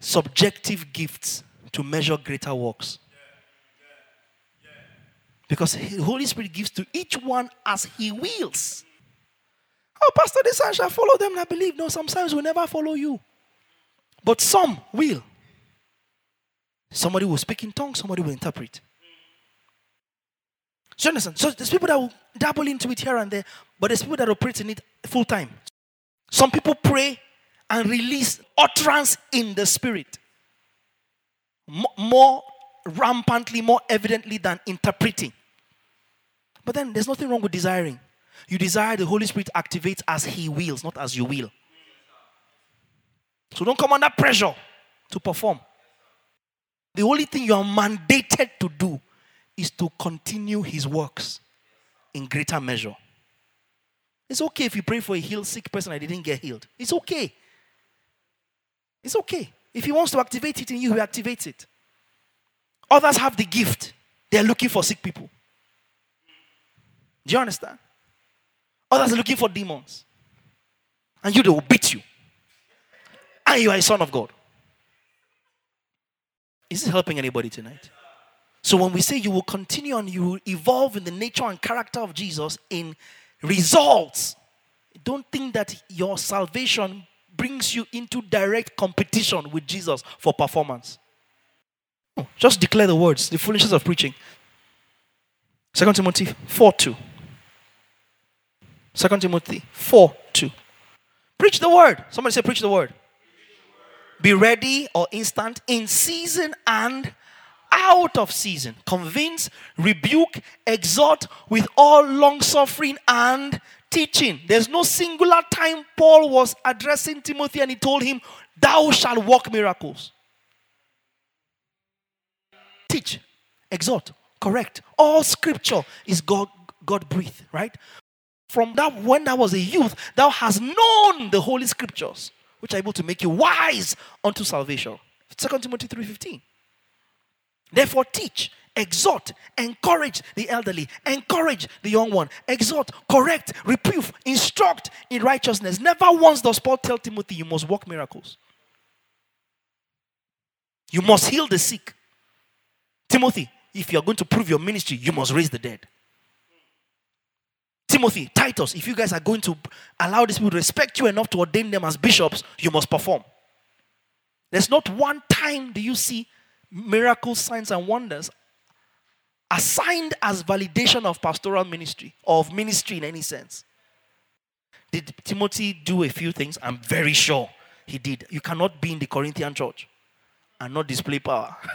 subjective gifts to measure greater works. Because the Holy Spirit gives to each one as He wills. Oh, Pastor, this I shall follow them I believe. No, sometimes will never follow you. But some will. Somebody will speak in tongues, somebody will interpret. So you understand? So there's people that will dabble into it here and there, but there's people that operate in it full time. Some people pray and release utterance in the spirit. More rampantly, more evidently than interpreting. But then there's nothing wrong with desiring. You desire the Holy Spirit activates as He wills, not as you will. So don't come under pressure to perform. The only thing you are mandated to do is to continue His works in greater measure. It's okay if you pray for a healed sick person and didn't get healed. It's okay. It's okay. If He wants to activate it in you, He activates it. Others have the gift, they're looking for sick people. Do you understand? Others are looking for demons. And you, they will beat you. And you are a son of God. Is this helping anybody tonight? So when we say you will continue and you will evolve in the nature and character of Jesus in results, don't think that your salvation brings you into direct competition with Jesus for performance. Just declare the words, the foolishness of preaching. 2 Timothy 4 2. 2 Timothy 4 2. Preach the word. Somebody say, Preach the word. Be ready or instant in season and out of season. Convince, rebuke, exhort with all long suffering and teaching. There's no singular time Paul was addressing Timothy and he told him, Thou shalt work miracles. Teach, exhort, correct. All scripture is God, God breathed, right? From that, when thou was a youth, thou hast known the holy scriptures, which are able to make you wise unto salvation. 2 Timothy 3:15. Therefore, teach, exhort, encourage the elderly, encourage the young one, exhort, correct, reproof, instruct in righteousness. Never once does Paul tell Timothy, you must work miracles. You must heal the sick. Timothy, if you are going to prove your ministry, you must raise the dead. Timothy, Titus, if you guys are going to allow these people to respect you enough to ordain them as bishops, you must perform. There's not one time do you see miracles, signs, and wonders assigned as validation of pastoral ministry or of ministry in any sense. Did Timothy do a few things? I'm very sure he did. You cannot be in the Corinthian church and not display power.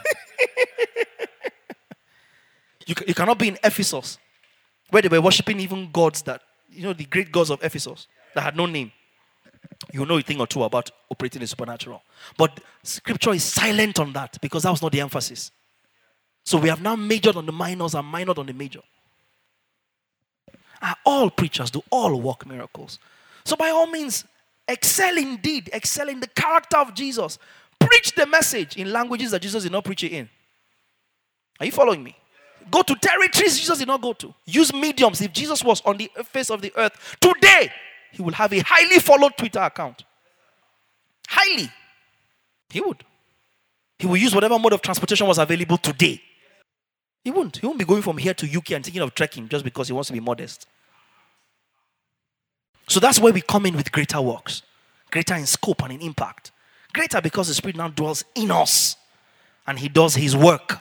you, you cannot be in Ephesus where they were worshiping even gods that, you know, the great gods of Ephesus that had no name. You know a thing or two about operating the supernatural. But scripture is silent on that because that was not the emphasis. So we have now majored on the minors and minored on the major. Are all preachers do all work miracles. So by all means, excel indeed, excel in the character of Jesus. Preach the message in languages that Jesus did not preach it in. Are you following me? Go to territories Jesus did not go to. Use mediums. If Jesus was on the face of the earth today, he will have a highly followed Twitter account. Highly. He would. He will use whatever mode of transportation was available today. He won't. He won't be going from here to UK and thinking of trekking just because he wants to be modest. So that's where we come in with greater works, greater in scope and in impact. Greater because the Spirit now dwells in us and He does His work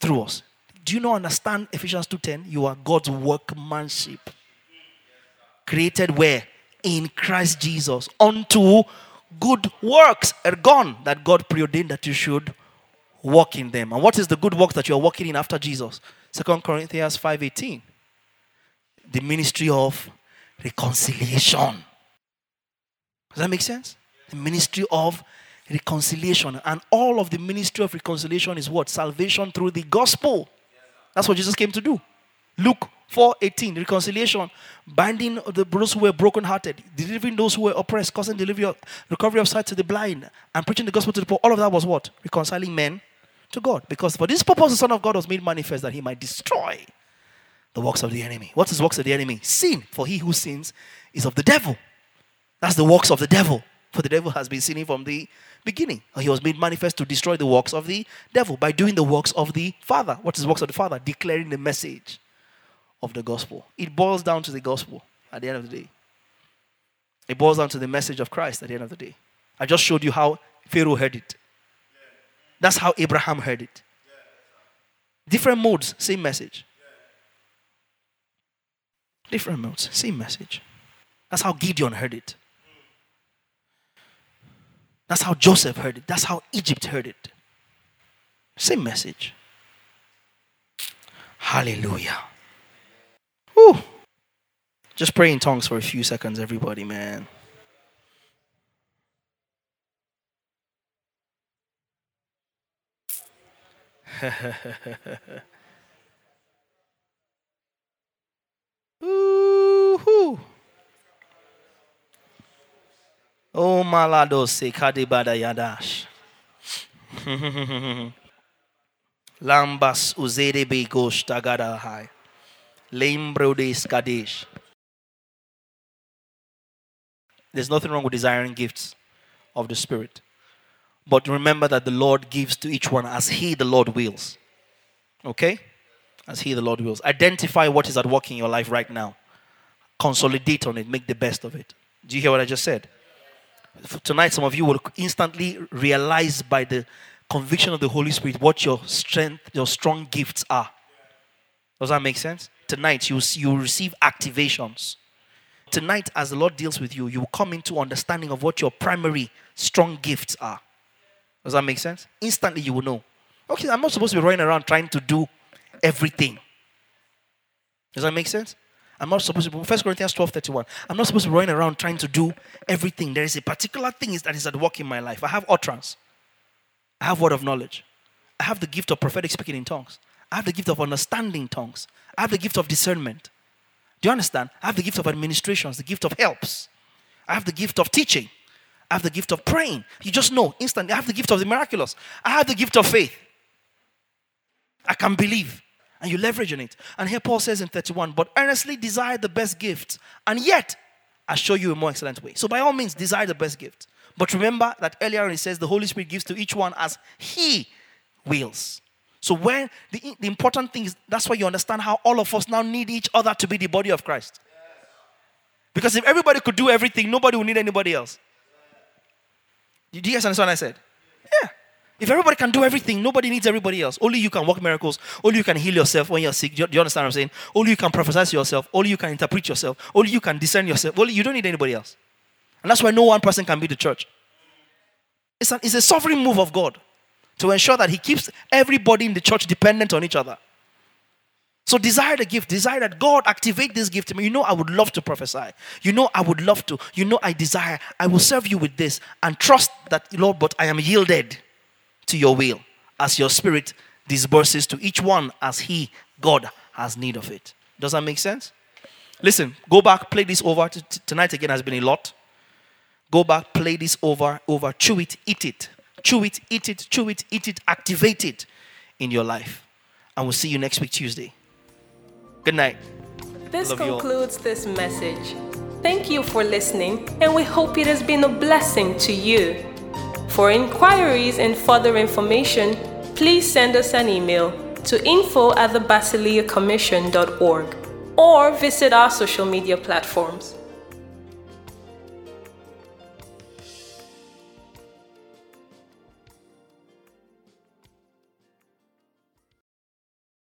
through us. Do you not understand Ephesians 2:10? You are God's workmanship. Created where? In Christ Jesus. Unto good works are gone that God preordained that you should walk in them. And what is the good work that you are walking in after Jesus? Second Corinthians 5:18. The ministry of reconciliation. Does that make sense? The ministry of reconciliation. And all of the ministry of reconciliation is what? Salvation through the gospel. That's what Jesus came to do. Luke 4:18, reconciliation, binding of the those who were brokenhearted, delivering those who were oppressed, causing delivery, recovery of sight to the blind, and preaching the gospel to the poor. All of that was what? Reconciling men to God. Because for this purpose, the Son of God was made manifest that he might destroy the works of the enemy. What is works of the enemy? Sin. For he who sins is of the devil. That's the works of the devil. For the devil has been sinning from the beginning. He was made manifest to destroy the works of the devil by doing the works of the Father. What is works of the Father? Declaring the message of the gospel. It boils down to the gospel at the end of the day. It boils down to the message of Christ at the end of the day. I just showed you how Pharaoh heard it. That's how Abraham heard it. Different modes, same message. Different modes, same message. That's how Gideon heard it. That's how Joseph heard it. That's how Egypt heard it. Same message. Hallelujah. Whew. Just pray in tongues for a few seconds, everybody, man. Ooh. Oh maladose kadibada yadash. Lambas uzere begosh tagada hai. Lembrodes kadesh. There's nothing wrong with desiring gifts of the Spirit. But remember that the Lord gives to each one as He, the Lord, wills. Okay? As He, the Lord, wills. Identify what is at work in your life right now. Consolidate on it. Make the best of it. Do you hear what I just said? Tonight, some of you will instantly realize by the conviction of the Holy Spirit what your strength, your strong gifts are. Does that make sense? Tonight, you you receive activations. Tonight, as the Lord deals with you, you will come into understanding of what your primary strong gifts are. Does that make sense? Instantly, you will know. Okay, I'm not supposed to be running around trying to do everything. Does that make sense? I'm not supposed to 1 Corinthians 12 31. I'm not supposed to be running around trying to do everything. There is a particular thing that is at work in my life. I have utterance, I have word of knowledge, I have the gift of prophetic speaking in tongues, I have the gift of understanding tongues, I have the gift of discernment. Do you understand? I have the gift of administrations, the gift of helps, I have the gift of teaching, I have the gift of praying. You just know instantly. I have the gift of the miraculous, I have the gift of faith. I can believe and you leverage on it. And here Paul says in 31, but earnestly desire the best gift, and yet I show you a more excellent way. So by all means, desire the best gift. But remember that earlier on it says the Holy Spirit gives to each one as He wills. So when the, the important thing is that's why you understand how all of us now need each other to be the body of Christ. Because if everybody could do everything, nobody would need anybody else. Did you guys understand what I said? Yeah. If everybody can do everything, nobody needs everybody else. Only you can work miracles. Only you can heal yourself when you're sick. Do you, understand what I'm saying? Only you can prophesy yourself. Only you can interpret yourself. Only you can discern yourself. Only you don't need anybody else. And that's why no one person can be the church. It's, an, it's a sovereign move of God to ensure that He keeps everybody in the church dependent on each other. So desire the gift. Desire that God activate this gift. You know, I would love to prophesy. You know, I would love to. You know, I desire. I will serve you with this and trust that, Lord, but I am yielded to your will as your spirit disburses to each one as he, God, has need of it. Does that make sense? Listen, go back, play this over. T- tonight again has been a lot. Go back, play this over, over, chew it, eat it. Chew it, eat it, chew it, eat it, activate it in your life. And we'll see you next week, Tuesday. Good night. This concludes this message. Thank you for listening, and we hope it has been a blessing to you. For inquiries and further information, please send us an email to info at the or visit our social media platforms.